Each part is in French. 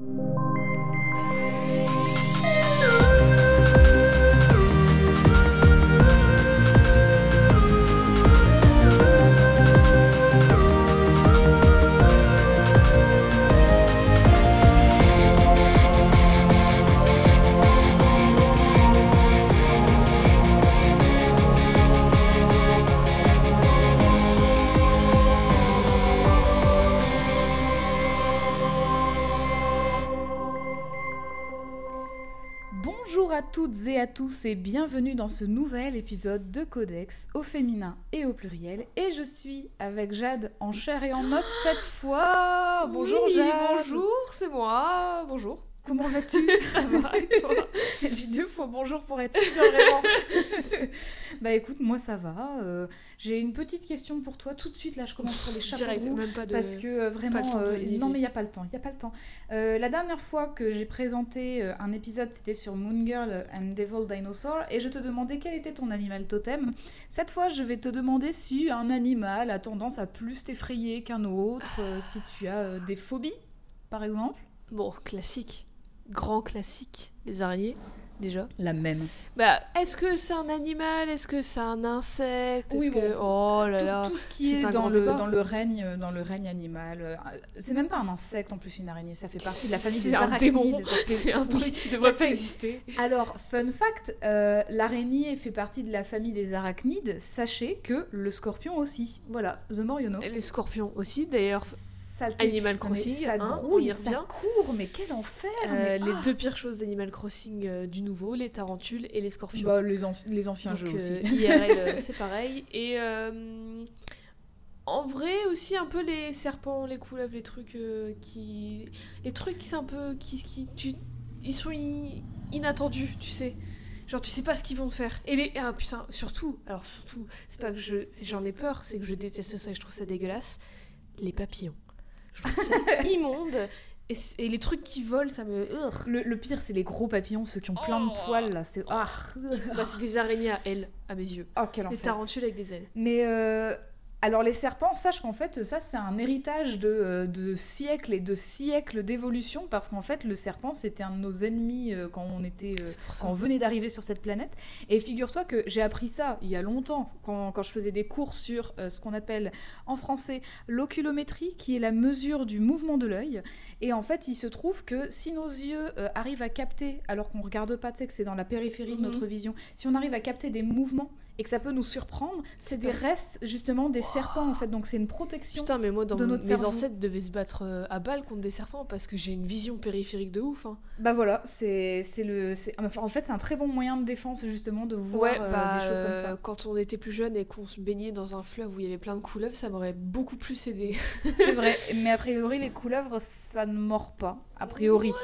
Bonjour tous et bienvenue dans ce nouvel épisode de Codex au féminin et au pluriel. Et je suis avec Jade en chair et en os cette fois. Bonjour Oui, Jade. Bonjour, c'est moi. Bonjour. Comment vas-tu Ça va et toi Elle dit deux fois bonjour pour être sûre vraiment. bah écoute, moi ça va. Euh, J'ai une petite question pour toi. Tout de suite là, je commence sur les chapeaux Direct, même pas de. Parce que euh, vraiment, euh, non mais il n'y a pas le temps, il y a pas le temps. La dernière fois que j'ai présenté un épisode, c'était sur Moon Girl and Devil Dinosaur, et je te demandais quel était ton animal totem. Cette fois, je vais te demander si un animal a tendance à plus t'effrayer qu'un autre, si tu as des phobies, par exemple. Bon, classique. Grand classique. Les araignées, déjà. La même. Bah, est-ce que c'est un animal? Est-ce que c'est un insecte? Est-ce Oui, que. Oh là Tout, là. tout ce qui est dans le, débat. dans le règne, dans le règne animal, euh, c'est même pas un insecte en plus une araignée, ça fait partie de la famille C'est des un arachnides. C'est un truc qui devrait pas que- exister. Alors, fun fact, euh, l'araignée fait partie de la famille des arachnides. Sachez que le scorpion aussi. Voilà, The More You Know. Les scorpions aussi, d'ailleurs. Saleté. Animal mais Crossing, ça hein, grouille, ça court, mais quel enfer Euh, mais- les ah deux pires choses d'Animal Crossing euh, du nouveau, les tarentules et les scorpions. Bah, les, anci- les anciens Donc, jeux aussi. IRL, euh, c'est pareil. Et en vrai aussi un peu les serpents, les couleuvres, les trucs qui, les trucs qui c'est un peu qui, qui tu, ils sont inattendus, tu sais. Genre tu sais pas ce qu'ils vont te faire. Et les ah putain surtout alors surtout c'est pas que je j'en ai peur, c'est que je déteste ça et je trouve ça dégueulasse. Les papillons. Je trouve ça immonde. Et, les trucs qui volent, ça me. Le, le pire, c'est les gros papillons, ceux qui ont plein de Oh. poils là. C'est ah, Bah, c'est des araignées à ailes, à mes yeux. oh quel Des enfer. tarentules avec des ailes. Mais euh, alors les serpents, sache qu'en fait ça c'est un héritage de, euh, de siècles et de siècles d'évolution parce qu'en fait le serpent c'était un de nos ennemis euh, quand on était euh, quand on venait d'arriver sur cette planète. Et figure-toi que j'ai appris ça il y a longtemps quand, quand je faisais des cours sur euh, ce qu'on appelle en français l'oculométrie qui est la mesure du mouvement de l'œil. Et en fait il se trouve que si nos yeux euh, arrivent à capter, alors qu'on regarde pas, tu sais que c'est dans la périphérie de Mhm. notre vision, si on arrive à capter des mouvements et que ça peut nous surprendre, c'est des parce- restes justement des serpents en fait. Donc c'est une protection. Putain, mais moi, dans de mon- notre mes cerveau. ancêtres devaient se battre euh, à balles contre des serpents parce que j'ai une vision périphérique de ouf. hein. Bah voilà, c'est le. enfin, en fait, c'est un très bon moyen de défense justement de voir Ouais, euh, bah, des choses comme ça. quand on était plus jeune et qu'on se baignait dans un fleuve où il y avait plein de couleuvres, ça m'aurait beaucoup plus aidé. C'est vrai, mais a priori, les couleuvres, ça ne mord pas. A priori. Ouais.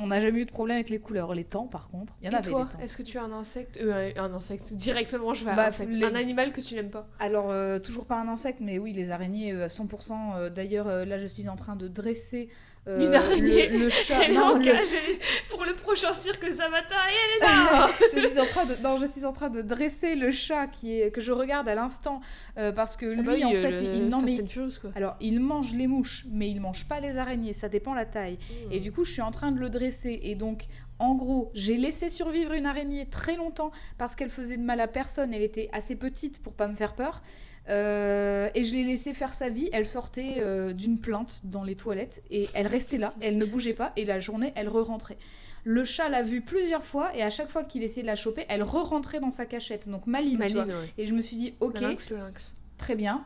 On n'a jamais eu de problème avec les couleurs. Les temps, par contre, il y en Et avait toi, est-ce que tu as un insecte euh, Un insecte, directement, je vais à Bah, insecte. les- Un animal que tu n'aimes pas Alors, euh, toujours pas un insecte, mais oui, les araignées euh, à 100%. euh, D'ailleurs, là, je suis en train de dresser euh, Une araignée. le, le chat. Elle est le- engagée pour le prochain cirque Zamata et elle est là je suis en train de non, je suis en train de dresser le chat qui est que je regarde à l'instant euh, parce que lui Ah bah oui, en euh, fait le il non mais and Furious, quoi. alors il mange les mouches mais il mange pas les araignées ça dépend la taille Hmm. et du coup je suis en train de le dresser et donc en gros j'ai laissé survivre une araignée très longtemps parce qu'elle faisait de mal à personne elle était assez petite pour pas me faire peur Euh, et je l'ai laissé faire sa vie. Elle sortait euh, d'une plainte dans les toilettes et elle restait là. Elle ne bougeait pas et la journée, elle re-rentrait. Le chat l'a vue plusieurs fois et à chaque fois qu'il essayait de la choper, elle re-rentrait dans sa cachette. Donc maline, tu vois. Maline, ouais. Et je me suis dit, ok, Le lynx, le lynx. très bien,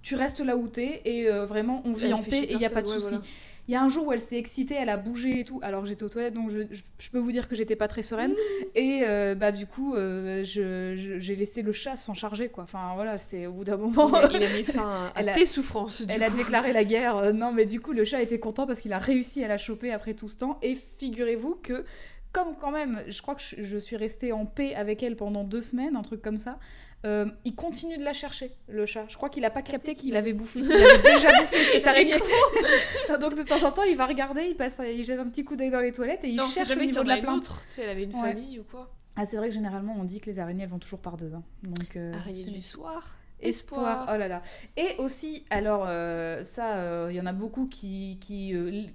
tu restes là où t'es et euh, vraiment on vit Elle en paix et il n'y a pas de ouais, souci. voilà. Il y a un jour où elle s'est excitée, elle a bougé et tout, alors j'étais aux toilettes, donc je, je- je peux vous dire que j'étais pas très sereine. Et euh, bah du coup, euh, j'ai laissé le chat s'en charger, quoi. Enfin voilà, c'est au bout d'un moment... Il a, il a mis fin à, à Elle a- tes souffrances. Elle a déclaré la guerre. Euh, non, mais du coup, le chat était content parce qu'il a réussi à la choper après tout ce temps. Et figurez-vous que, comme quand même, je crois que je suis restée en paix avec elle pendant deux semaines, un truc comme ça, euh, il continue de la chercher, le chat. Je crois qu'il a pas capté qu'il avait bouffé, qu'il avait déjà bouffé cette araignée. Donc de temps en temps, il va regarder, il passe, il jette un petit coup d'œil dans les toilettes et il Non, cherche au jamais niveau de a la plante. autre. Sais, elle avait une Ouais. famille ou quoi Ah, c'est vrai que généralement, on dit que les araignées, elles vont toujours par deux. hein. Donc, euh, Araignée du soir. Espoir. Oh là là. Et aussi, alors, euh, ça, euh, il y en a beaucoup qui. qui l-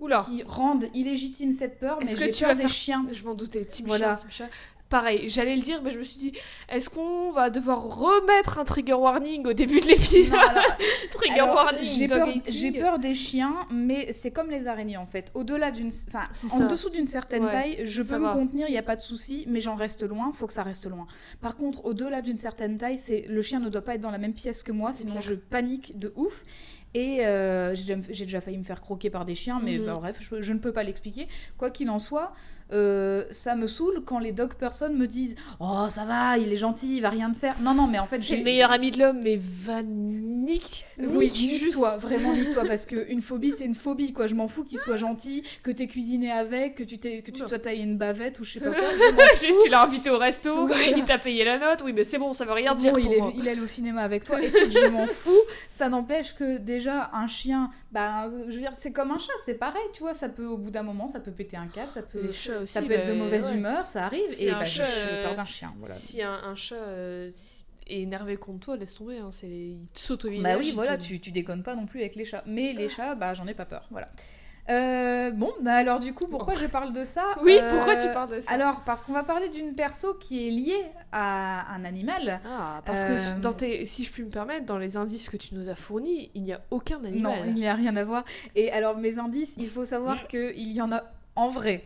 Oula. qui rendent illégitime cette peur, mais Est-ce que tu peur vas des faire- chiens. Je m'en doutais, Team Voilà. chien, Team chat. Pareil, j'allais le dire, mais je me suis dit, est-ce qu'on va devoir remettre un trigger warning au début de l'épisode Trigger alors, warning, j'ai peur, eating. j'ai peur des chiens, mais c'est comme les araignées en fait. Au-delà d'une, enfin, en ça. dessous d'une certaine Ouais, taille, je peux me va. contenir, il y a pas de souci, mais j'en reste loin. Faut que ça reste loin. Par contre, au-delà d'une certaine taille, c'est le chien ne doit pas être dans la même pièce que moi, sinon je panique de ouf. Et euh, j'ai déjà, j'ai déjà failli me faire croquer par des chiens, mais Mhm. bah, bref, je, je ne peux pas l'expliquer. Quoi qu'il en soit, euh, ça me saoule quand les dog personnes me disent Oh, ça va, il est gentil, il va rien te faire. Non, non, mais en fait, C'est j'ai le meilleur ami de l'homme, mais va nique. oui, nique-toi, vraiment nique-toi, parce qu'une phobie, c'est une phobie, quoi. Je m'en fous qu'il soit gentil, que t'aies cuisiné avec, que tu t'aies, que tu te sois taillé une bavette ou je sais pas quoi. tu l'as invité au resto, il t'a payé la note, oui, mais c'est bon, ça veut rien dire bon, pour il, est, il est allé au cinéma avec toi. Écoute, je m'en fous. Ça n'empêche que déjà, un chien, bah, je veux dire, c'est comme un chat, c'est pareil, tu vois. Ça peut, au bout d'un moment, ça peut péter un câble, ça peut, Les chats aussi, ça peut être de bah, mauvaise ouais. humeur, ça arrive. Si et bah, chat, je- j'ai peur d'un chien. Voilà. Si un, un chat euh, est énervé contre toi, laisse tomber, hein, c'est... il te saute au visage. Bah oui, il voilà, tu, tu déconnes pas non plus avec les chats. Mais les chats, bah j'en ai pas peur, voilà. Euh, bon, bah alors du coup, pourquoi je parle de ça? Oui, Euh, pourquoi tu parles de ça? Alors, parce qu'on va parler d'une perso qui est liée à un animal. Ah, parce Euh, que dans tes, si je puis me permettre, dans les indices que tu nous as fournis, il n'y a aucun animal. Non, il n'y a rien à voir. Et alors, mes indices, il faut savoir qu'il y en a en vrai.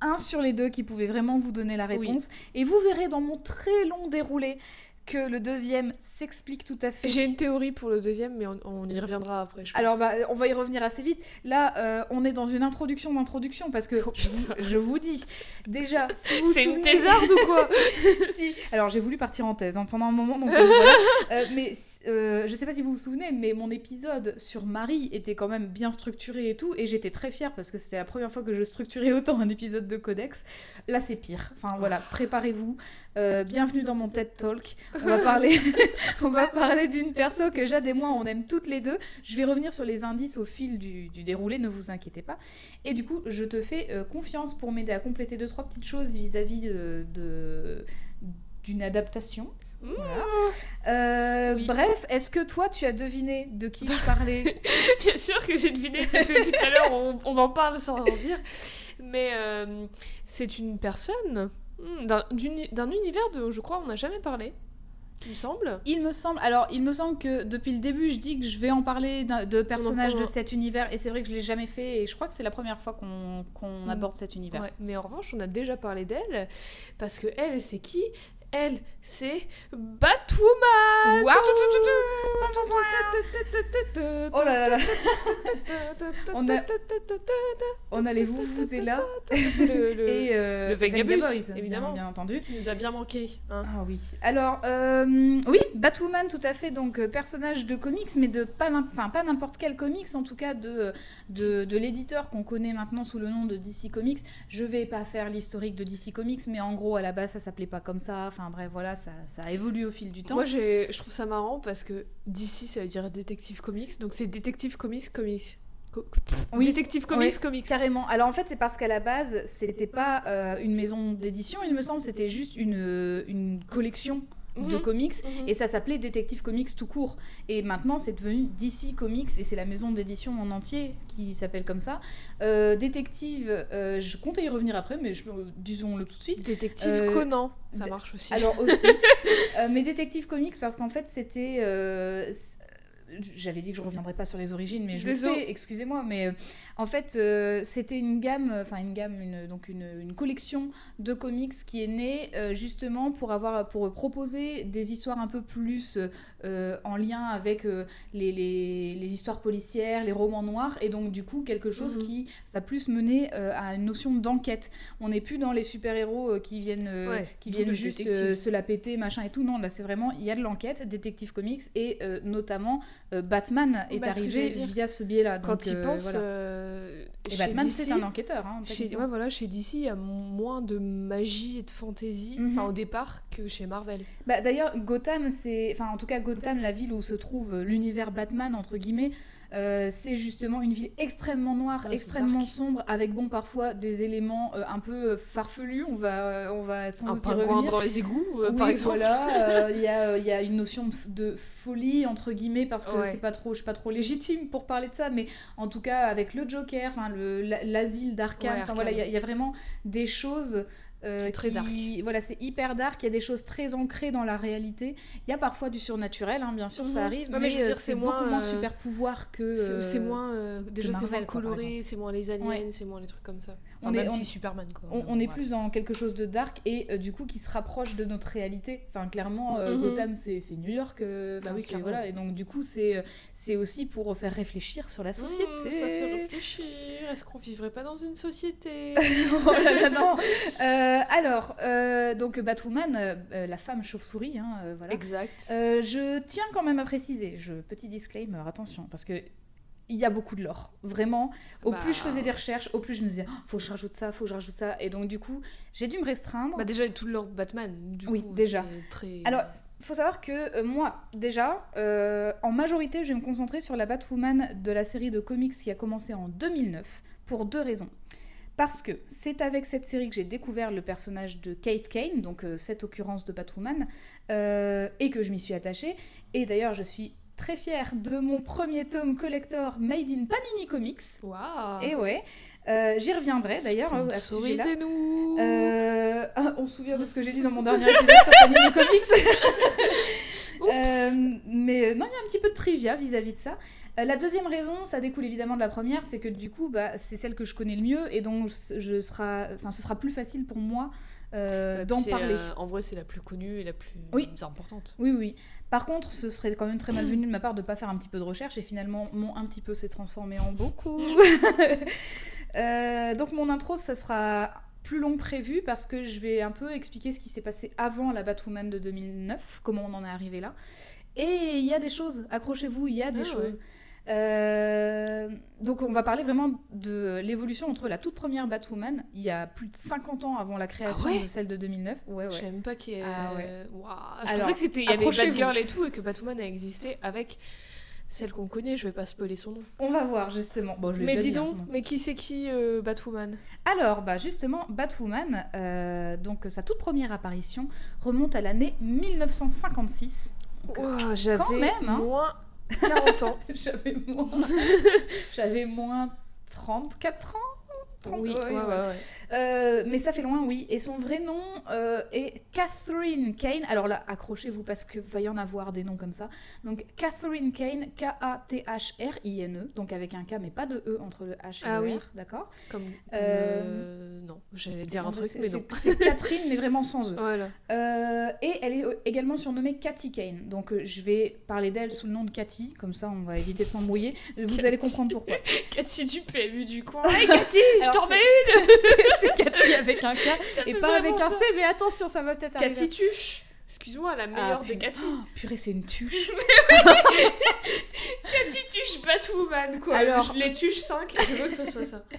Un sur les deux qui pouvait vraiment vous donner la Oui. réponse. Et vous verrez dans mon très long déroulé que le deuxième s'explique tout à fait. J'ai une théorie pour le deuxième, mais on, on y reviendra après. Je pense. Alors, bah, on va y revenir assez vite. Là, euh, on est dans une introduction d'introduction parce que Oh, je, vous, putain. je vous dis, déjà, si vous c'est une thésarde ou quoi si. Alors, j'ai voulu partir en thèse hein, pendant un moment, donc euh, voilà. Euh, mais euh, je sais pas si vous vous souvenez, mais mon épisode sur Marie était quand même bien structuré et tout, et j'étais très fière parce que c'était la première fois que je structurais autant un épisode de Codex. Là, c'est pire. Enfin voilà, préparez-vous. Euh, bienvenue dans mon TED Talk. On va parler, on va parler d'une perso que Jade et moi on aime toutes les deux. Je vais revenir sur les indices au fil du, du déroulé, ne vous inquiétez pas. Et du coup, je te fais euh, confiance pour m'aider à compléter deux trois petites choses vis-à-vis de- de d'une adaptation. Mmh. Voilà. Euh, Oui. Bref, est-ce que toi tu as deviné de qui je parlais Bien sûr que j'ai deviné, parce que tout à l'heure, on, on en parle sans en dire. Mais euh, c'est une personne hmm, d'un univers de, je crois, on n'a jamais parlé, il me semble. Il me semble, alors il me semble que depuis le début je dis que je vais en parler de personnages de cet univers et c'est vrai que je l'ai jamais fait et je crois que c'est la première fois qu'on qu'on Mm. aborde cet univers. Ouais, mais en revanche, on a déjà parlé d'elle, parce que elle, c'est qui? Elle, c'est Batwoman Waouh Oh là là là. On a- On a les vous vous et là C'est le, le- et euh, le Vengabus, Vengaboys, bien- évidemment. bien entendu. qui nous a bien manqué. hein. Ah oui. Alors, euh, oui, Batwoman, tout à fait. Donc, euh, personnage de comics, mais de pas, n'im- enfin, pas n'importe quel comics, en tout cas de, de, de l'éditeur qu'on connaît maintenant sous le nom de DC Comics. Je vais pas faire l'historique de DC Comics, mais en gros, à la base, ça s'appelait pas comme ça. Enfin, bref, voilà, ça, ça a évolué au fil du temps. Moi, j'ai- je trouve ça marrant parce que DC, ça veut dire Détective Comics, donc c'est Détective Comics Comics. Co- Oui, Détective Comics oui, Comics. Carrément. Alors en fait, c'est parce qu'à la base, c'était pas euh, une maison d'édition, il me semble, c'était juste une, euh, une collection de Mhm. comics Mhm. et ça s'appelait Détective Comics tout court. Et maintenant, c'est devenu DC Comics et c'est la maison d'édition en entier qui s'appelle comme ça. Euh, Détective, euh, je comptais y revenir après, mais je- disons-le tout de suite. Détective Euh, Conan, ça marche aussi. Alors aussi, euh, mais Détective Comics parce qu'en fait c'était, euh, j'avais dit que je reviendrais pas sur les origines, mais je le Désolé. fais. Excusez-moi, mais euh, en fait euh, c'était une gamme, enfin une gamme, une, donc une, une collection de comics qui est née euh, justement pour avoir, pour proposer des histoires un peu plus euh, euh, en lien avec euh, les, les, les histoires policières, les romans noirs, et donc du coup quelque chose Mhm. qui va plus mener euh, à une notion d'enquête. On n'est plus dans les super-héros euh, qui viennent, euh, Ouais, qui viennent le juste euh, se la péter, machin et tout. Non, là c'est vraiment, il y a de l'enquête, Détective Comics, et euh, notamment euh, Batman est Bah, arrivé via ce biais-là. Quand il euh, pense, voilà. euh, Et Batman c'est un enquêteur. Hein, Chez, ouais, voilà, chez DC, il y a moins de magie et de fantaisie, Mhm. au départ, que chez Marvel. Bah, D'ailleurs, Gotham, c'est. Enfin, en tout cas, Gotham, la ville où se trouve l'univers Batman, entre guillemets, Euh, c'est justement une ville extrêmement noire, extrêmement sombre, avec bon parfois des éléments euh, un peu euh, farfelus. On va, on va sans Un doute y revenir. dans les égouts, euh, Oui, par exemple. voilà, il y, y a une notion de, folie entre guillemets parce que Ouais. c'est pas trop, je suis pas trop légitime pour parler de ça, mais en tout cas avec le Joker, enfin l'asile d'Arkham, Ouais, enfin voilà, y, il y a vraiment des choses. Euh, C'est très qui- dark. Voilà, c'est hyper dark. Il y a des choses très ancrées dans la réalité. Il y a parfois du surnaturel, hein, bien sûr, Mhm. ça arrive. Ouais, mais je veux euh, dire, c'est beaucoup moins, moins euh, super pouvoir que. C'est euh, c'est moins. euh, déjà, c'est moins coloré, c'est moins les aliens, Ouais. c'est moins les trucs comme ça. On est- même on- si Superman, quoi. On, est plus dans quelque chose de dark et euh, du coup qui se rapproche de notre réalité. Enfin, clairement, euh, Mhm. Gotham, c'est New York. euh, Bah oui, voilà. Et donc, du coup, c'est euh, c'est aussi pour faire réfléchir sur la société. Mmh, ça fait réfléchir. Est-ce qu'on vivrait pas dans une société? Oh là là, non Euh, Alors, euh, donc Batwoman, euh, euh, la femme chauve-souris, hein, euh, voilà. Exact. Euh, je tiens quand même à préciser, je, petit disclaimer, attention, parce que il y a beaucoup de lore. Vraiment, au Bah. plus je faisais des recherches, au plus je me disais, Oh, faut que je rajoute ça, faut que je rajoute ça. Et donc, du coup, j'ai dû me restreindre. Bah déjà, tout le lore de Batman, du Oui, coup, déjà. Très... Alors, faut savoir que euh, moi, déjà, euh, en majorité, je vais me concentrer sur la Batwoman de la série de comics qui a commencé en 2009 pour deux raisons. Parce que c'est avec cette série que j'ai découvert le personnage de Kate Kane, donc euh, cette occurrence de Batwoman, euh, et que je m'y suis attachée. Et d'ailleurs, je suis très fière de mon premier tome collector Made in Panini Comics. Waouh Et ouais, euh, j'y reviendrai d'ailleurs à ce sujet-là. Ah, on se souvient de ce que j'ai dit dans mon dernier épisode sur Panini Comics. Mais non, il y a un petit peu de trivia vis-à-vis de ça. Euh, la deuxième raison, ça découle évidemment de la première, c'est que du coup, bah, c'est celle que je connais le mieux et donc je sera, enfin, ce sera plus facile pour moi euh, Ouais, d'en parler. euh, en vrai, c'est la plus connue et la plus Oui. importante. Oui, oui. Par contre, ce serait quand même très malvenu de ma part de pas faire un petit peu de recherche et finalement, mon un petit peu s'est transformé en beaucoup. Euh, donc, mon intro, ça sera plus long que prévu parce que je vais un peu expliquer ce qui s'est passé avant la Batwoman de 2009, comment on en est arrivé là. Et il y a des choses, accrochez-vous, il y a des Ah, choses. Euh, donc on va parler vraiment de l'évolution entre la toute première Batwoman, il y a plus de 50 ans avant la création Ah ouais de celle de 2009. Ouais, ouais. Je savais même pas qu'il y avait... Ah ouais. Je Alors, pensais que c'était... Il y avait. Batgirl et tout, et que Batwoman a existé avec celle qu'on connaît, je vais pas spoiler son nom. On va voir justement. Bon, je l'ai Mais dis donc, mais qui c'est qui euh, Batwoman? Alors, bah justement, Batwoman, euh, donc sa toute première apparition remonte à l'année 1956. Donc, euh, Ouah, J'avais hein. moins 40 ans. J'avais moins, j'avais moins 34 ans. 30, oui, ouais, ouais, ouais. Euh, mais ça fait loin, oui. Et son vrai nom euh, est Catherine Kane. Alors là, accrochez-vous parce que va y en avoir des noms comme ça. Donc Catherine Kane, K-A-T-H-R-I-N-E, donc avec un K mais pas de E entre le H et Ah le oui. R, d'accord Comme... Euh, Non, j'allais dire un truc, c'est- mais non. c'est- Catherine, mais vraiment sans E. Voilà. Euh, et elle est également surnommée Cathy Kane. Donc je vais parler d'elle sous le nom de Cathy, comme ça on va éviter de s'embrouiller. Vous allez comprendre pourquoi. Cathy du PMU du coin. Hey Cathy, je t'en mets une C'est Cathy avec un K et pas avec un. C, mais attention, ça va peut-être arriver. Cathy Tuche Excuse-moi, la meilleure Ah, putain. Cathy. Oh, purée, c'est une tuche. Cathy Tuche Batwoman, quoi. Alors- les Tuche 5, je veux que ce soit ça.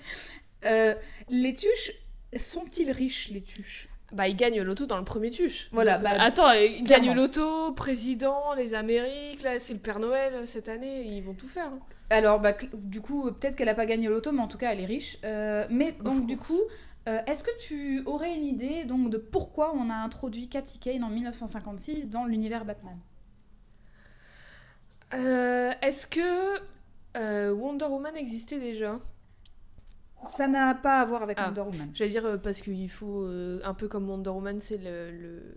Euh, les tuches, sont-ils riches, les tuches? Bah, ils gagnent l'auto dans le premier Tuche. Voilà, bah, euh, Attends, ils clairement. gagnent l'auto, président, les Amériques, là, c'est le Père Noël euh, cette année, ils vont tout faire. hein. Alors, bah, du coup, peut-être qu'elle a pas gagné l'auto, mais en tout cas, elle est riche. Euh, mais donc, du coup, euh, est-ce que tu aurais une idée donc de pourquoi on a introduit Cathy Kane en 1956 dans l'univers Batman? Euh, Est-ce que Wonder Woman existait déjà? Ça n'a pas à voir avec Ah. Wonder Woman. J'allais dire parce qu'il faut, un peu comme Wonder Woman, c'est le, le-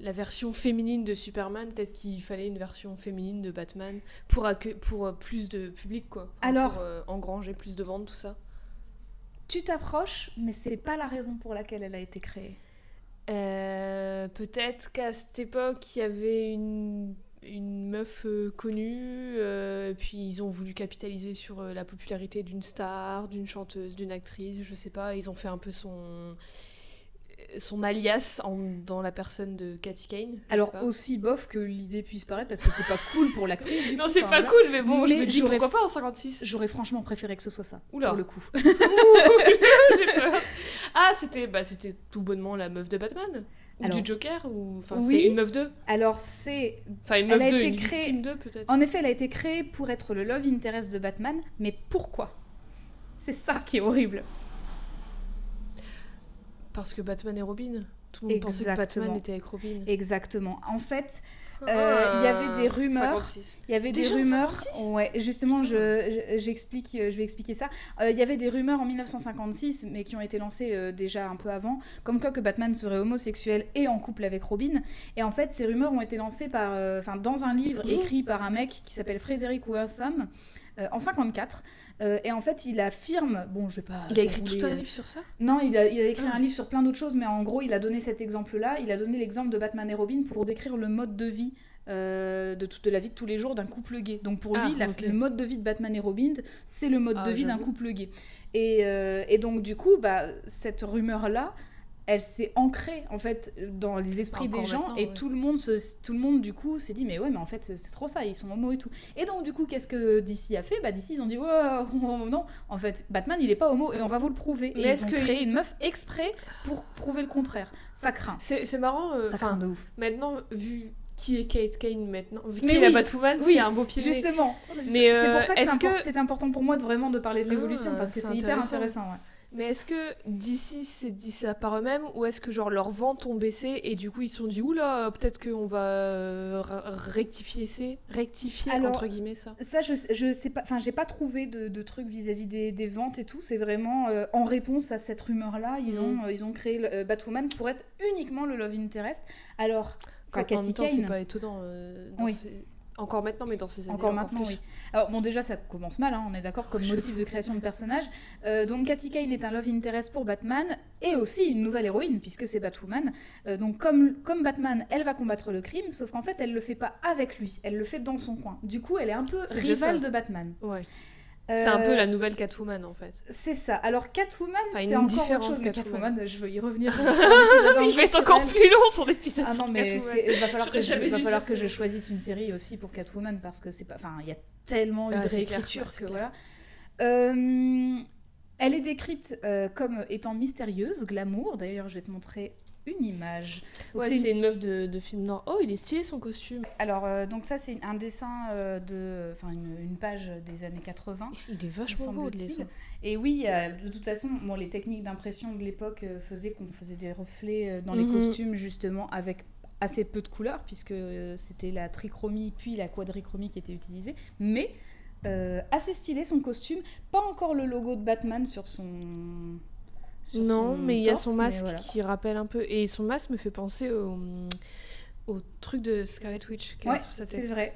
la version féminine de Superman, peut-être qu'il fallait une version féminine de Batman pour, pour euh, plus de public, quoi. Alors- Pour euh, engranger plus de ventes, tout ça. Tu t'approches, mais c'est pas la raison pour laquelle elle a été créée. Euh, peut-être qu'à cette époque, il y avait une, une meuf euh, connue, euh, puis ils ont voulu capitaliser sur la popularité d'une star, d'une chanteuse, d'une actrice, je sais pas. Ils ont fait un peu son, son alias en- dans la personne de Cathy Kane. je Alors, aussi bof que l'idée puisse paraître, parce que c'est pas cool pour l'actrice. Non, c'est pas cool, mais bon, je Mais me dis pourquoi pas en 56 J'aurais franchement préféré que ce soit ça, Oula. pour le coup. J'ai peur. Ah, c'était bah, c'était tout bonnement la meuf de Batman. Ou Alors- du Joker ou enfin Oui. une meuf 2 Alors c'est Enfin une Elle meuf a 2, été une créée- victime 2 peut-être. En effet, elle a été créée pour être le love interest de Batman, mais pourquoi? C'est ça qui est horrible. Parce que Batman et Robin. Tout le monde pensait que. Batman était avec Robin. Exactement. En fait, Ah, euh, il y avait des rumeurs. 56. il y avait des Déjà rumeurs. 56? Ouais, justement, Putain. je, je- j'explique, euh, je vais expliquer ça. Euh, il y avait des rumeurs en 1956, mais qui ont été lancées euh, déjà un peu avant, comme quoi que Batman serait homosexuel et en couple avec Robin. Et en fait, ces rumeurs ont été lancées par, enfin, dans un livre écrit par un mec qui s'appelle Frederick Wortham. Euh, en 54 Euh, et en fait il affirme bon je vais pas Il a écrit tout un euh, livre sur ça? Non, il a, il a écrit Ah. un livre sur plein d'autres choses, mais en gros, il a donné cet exemple-là. Il a donné l'exemple de Batman et Robin pour décrire le mode de vie euh, de toute de la vie de tous les jours d'un couple gay. Donc pour lui, Ah, la- le mode de vie de Batman et Robin, c'est le mode Ah, de vie d'un couple gay. Et, et donc du coup, bah, cette rumeur-là, elle s'est ancrée en fait dans les esprits des gens et ouais. tout le monde se, tout le monde du coup s'est dit mais ouais mais en fait c'est trop ça ils sont homo et tout et donc du coup qu'est-ce que DC a fait? Bah DC ils ont dit ouais non en fait Batman il est pas homo et on va vous le prouver Mais et est-ce ils ont que- créé une meuf exprès pour prouver le contraire ça craint C'est marrant. euh, ça craint de ouf maintenant, vu qui est Kate Kane maintenant, vu Mais qui est la oui, Batwoman, oui, c'est un beau nez. justement Mais, c'est euh, pour ça que c'est est-ce que- import- c'est important pour moi de vraiment de parler de l'évolution Ah, parce que c'est hyper intéressant. intéressant ouais. Mais est-ce que DC s'est dit ça par eux-mêmes ou est-ce que genre leurs ventes ont baissé et du coup ils se sont dit oula peut-être qu'on va euh, rectifier c'est rectifier Alors, entre guillemets ça? Ça, je, je sais pas, enfin, j'ai pas trouvé de, de trucs vis-à-vis des, des ventes et tout. C'est vraiment euh, en réponse à cette rumeur-là, ils, Mhm. ont, euh, ils ont créé le, euh, Batwoman pour être uniquement le Love Interest. Alors, enfin, en Cathy même temps c'est pas étonnant. dans Oui. ces- Encore maintenant mais dans ces années encore maintenant, oui. Alors, bon, déjà, ça commence mal, hein, on est d'accord, comme motif de création de personnage. Euh, donc, Cathy Kane est un Love Interest pour Batman et aussi une nouvelle héroïne, puisque c'est Batwoman. Euh, donc, comme, comme Batman, elle va combattre le crime, sauf qu'en fait, elle le fait pas avec lui, elle le fait dans son coin. Du coup, elle est un peu rivale de Batman. Ouais. C'est un peu Euh, la nouvelle Catwoman en fait. C'est ça. Alors Catwoman, Enfin, c'est une encore autre différente chose. Mais Catwoman. Catwoman, je veux y revenir. il va être sur encore plus long son épisode Ah sur non, mais il va falloir que, je, va falloir que choisisse une série aussi pour Catwoman parce que c'est pas. Enfin, il y a tellement eu Ah, réécriture que voilà. Euh, elle est décrite euh, comme étant mystérieuse, glamour. D'ailleurs, je vais te montrer une image. Donc, Ouais, c'est une- une meuf de, de film noir. Oh, il est stylé son costume. Alors, euh, donc ça, c'est un dessin euh, de, enfin une, une page des années 80. Il est vachement beau, le dessin. Et oui, euh, de toute façon, bon, les techniques d'impression de l'époque faisaient qu'on faisait des reflets dans les Mhm. costumes, justement, avec assez peu de couleurs, puisque c'était la trichromie puis la quadrichromie qui était utilisée. Mais assez stylé son costume. Pas encore le logo de Batman sur son. Non, mais il y a son masque voilà. qui rappelle un peu. Et son masque me fait penser au, au truc de Scarlet Witch a Ouais, c'est vrai.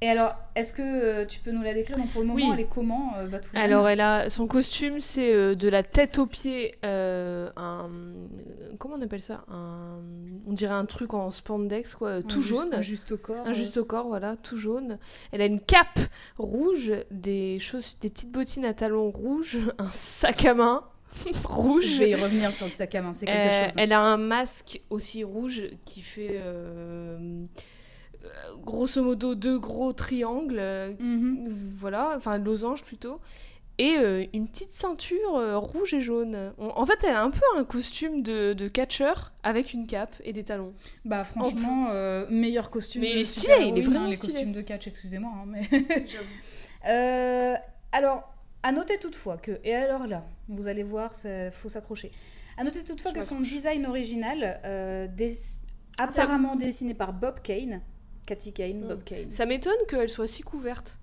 Et alors, est-ce que euh, tu peux nous la décrire? Donc, pour le moment, Oui. elle est comment, euh, Alors, elle a son costume, c'est euh, de la tête aux pieds, un comment on appelle ça? Un, on dirait un truc en spandex quoi, Un tout juste- jaune, un juste au corps. un juste au corps, voilà, tout jaune. Elle a une cape rouge, des choses, des petites bottines à talons rouges, un sac à main rouge. Je vais y revenir sur le sac à main, c'est quelque Euh, chose. Elle a un masque aussi rouge qui fait euh, euh, grosso modo deux gros triangles, euh, Mhm. voilà, enfin losange plutôt, et euh, une petite ceinture euh, rouge et jaune. On- en fait, elle a un peu un costume de, de catcheur avec une cape et des talons. Bah franchement, euh, meilleur costume. Mais il est stylé, il est vraiment Les stylé. costumes de catch, excusez-moi. hein, mais... Euh, alors, à noter toutefois que, et alors là, vous allez voir, il faut s'accrocher. À noter toutefois Je que son design original, euh, des- apparemment dessiné par Bob Kane, Cathy Kane, Mm. Bob Kane. Ça m'étonne qu'elle soit si couverte.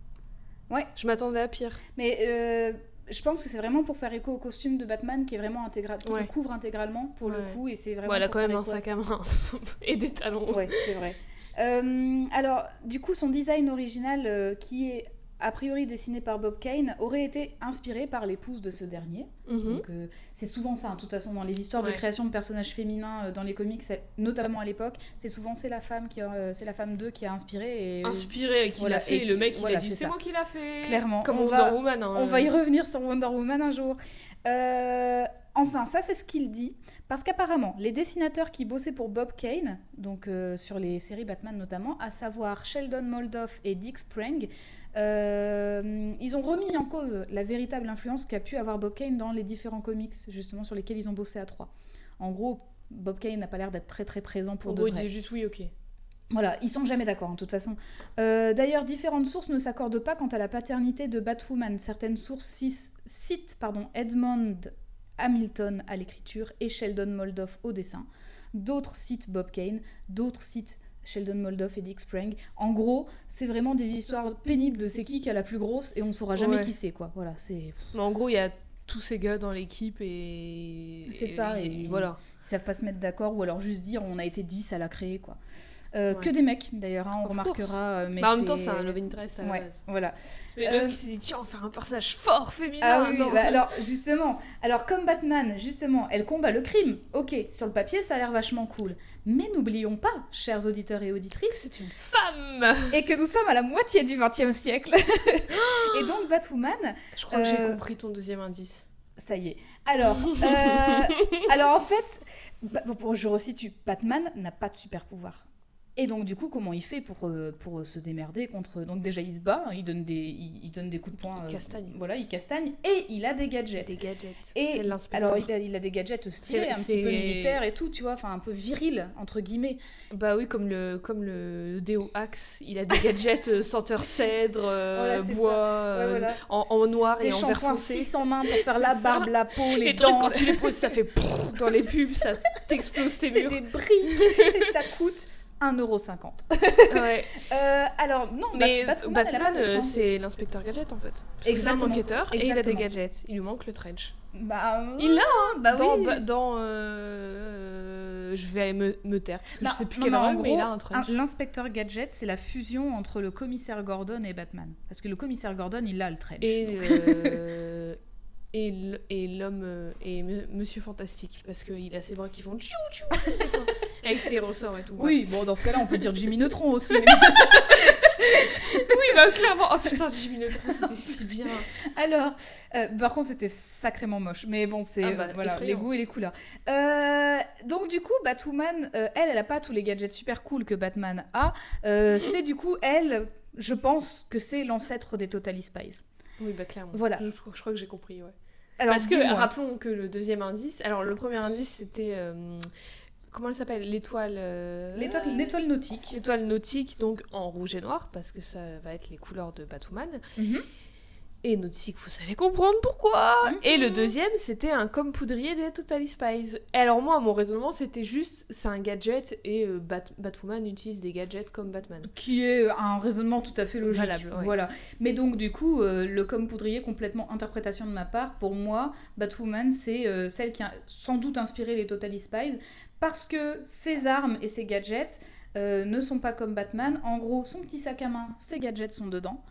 Ouais. Je m'attendais à pire. Mais euh, je pense que c'est vraiment pour faire écho au costume de Batman qui est vraiment intégral, qui Ouais. le couvre intégralement pour le Ouais. coup, et c'est vraiment. Bon, elle a quand même un sac à main et des talons. Ouais, c'est vrai. Euh, alors, du coup, son design original, euh, qui est a priori dessiné par Bob Kane, aurait été inspiré par l'épouse de ce dernier. Mhm. Euh, c'est souvent ça, hein, de toute façon, dans les histoires de création de personnages féminins euh, dans les comics, notamment à l'époque, c'est souvent c'est la femme qui, euh, c'est la femme d'eux qui a inspiré. Et, Inspiré, qui voilà, l'a fait, et et le qui- mec il voilà, a dit c'est moi qui l'a fait. Clairement, Comme on Wonder va- Woman. hein. On va y revenir sur Wonder Woman un jour. Enfin, ça c'est ce qu'il dit, parce qu'apparemment, les dessinateurs qui bossaient pour Bob Kane, donc sur les séries Batman notamment, à savoir Sheldon Moldoff et Dick Sprang, euh, ils ont remis en cause la véritable influence qu'a pu avoir Bob Kane dans les différents comics, justement sur lesquels ils ont bossé à trois. En gros, Bob Kane n'a pas l'air d'être très très présent pour En de gros, il disait juste oui, ok. Voilà, ils sont jamais d'accord, en toute façon. Euh, D'ailleurs, différentes sources ne s'accordent pas quant à la paternité de Batwoman. Certaines sources citent pardon, Edmond Hamilton à l'écriture et Sheldon Moldoff au dessin. D'autres citent Bob Kane, d'autres citent Sheldon Moldoff et Dick Sprang. En gros, c'est vraiment des histoires pénibles de c'est qui qui a la plus grosse et on saura jamais Ouais. qui c'est, quoi. Voilà, c'est... En gros, il y a tous ces gars dans l'équipe et. C'est ça, Et, et- voilà. Ils savent pas se mettre d'accord ou alors juste dire on a été 10 à la créer, quoi. Euh, Ouais. Que des mecs, d'ailleurs, hein, on Of remarquera. euh, Mais Bah, en même temps, c'est- un love interest à la Ouais, base. voilà. C'est une Euh, qui s'est dit tiens, on va faire un personnage fort féminin. Ah oui, non. bah alors justement, alors comme Batman, justement, elle combat le crime. Ok, sur le papier, ça a l'air vachement cool. Mais n'oublions pas, chers auditeurs et auditrices, C'est une femme et que nous sommes à la moitié du XXe siècle. et donc Batwoman, Je crois que j'ai compris ton deuxième indice. ça y est. Alors, euh, alors en fait, bah, bon, je resitue, Batman n'a pas de super pouvoir. Et donc du coup, comment il fait pour, euh, pour se démerder contre... Donc déjà, il se bat, il donne des, il, il donne des coups de poing. Il castagne. Voilà, il castagne, et il a des gadgets. des gadgets. Et alors, il a, il a des gadgets stylés, C'est- un petit peu c'est- militaires et tout, tu vois, enfin un peu viril, entre guillemets. Bah oui, comme le, comme le Déo Axe, il a des gadgets euh, senteur cèdre, euh, Voilà, c'est bois, Ouais, euh, voilà. en, en noir Des et en vert foncé. 6 en main pour faire la C'est barbe, ça. la peau, les, trucs, dents. quand tu les poses, ça fait dans les pubs, ça t'explose tes C'est murs. des briques et ça coûte 1,50€. Ouais. Euh, alors, non, Mais Bat- Batman, euh, c'est l'inspecteur gadget en fait. C'est un Exactement. enquêteur et il a des Exactement. gadgets. Il lui manque le trench. Bah, Il l'a, hein, bah dans, oui. ba- dans euh, je vais me, me taire parce que Non, je sais plus non, quel rôle, mais il a un trench. L'inspecteur Gadget, c'est la fusion entre le commissaire Gordon et Batman. Parce que le commissaire Gordon, il a le trench. Et euh, et l'homme euh, et Monsieur Fantastique parce qu'il a ses bras qui font tchou tchou avec ses ressorts et tout. Oui, bon, dans ce cas-là, on peut dire Jimmy Neutron aussi. mais- oui, bah clairement. Oh putain, Jimmy Neutron, c'était si bien. Alors, euh, par contre, c'était sacrément moche. Mais bon, c'est Ah bah, euh, voilà, effrayant. les goûts et les couleurs. Euh, donc, du coup, Batwoman, elle, elle a pas tous les gadgets super cool que Batman a. C'est du coup, elle, je pense que c'est l'ancêtre des Totally Spies. Oui, bah clairement. Voilà. Je, crois- je crois que j'ai compris, ouais. Alors, Parce que rappelons que le deuxième indice, alors le premier indice c'était euh, comment elle s'appelle? L'étoile euh, l'étoile l'étoile nautique. l'étoile nautique donc en rouge et noir parce que ça va être les couleurs de Batwoman Mhm. Et nautique vous savez comprendre pourquoi Mhm. et le deuxième c'était un comme poudrier des Totally Spies et alors moi mon raisonnement c'était juste c'est un gadget et euh, Bat- Batwoman utilise des gadgets comme Batman Qui est un raisonnement tout à fait logique. Valable, ouais. Voilà. Mais donc, du coup, euh, le comme poudrier, complètement interprétation de ma part, pour moi, Batwoman, c'est euh, celle qui a sans doute inspiré les Totally Spies, parce que ses armes et ses gadgets euh, ne sont pas comme Batman. En gros, son petit sac à main, ses gadgets sont dedans.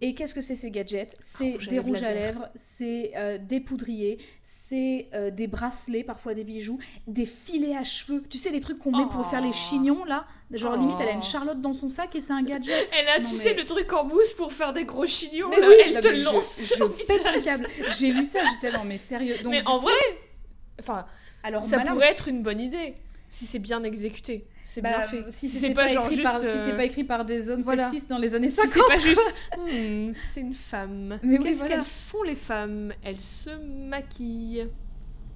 Et qu'est-ce que c'est ces gadgets? C'est des rouges à lèvres, c'est euh, des poudriers, c'est euh, des bracelets, parfois des bijoux, des filets à cheveux. Tu sais, les trucs qu'on met pour faire les Oh. chignons, là? Genre, limite, elle a une Oh. Charlotte dans son sac et c'est un gadget. elle a Non, tu mais- sais le truc en mousse pour faire des gros chignons Mais là, oui, elle non, te mais lance Je, pète un câble. J'ai lu ça, j'étais non mais sérieux. Donc, mais en vrai enfin alors ça malin, pourrait être une bonne idée si c'est bien exécuté c'est bah, bien fait Si c'est c'était pas pas, genre écrit juste par, si euh, c'est pas écrit par des hommes voilà. sexistes dans les années si 50. c'est pas juste Hmm, c'est une femme Mais oui, qu'est-ce voilà. qu'elles font les femmes? Elles se maquillent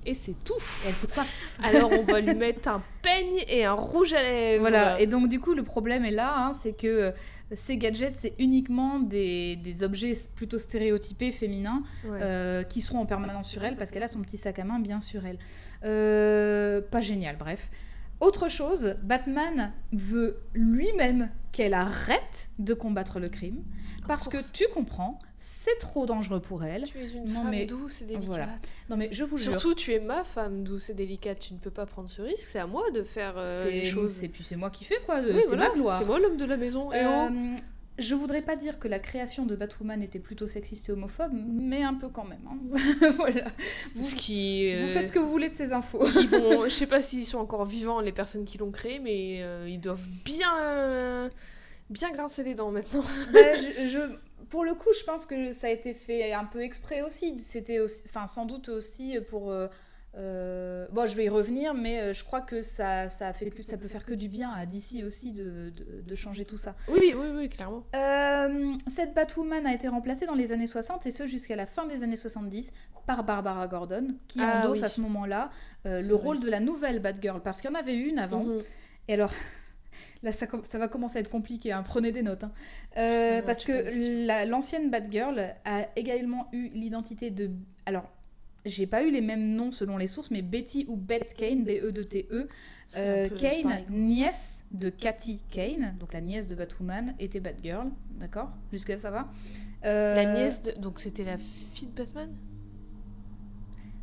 et c'est tout Elle se coiffe. alors on va lui mettre un peigne et un rouge à lèvres Voilà, et donc du coup le problème est là, hein, c'est que euh, ces gadgets c'est uniquement des, des objets plutôt stéréotypés féminins Ouais. euh, qui seront en permanence sur elle parce qu'elle a son petit sac à main bien sur elle. Euh, pas génial, bref. Autre chose, Batman veut lui-même qu'elle arrête de combattre le crime parce que tu comprends, c'est trop dangereux pour elle. tu es une Non, femme mais- douce et délicate voilà. Non mais je vous jure, Surtout, tu es ma femme douce et délicate. Tu ne peux pas prendre ce risque. C'est à moi de faire euh, les choses. c'est puis c'est moi qui fais quoi, Oui, c'est voilà, ma gloire. C'est moi l'homme de la maison. Et oh. Je voudrais pas dire que la création de Batwoman était plutôt sexiste et homophobe, mais un peu quand même. hein. voilà. Vous, Ce qui. vous euh, faites ce que vous voulez de ces infos. Ils vont. Je sais pas s'ils sont encore vivants les personnes qui l'ont créé, mais euh, ils doivent bien. euh, bien grincer des dents maintenant. Ben, je, je- pour le coup, je pense que ça a été fait un peu exprès aussi. C'était aussi, enfin, sans doute aussi pour euh, bon, je vais y revenir, mais euh, je crois que ça, ça, fait que, ça peut faire que du bien à DC aussi de, de, de changer tout ça. Oui, oui, oui, clairement. Euh, cette Batwoman a été remplacée dans les années 60 et ce jusqu'à la fin des années 70 par Barbara Gordon, qui Ah, endosse oui. à ce moment-là euh, le vrai. rôle de la nouvelle Batgirl, parce qu'il y en avait une avant. Mhm. Et alors, là, ça, va commencer à être compliqué, hein, prenez des notes. hein. Parce que la- l'ancienne Batgirl a également eu l'identité de. Alors, j'ai pas eu les mêmes noms selon les sources, mais Betty ou Beth Kane, B-E-D-T-E. C'est Euh, Kane, nièce de Cathy Kane, donc la nièce de Batwoman, était Batgirl, d'accord? Jusque-là, ça va? Euh, La nièce de... Donc c'était la fille de Batman?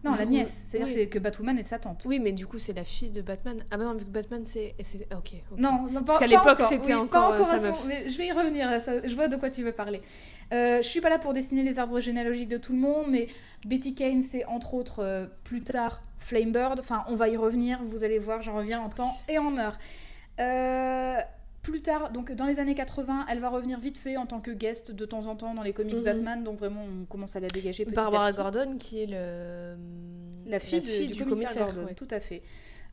Non, la nièce. C'est-à-dire oui. que Batwoman est sa tante. Oui, mais du coup c'est la fille de Batman. Ah bah non, vu que Batman c'est... ah, Ok, ok. Non, non, pas, Parce qu'à l'époque, encore. c'était Oui, encore, pas euh, encore sa meuf. mais je vais y revenir. ça. Je vois de quoi tu veux parler. Euh, je suis pas là pour dessiner les arbres généalogiques de tout le monde, mais Betty Kane, c'est entre autres euh, plus tard Flamebird. Enfin, on va y revenir. Vous allez voir, j'en reviens en temps et en heure. Euh, plus tard, donc dans les années 80, elle va revenir vite fait en tant que guest de temps en temps dans les comics Mhm. Batman. Donc vraiment, on commence à la dégager petit Barbara à petit. Gordon qui est le... La fille, de- du, commissaire, Gordon, ouais. tout à fait.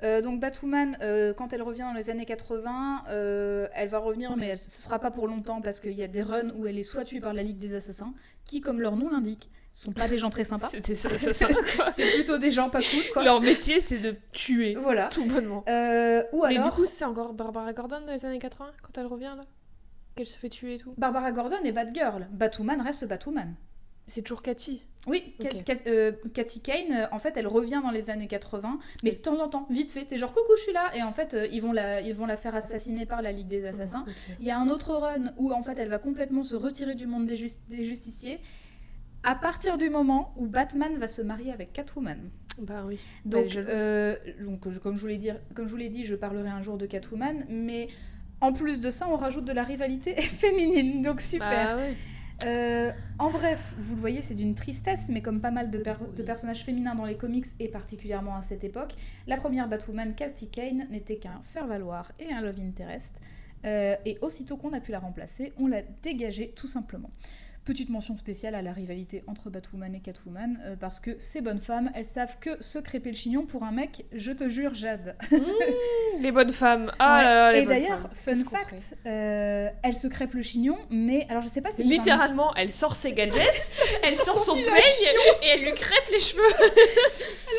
Euh, donc Batwoman, euh, quand elle revient dans les années 80, euh, elle va revenir, mais elle- ce sera pas pour longtemps parce qu'il y a des runs où elle est soit tuée par la Ligue des Assassins, qui, comme leur nom l'indique, sont pas des gens très sympas. C'était ça, ça, ça. C'est plutôt des gens pas cool, quoi. Leur métier c'est de tuer. Voilà. Tout bonnement. Euh, ou Mais alors, du coup c'est encore Barbara Gordon dans les années 80 quand elle revient là? Qu'elle se fait tuer et tout? Barbara Gordon est Batgirl. Batwoman reste Batwoman. C'est toujours Cathy. Oui, Cat- Ok. Cat- euh, Cathy Kane, euh, en fait, elle revient dans les années 80, mais de temps en temps, vite fait. C'est genre coucou, je suis là, et en fait, euh, ils, vont la, ils vont la faire assassiner par la Ligue des Assassins. Il y a un autre run où en fait elle va complètement se retirer du monde des, jus- des justiciers à partir du moment où Batman va se marier avec Catwoman. Bah oui. Donc, euh, donc comme, je vous l'ai dit, comme je vous l'ai dit, je parlerai un jour de Catwoman, mais en plus de ça, on rajoute de la rivalité féminine, donc super. Bah ouais. Euh, en bref, vous le voyez, c'est d'une tristesse, mais comme pas mal de, per- de personnages féminins dans les comics, et particulièrement à cette époque, la première Batwoman, Cathy Kane, n'était qu'un faire-valoir et un love interest. Euh, et aussitôt qu'on a pu la remplacer, on l'a dégagée tout simplement. Petite mention spéciale à la rivalité entre Batwoman et Catwoman, euh, parce que ces bonnes femmes, elles savent que se crêper le chignon pour un mec, je te jure, Jade. Mmh, les bonnes femmes. Ah Ouais. là là, les et d'ailleurs, fun fact, euh, elle se crêpe le chignon, mais alors je sais pas si un- Littéralement, elle sort ses gadgets, elle sort son peigne et elle lui crêpe les cheveux.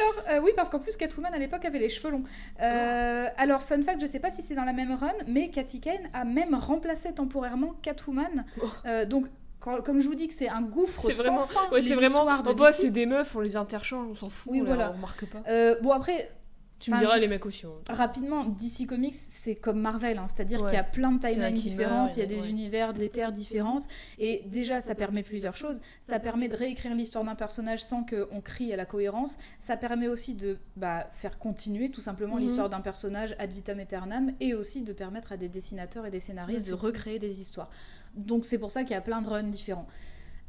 Alors, euh, oui, parce qu'en plus, Catwoman à l'époque avait les cheveux longs. Euh, Alors, fun fact, je sais pas si c'est dans la même run, mais Cathy Kane a même remplacé temporairement Catwoman. Oh. Euh, donc, quand- comme je vous dis que c'est un gouffre C'est sans vraiment- fin. Ouais, c'est vraiment. de Oh, bah, c'est des meufs, on les interchange, on s'en fout, Oui, on, voilà. on remarque pas. Euh, bon, après, Tu me diras je- les mecs aussi. rapidement, DC Comics, c'est comme Marvel, hein, c'est-à-dire Ouais. qu'il y a plein de timelines différentes, il y a des ouais. univers, des terres différentes, et déjà, ça permet plusieurs choses. Ça permet de réécrire l'histoire d'un personnage sans qu'on crie à la cohérence. Ça permet aussi de bah, faire continuer tout simplement Mhm. l'histoire d'un personnage ad vitam aeternam, et aussi de permettre à des dessinateurs et des scénaristes de recréer des histoires. Donc c'est pour ça qu'il y a plein de runs différents.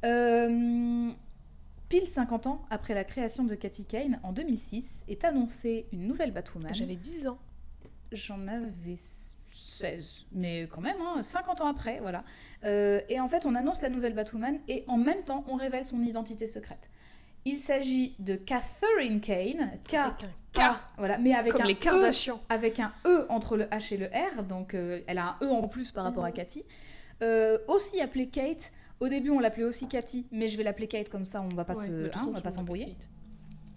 Euh, Pile 50 ans après la création de Cathy Kane, en 2006, est annoncée une nouvelle Batwoman. J'avais 10 ans. J'en avais 16, mais quand même, hein, 50 ans après, voilà. Euh, et en fait, on annonce la nouvelle Batwoman et en même temps, on révèle son identité secrète. Il s'agit de Catherine Kane, K, Avec un K. Voilà, mais avec Comme un les E, avec un E entre le H et le R, donc euh, elle a un E en plus par rapport à Mhm. Cathy. Euh, aussi appelée Kate. Au début, on l'appelait aussi Cathy, mais je vais l'appeler Kate comme ça, on va pas Ouais, se, hein, on va pas s'embrouiller.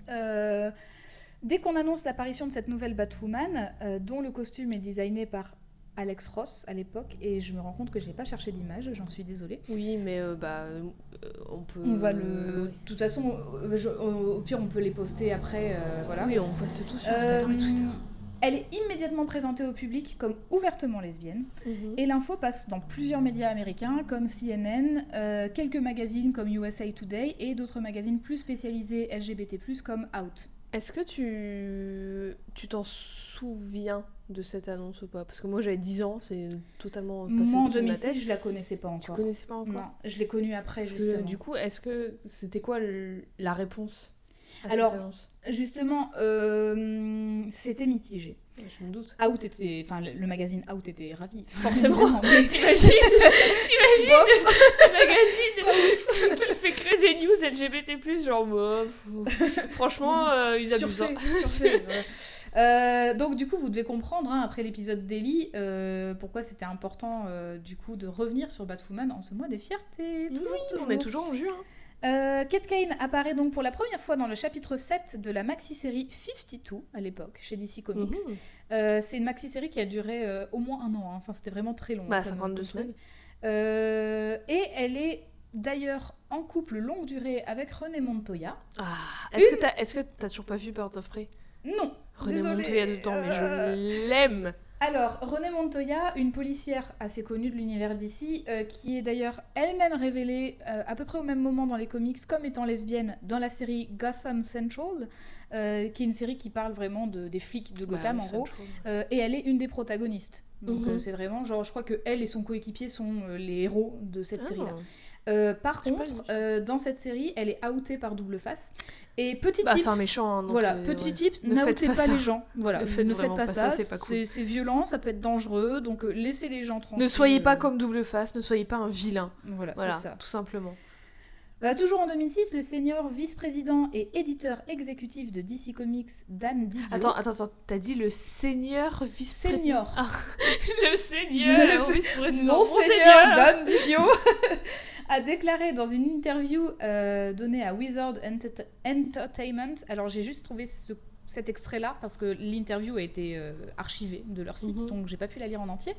Euh, dès qu'on annonce l'apparition de cette nouvelle Batwoman, euh, dont le costume est designé par Alex Ross à l'époque, et je me rends compte que j'ai pas cherché d'image, j'en suis désolée. Oui, mais euh, bah, on peut. On va le. De toute façon, je- au pire, on peut les poster après, voilà. Oui, on poste tout sur Instagram et Twitter. Elle est immédiatement présentée au public comme ouvertement lesbienne. Mhm. Et l'info passe dans plusieurs médias américains comme CNN, euh, quelques magazines comme USA Today et d'autres magazines plus spécialisés LGBT+, comme Out. Est-ce que tu tu t'en souviens de cette annonce ou pas? Parce que moi j'avais 10 ans, c'est totalement passé Moi, en au-dessus de ma 2006, tête. je la connaissais pas Tu encore. connaissais pas encore? Non, je l'ai connue après, Parce que, justement. du coup, est-ce que c'était quoi le- la réponse? À Alors, cette annonce Justement, euh, c'était mitigé. Je me doute. Out était, enfin le, le magazine Out était ravi. Forcément. T'imagines T'imagines le magazine qui fait que des news LGBT+, genre, bof. franchement, euh, ils abusent. Surfait, hein. ouais. Euh, donc du coup, vous devez comprendre hein, après l'épisode d'Ellie euh, pourquoi c'était important euh, du coup de revenir sur Batwoman en ce mois des fiertés. Toujours, Oui, toujours. on est toujours en juin. Euh, Kate Kane apparaît donc pour la première fois dans le chapitre 7 de la maxi-série 52 à l'époque chez DC Comics. Mhm. Euh, c'est une maxi-série qui a duré euh, au moins un an, hein. enfin c'était vraiment très long. Bah, comme- 52 comme semaines. et elle est d'ailleurs en couple longue durée avec René Montoya. Ah, est-ce que t'as t'as toujours pas vu Birds of Prey? Non, René. Montoya dedans, mais je l'aime. Alors, Renée Montoya, une policière assez connue de l'univers d'ici, euh, qui est d'ailleurs elle-même révélée euh, à peu près au même moment dans les comics comme étant lesbienne dans la série Gotham Central, euh, qui est une série qui parle vraiment de, des flics de Gotham Bah oui, en gros. Euh, et elle est une des protagonistes. Donc Mhm. euh, c'est vraiment genre, je crois que elle et son coéquipier sont les héros de cette Ah. série-là. Euh, par contre, euh, dans cette série, elle est outée par Double Face. Et petit Bah, type, c'est un méchant. hein, donc, voilà, euh, petit ouais. type, Ne faites n'outez pas les gens. Voilà, Ne ne faites faites, vraiment pas, pas ça, c'est cool. violent, ça peut être dangereux, donc laissez les gens tranquilles. Ne soyez pas comme double face, ne soyez pas un vilain. Voilà, Voilà, c'est ça. tout simplement. Euh, toujours en 2006, le senior vice-président et éditeur exécutif de DC Comics, Dan Didio. Attends, attends, attends, t'as dit le seigneur vice-président? Senior. Ah, le seigneur Le vice-président. Mon seigneur Dan Didio a déclaré dans une interview euh, donnée à Wizard Enter- Entertainment. Alors j'ai juste trouvé ce- cet extrait-là parce que l'interview a été euh, archivée de leur site, Mhm. donc j'ai pas pu la lire en entier.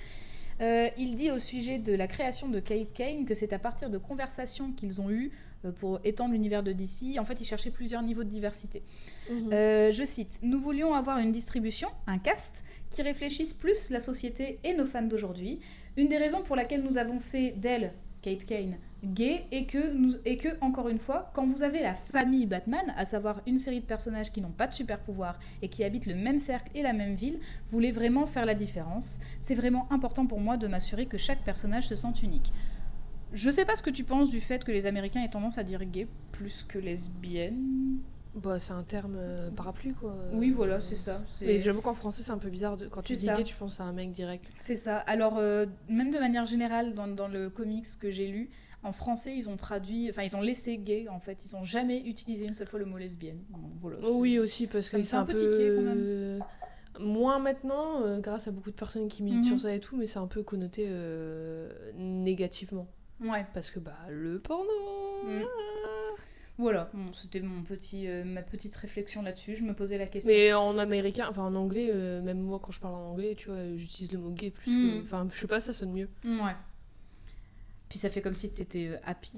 Il dit au sujet de la création de Kate Kane que c'est à partir de conversations qu'ils ont eues pour étendre l'univers de DC. En fait, ils cherchaient plusieurs niveaux de diversité. Mhm. Euh, je cite Nous voulions avoir une distribution, un cast, qui réfléchisse plus la société et nos fans d'aujourd'hui. Une des raisons pour laquelle nous avons fait d'elle, Kate Kane, gay, et que, nous, et que, encore une fois, quand vous avez la famille Batman, à savoir une série de personnages qui n'ont pas de super pouvoir et qui habitent le même cercle et la même ville, vous voulez vraiment faire la différence. C'est vraiment important pour moi de m'assurer que chaque personnage se sente unique. Je sais pas ce que tu penses du fait que les Américains aient tendance à dire gay plus que lesbienne. Bah, c'est un terme euh, parapluie, quoi. Oui, voilà, c'est ça. Mais j'avoue qu'en français, c'est un peu bizarre. De... Quand tu dis ça. gay, tu penses à un mec direct. C'est ça. Alors, euh, même de manière générale, dans, dans le comics que j'ai lu, en français, ils ont traduit, enfin, ils ont laissé gay, en fait. Ils ont jamais utilisé une seule fois le mot lesbienne. Voilà, Oh oui, aussi, parce que c'est un un peu. quand même. Moins maintenant, euh, grâce à beaucoup de personnes qui militent Mhm. sur ça et tout, mais c'est un peu connoté euh, négativement. Ouais. Parce que, bah, le porno. Mm. Voilà, Bon, c'était mon petit, euh, ma petite réflexion là-dessus. Je me posais la question. Mais en américain, enfin en anglais, euh, même moi quand je parle en anglais, tu vois, j'utilise le mot gay plus que. Mm. Enfin, je sais pas, ça sonne mieux. Ouais. Puis ça fait comme si t'étais euh, happy,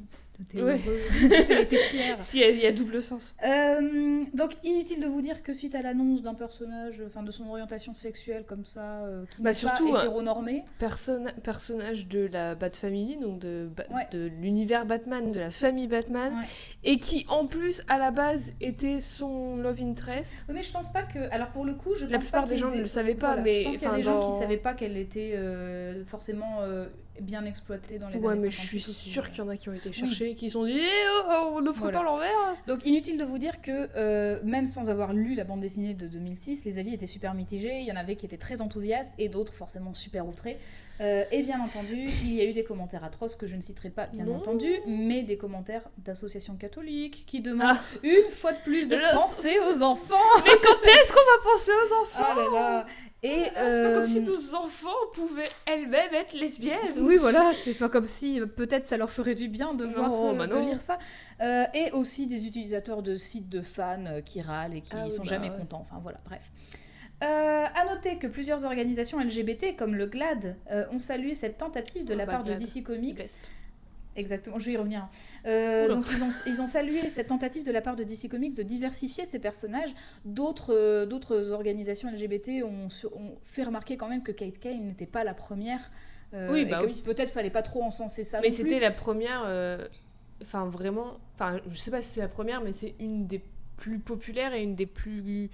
t'étais Ouais. heureux, t'étais fier. Il y, a, il y a double sens. Euh, donc inutile de vous dire que suite à l'annonce d'un personnage, enfin de son orientation sexuelle comme ça, euh, qui Bah, n'est surtout, pas hétéronormée, Personne, personnage de la Bat Family, donc de, Ba- Ouais. de l'univers Batman, de la famille Batman, Ouais. et qui en plus à la base était son love interest. mais je pense pas que. Alors pour le coup, je La plupart pas des gens ne le savaient pas, Voilà, mais je pense qu'il y a des gens qui savaient pas qu'elle était euh, forcément euh, bien exploitée dans les Ouais, années mais je 50 suis sûre qu'il y en a qui ont été cherchés, qui se sont dit eh, oh, on ne Voilà. pas l'envers. Donc inutile de vous dire que euh, même sans avoir lu la bande dessinée de 2006, les avis étaient super mitigés. Il y en avait qui étaient très enthousiastes et d'autres forcément super outrés. Euh, et bien entendu, il y a eu des commentaires atroces que je ne citerai pas, bien Non. entendu, mais des commentaires d'associations catholiques qui demandent Ah. une fois de plus de penser aux enfants. Mais quand est-ce qu'on va penser aux enfants Ah là là. Et C'est pas comme si euh, nos enfants pouvaient elles-mêmes être lesbiennes. Oui, voilà, c'est pas comme si euh, peut-être ça leur ferait du bien de voir ça, bah de lire ça. Euh, et aussi des utilisateurs de sites de fans qui râlent et qui Ah sont bah jamais ouais. contents. Enfin voilà, bref. Euh, à noter que plusieurs organisations LGBT comme le GLAD ont salué cette tentative de Ah la bah, part de DC Comics. Exactement, je vais y revenir. Euh, donc ils ont, ils ont salué cette tentative de la part de DC Comics de diversifier ces personnages. D'autres euh, d'autres organisations LGBT ont, fait remarquer quand même que Kate Kane n'était pas la première. euh, Oui, bah oui. Peut-être fallait pas trop encenser ça. Mais c'était la première. euh, Enfin, vraiment. Enfin, je sais pas si c'est la première, mais c'est une des plus populaires et une des plus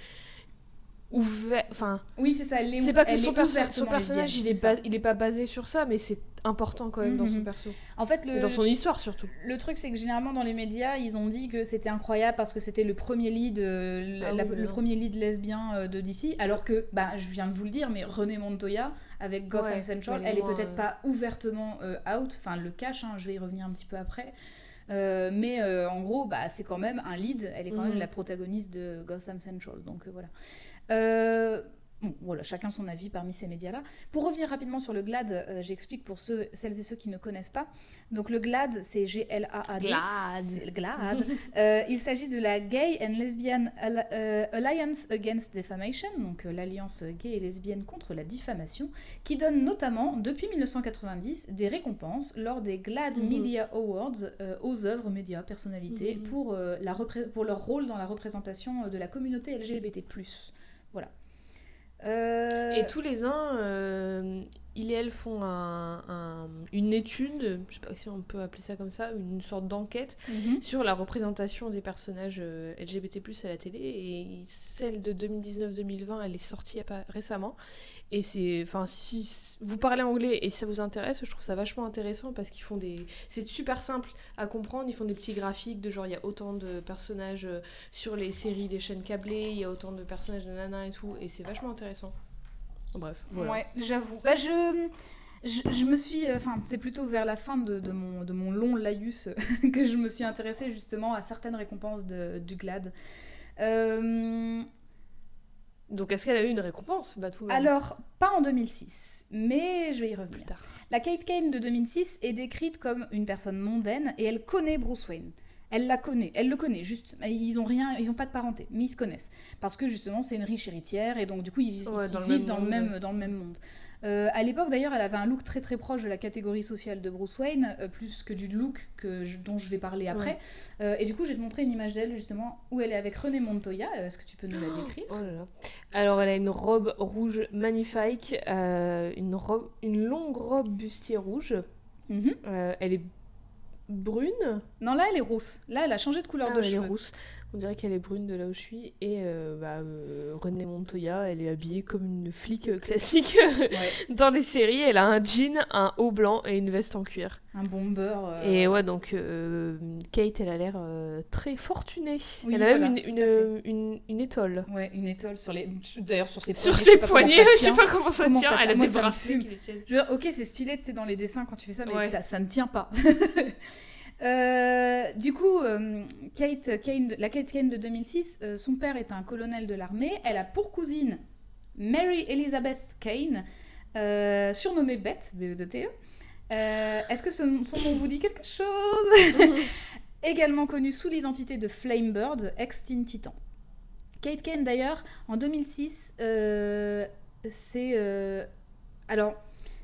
ouvertes. Enfin, Oui, c'est ça. Elle est c'est pas que son, perso- son personnage, il est, pas, il est pas basé sur ça, mais c'est important quand même dans son Mhm. perso. En fait, le, dans son histoire surtout. le truc, c'est que généralement dans les médias, ils ont dit que c'était incroyable parce que c'était le premier lead, euh, Ah la- oui, le premier lead lesbien euh, de DC, alors que, bah, je viens de vous le dire, mais René Montoya avec Gotham Ouais, Central, elle est peut-être euh, pas ouvertement out, enfin le cache, hein, je vais y revenir un petit peu après. Mais en gros, bah, c'est quand même un lead, elle est quand Mhm. même la protagoniste de Gotham Central, donc voilà. Euh, Bon, voilà, chacun son avis parmi ces médias-là. Pour revenir rapidement sur le GLAD, euh, j'explique pour ceux, celles et ceux qui ne connaissent pas. Donc le GLAD, c'est G-L-A-A-D. Le GLAD. Euh, il s'agit de la Gay and Lesbian Al- Alliance Against Defamation, donc euh, l'alliance gay et lesbienne contre la diffamation, qui donne notamment, depuis 1990, des récompenses lors des GLAD Mhm. Media Awards aux œuvres, médias, personnalités, Mhm. pour, la repré- pour leur rôle dans la représentation de la communauté LGBT+. Euh, Et tous les ans, euh, ils et elles font un- un- une étude, je sais pas si on peut appeler ça comme ça, une sorte d'enquête mhm. sur la représentation des personnages euh, LGBT+ à la télé. Et celle de 2019-2020, elle est sortie récemment. Et c'est, enfin, si vous parlez anglais et si ça vous intéresse, je trouve ça vachement intéressant parce qu'ils font des, c'est super simple à comprendre. Ils font des petits graphiques de genre il y a autant de personnages euh, sur les séries des chaînes câblées, il y a autant de personnages de nanas et tout, et c'est vachement intéressant. Bref, voilà. Ouais, j'avoue. Bah, je, je, je me suis. euh, Enfin, c'est plutôt vers la fin de, de mon, de mon long laïus que je me suis intéressée justement à certaines récompenses de- du GLAD. Euh, Donc est-ce qu'elle a eu une récompense, Batwoman alors, pas en 2006, mais je vais y plus revenir. tard. La Kate Kane de 2006 est décrite comme une personne mondaine et elle connaît Bruce Wayne. Elle la connaît, elle le connaît, juste. Ils ont rien, ils ont pas de parenté, mais ils se connaissent. Parce que justement, c'est une riche héritière et donc du coup, ils, vivent- Ouais, ils dans le vivent même dans, le monde. même, dans le même monde. Euh, à l'époque, d'ailleurs, elle avait un look très très proche de la catégorie sociale de Bruce Wayne, euh, plus que du look que je- dont je vais parler après. Euh, et du coup, je vais te montrer une image d'elle justement où elle est avec René Montoya. Est-ce que tu peux nous la décrire? Oh là là. Alors elle a une robe rouge magnifique, euh, une, robe, une longue robe bustier rouge. Mhm. Elle est brune. Non, là, elle est rousse. Là, elle a changé de couleur Ah, de elle est cheveux. rousse. On dirait qu'elle est brune de là où je suis. Et euh, bah, euh, Renée Montoya, elle est habillée comme une flic euh, classique. Ouais, Dans les séries, elle a un jean, un haut blanc et une veste en cuir. un bomber. euh, Et ouais, donc euh, Kate, elle a l'air très fortunée. Oui, elle a même une, une, une, une étoile. Ouais, une étoile sur les. D'ailleurs, sur ses Sur poignets. ses je sais pas comment poignets, ça je sais tient. pas comment ça Comment tient. ça Elle a Moi, des bracelets. Je veux dire, ok, c'est stylé, c'est dans les dessins quand tu fais ça, mais Ouais. ça, ça ne tient pas. Euh, du coup, euh, Kate Kane, la Kate Kane de 2006, euh, son père est un colonel de l'armée. Elle a pour cousine Mary Elizabeth Kane, surnommée Bette, B-E-T-E. Euh, Est-ce que ce- son nom vous dit quelque chose? Également connue sous l'identité de Flamebird, ex-Teen Titan. Kate Kane, d'ailleurs, en 2006, euh, c'est. alors,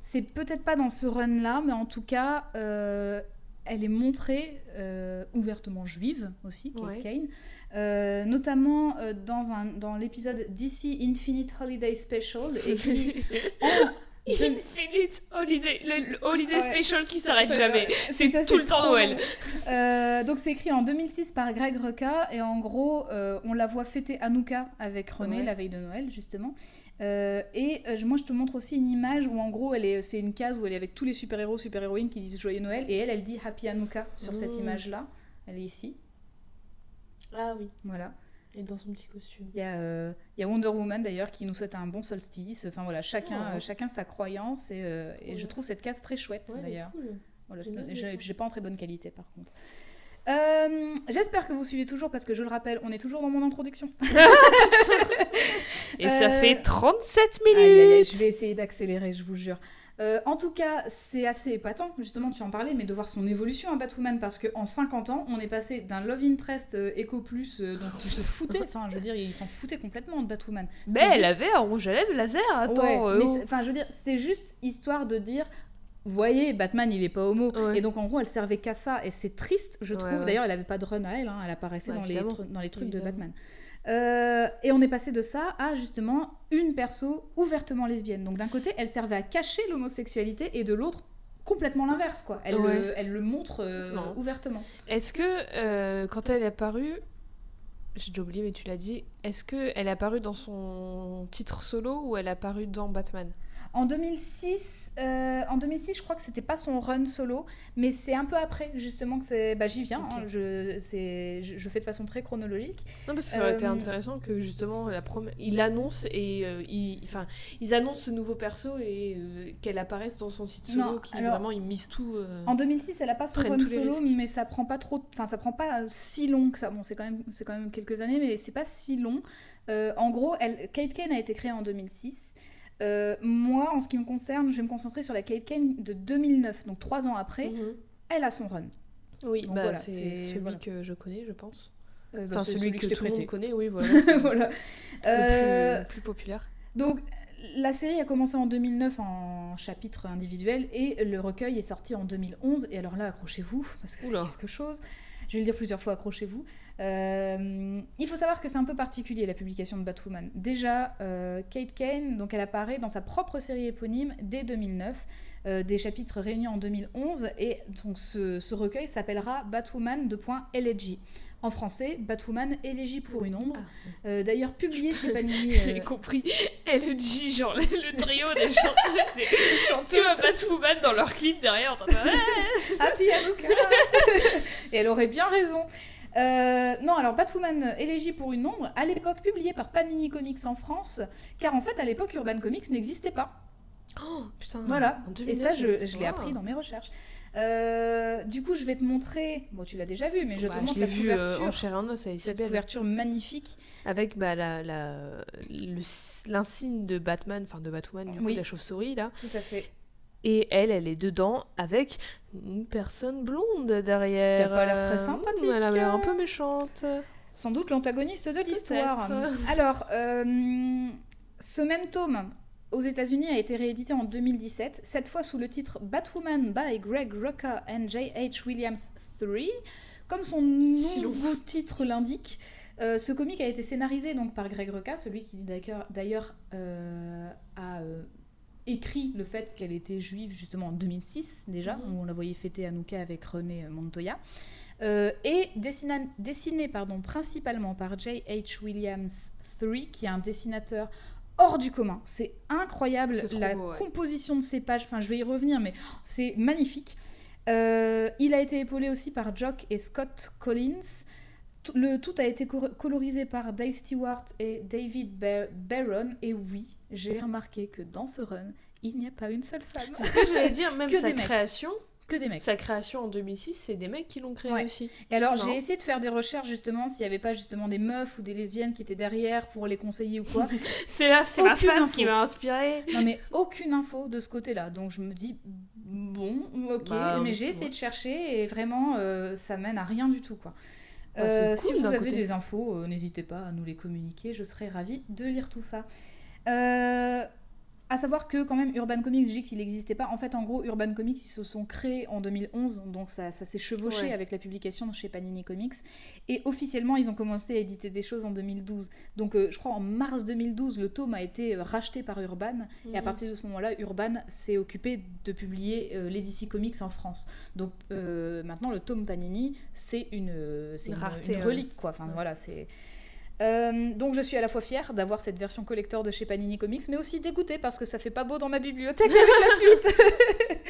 c'est peut-être pas dans ce run-là, mais en tout cas, euh, elle est montrée euh, ouvertement juive aussi, Kate Ouais. Kane. Euh, notamment euh, dans, un, dans l'épisode DC Infinite Holiday Special, écrit en. de- Infinite Holiday, le, le Holiday Ouais. Special qui s'arrête jamais. C'est Ça, tout le temps Noël. Euh, donc c'est écrit en 2006 par Greg Rucka et en gros euh, on la voit fêter Hanouka avec René Ouais. la veille de Noël justement. Euh, et euh, moi je te montre aussi une image où en gros elle est, c'est une case où elle est avec tous les super héros super héroïnes qui disent joyeux Noël et elle elle dit Happy Hanouka sur cette Mmh. image là. Elle est ici, Ah oui. voilà. Et dans son petit costume. Il y, a, euh, il y a Wonder Woman d'ailleurs qui nous souhaite un bon solstice. Enfin voilà, chacun, Oh. chacun sa croyance et, je trouve cette case très chouette Ouais, d'ailleurs. cool. Voilà, j'ai pas en très bonne qualité par contre. Euh, J'espère que vous suivez toujours parce que je le rappelle, on est toujours dans mon introduction. Et ça Euh, fait 37 minutes. Aïe, aïe, aïe, je vais essayer d'accélérer, je vous jure. Euh, en tout cas, c'est assez épatant, justement, tu en parlais, mais de voir son évolution à Batwoman, parce qu'en 50 ans, on est passé d'un Love Interest euh, Echo Plus euh, dont ils se foutaient, enfin, je veux dire, ils s'en foutaient complètement de Batwoman. Mais C'était elle juste- avait un rouge à lèvres laser. Attends. Ouais, euh, mais oh. c'est- enfin, je veux dire, c'est juste histoire de dire. Voyez, Batman, il est pas homo. Ouais. Et donc, en gros, elle servait qu'à ça. Et c'est triste, je trouve. ouais. D'ailleurs, elle avait pas de run à elle. hein, Elle apparaissait dans, les dans les trucs Évidemment. de Batman. Euh, et on est passé de ça à justement une perso ouvertement lesbienne. Donc, d'un côté, elle servait à cacher l'homosexualité et de l'autre, complètement l'inverse, quoi. Elle, Ouais. le, elle le montre euh, ouvertement. Est-ce que euh, quand elle est apparue, j'ai déjà oublié mais tu l'as dit, est-ce que elle est apparue dans son titre solo ou elle est apparue dans Batman? En 2006, euh, en 2006, je crois que c'était pas son run solo, mais c'est un peu après justement que. Bah, j'y viens. Hein, je, c'est, je, je fais de façon très chronologique. Non, parce que ça aurait été Euh, intéressant que justement la il annonce et euh, il... enfin, ils annoncent ce nouveau perso et euh, qu'elle apparaisse dans son titre solo, Non, qui alors, vraiment ils misent tout. En 2006, elle a pas son run solo, mais ça prend pas trop, enfin ça prend pas si long que ça. Bon, c'est quand même, c'est quand même quelques années, mais c'est pas si long. En gros, elle, Kate Kane a été créée en 2006. Euh, moi, en ce qui me concerne, je vais me concentrer sur la Kate Kane de 2009, donc trois ans après. mhm. Elle a son run. Oui, bah, voilà, c'est celui voilà. que je connais, je pense. Euh, bah, Enfin, c'est celui, que, je t'ai tout le monde connaît, oui, voilà. le Euh, plus, le plus populaire. Donc, la série a commencé en 2009 en chapitre individuel et le recueil est sorti en 2011. Et alors là, accrochez-vous, parce que c'est quelque chose. Je vais le dire plusieurs fois, accrochez-vous. Euh, il faut savoir que c'est un peu particulier la publication de Batwoman. Déjà, euh, Kate Kane, donc elle apparaît dans sa propre série éponyme dès 2009, euh, des chapitres réunis en 2011, et donc ce, ce recueil s'appellera Batwoman de point. En français, Batwoman élégie pour une ombre. Ah, D'ailleurs, publié chez Panini. J'ai compris. LG, genre le, le trio des chanteuses. tu vois Batwoman dans leur clip derrière. Ah Happy Hanukkah Et elle aurait bien raison. Euh, non, alors Batwoman élégie pour une ombre, à l'époque publié par Panini Comics en France, car en fait à l'époque Urban Comics n'existait pas. Oh putain. Voilà. Et 2009, ça, je, l'ai appris dans mes recherches. Euh, du coup, je vais te montrer. Bon, tu l'as déjà vu, mais je Bah, te montre l'ai la vu euh, couverture. en chair en os cette couverture magnifique. Avec bah, la, la, le- l'insigne de Batman, enfin de Batwoman, du coup, Oui. la chauve-souris là. Tout à fait. Et elle, elle est dedans avec une personne blonde derrière. Qui a pas l'air très Euh, sympathique. Elle a l'air un peu méchante. Sans doute l'antagoniste de l'histoire. Alors, euh, ce même tome aux États-Unis a été réédité en 2017, cette fois sous le titre Batwoman by Greg Rucka and J.H. Williams III. Comme son nouveau titre l'indique, euh, ce comic a été scénarisé donc par Greg Rucka, celui qui d'ailleurs- euh, a écrit le fait qu'elle était juive justement en 2006 déjà, Mhm. où on la voyait fêter Hanouka avec René Montoya. Euh, et dessina- dessiné pardon, principalement par J.H. Williams III, qui est un dessinateur hors du commun. C'est incroyable la beau, ouais. composition de ces pages. Enfin, je vais y revenir, mais c'est magnifique. Euh, il a été épaulé aussi par Jock et Scott Collins. Le tout a été colorisé par Dave Stewart et David Bar- Barron. Et oui, j'ai remarqué que dans ce run, il n'y a pas une seule femme. C'est ce que j'allais dire, même Que sa création. que des mecs. Sa création en 2006, c'est des mecs qui l'ont créé Ouais. aussi. Et alors, j'ai essayé de faire des recherches justement s'il n'y avait pas justement des meufs ou des lesbiennes qui étaient derrière pour les conseiller ou quoi. C'est là, c'est ma femme info. qui m'a inspirée. non, mais aucune info de ce côté-là. Donc, je me dis, bon, ok. Bah, mais j'ai ouais. essayé de chercher et vraiment, euh, ça mène à rien du tout, quoi. Euh, cool, si vous avez côté. des infos, euh, n'hésitez pas à nous les communiquer. Je serais ravie de lire tout ça. Euh, à savoir que quand même Urban Comics, je dis qu'il n'existait pas. En fait, en gros, Urban Comics, ils se sont créés en 2011, donc ça, ça s'est chevauché Ouais. avec la publication chez Panini Comics. Et officiellement, ils ont commencé à éditer des choses en 2012. Donc, euh, je crois en mars 2012, le tome a été euh, racheté par Urban. Et à Mhm. partir de ce moment-là, Urban s'est occupé de publier euh, les DC Comics en France. Donc euh, maintenant, le tome Panini, c'est une, Une une, relique, quoi. Enfin Ouais. voilà, c'est. Euh, donc je suis à la fois fière d'avoir cette version collector de chez Panini Comics, mais aussi dégoûtée parce que ça fait pas beau dans ma bibliothèque avec la suite.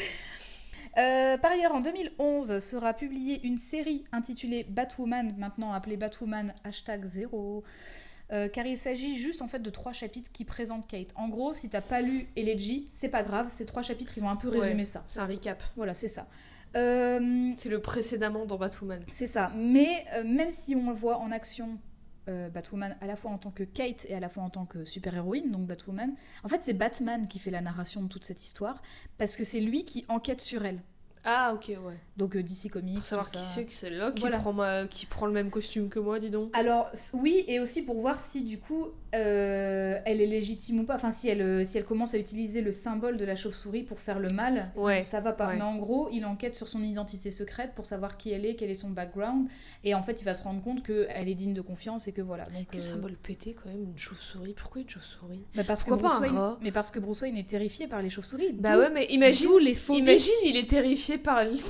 Euh, par ailleurs, en 2011 sera publiée une série intitulée Batwoman, maintenant appelée Batwoman hashtag 0, euh, car il s'agit juste en fait de trois chapitres qui présentent Kate. En gros, si t'as pas lu Elegy, c'est pas grave, ces trois chapitres ils vont un peu Ouais. résumer ça. C'est un recap. Voilà, c'est ça. C'est le précédemment dans Batwoman. c'est ça. Mais même si on le voit en action, euh, Batwoman à la fois en tant que Kate et à la fois en tant que super-héroïne, donc Batwoman, en fait c'est Batman qui fait la narration de toute cette histoire, parce que c'est lui qui enquête sur elle. Ah, ok, ouais. Donc euh, DC Comics, Pour savoir tout qui c'est que c'est là qui, Voilà. prend ma- qui prend le même costume que moi, dis donc. Alors oui, et aussi pour voir si du coup euh, elle est légitime ou pas. Enfin, si elle, euh, si elle commence à utiliser le symbole de la chauve-souris pour faire le mal, Ouais, ça va pas. ouais. Mais en gros, il enquête sur son identité secrète pour savoir qui elle est, quel est son background, et en fait, il va se rendre compte qu'elle est digne de confiance et que voilà. Donc, Quel euh, symbole pété quand même, une chauve-souris. Pourquoi une chauve-souris? Bah, parce que Pourquoi pas Bruce un Wayne, rat mais parce que Bruce Wayne est terrifié par les chauves-souris. Bah ouais, mais imagine. les. Imagine, il est terrifié par. imagine,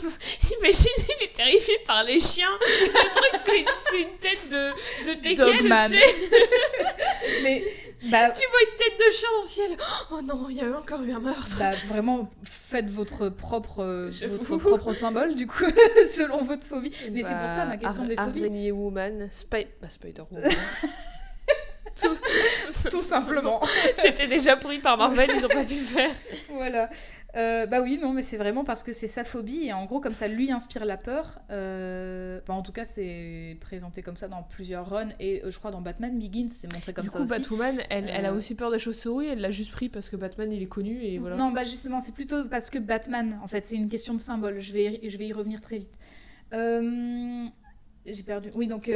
il est terrifié par les chiens. Le truc, c'est c'est une tête de, de teckel. mais Bah, Tu vois une tête de chat dans le ciel. Oh non, il y a encore eu un meurtre. bah, vraiment, faites votre propre, euh, votre propre symbole, du coup, selon votre phobie. Mais c'est pour ça ma question des phobies. Bah, Araignée woman, bah, Spider woman. tout, Tout simplement. C'était déjà pris par Marvel, ils ont pas pu faire. voilà. Euh, bah oui, non, mais c'est vraiment parce que c'est sa phobie et en gros, comme ça lui inspire la peur. euh, bah, en tout cas, c'est présenté comme ça dans plusieurs runs et euh, je crois dans Batman Begins, c'est montré comme du ça coup, aussi. Batwoman, elle, elle a aussi peur des chauves-souris, elle l'a juste pris parce que Batman il est connu et voilà. Non, bah justement, c'est plutôt parce que Batman, en fait, c'est une question de symbole. Je vais, y- je vais y revenir très vite. J'ai perdu. Oui, donc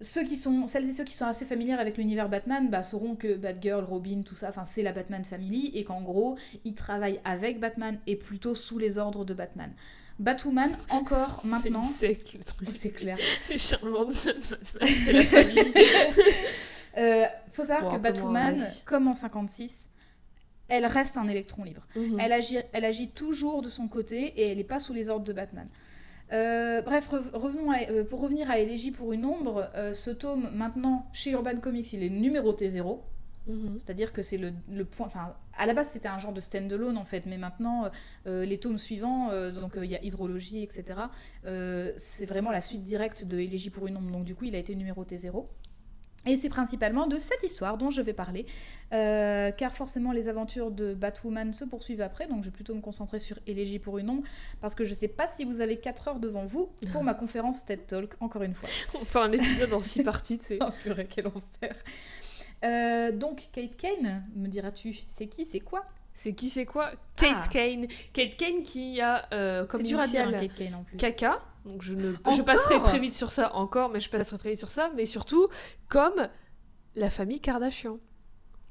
ceux qui sont, celles et ceux qui sont assez familières avec l'univers Batman, bah, sauront que Batgirl, Robin, tout ça, enfin, c'est la Batman Family et qu'en gros, ils travaillent avec Batman et plutôt sous les ordres de Batman. Batwoman, encore maintenant. C'est le truc. Oh, c'est clair. C'est Charles Manson, Batman, c'est la famille. Euh, faut savoir Bon, que moins, Batwoman, comme en 56, elle reste un électron libre. Mhm. Elle agit, elle agit toujours de son côté et elle n'est pas sous les ordres de Batman. Euh, bref, re- revenons à- euh, pour revenir à Élégie pour une ombre, euh, ce tome maintenant chez Urban Comics il est numéroté 0, Mhm. c'est-à-dire que c'est le, le point. Enfin, à la base c'était un genre de stand-alone en fait, mais maintenant les tomes suivants, donc il y a Hydrologie, etc., c'est vraiment la suite directe de Élégie pour une ombre, donc du coup il a été numéroté 0. Et c'est principalement de cette histoire dont je vais parler, euh, car forcément les aventures de Batwoman se poursuivent après, donc je vais plutôt me concentrer sur Élégie pour une ombre, parce que je sais pas si vous avez 4 heures devant vous pour ma conférence TED Talk, encore une fois. On fait un épisode en six parties, tu sais. Oh purée, quel enfer Euh, donc Kate Kane, me diras-tu, c'est qui, c'est quoi? C'est qui, c'est quoi? Kate Ah. Kane. Kate Kane qui a euh, comme C'est dur à dire, initiale hein, Kate Kane en plus. Caca. Donc je, ne, je passerai très vite sur ça encore, mais je passerai très vite sur ça. Mais surtout, comme la famille Kardashian.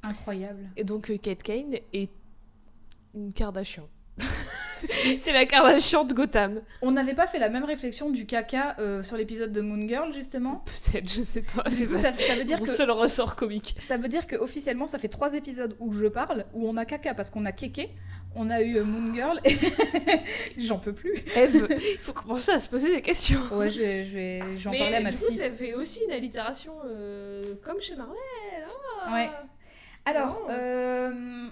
Incroyable. Et donc euh, Kate Kane est une Kardashian. c'est la Kardashian de Gotham. On n'avait pas fait la même réflexion du caca euh, sur l'épisode de Moon Girl justement? Peut-être, je sais pas. C'est ça, ça veut dire mon que seul ressort comique. Ça veut dire que officiellement, ça fait trois épisodes où je parle, où on a caca parce qu'on a kéké, on a eu euh, Moon Girl, et j'en peux plus. Eve, il faut commencer à se poser des questions. Ouais, je vais, je vais, je vais en Mais parler à ma du coup, psy. ça fait aussi une allitération euh, comme chez Marvel. ah. Ouais. Alors, Oh. euh,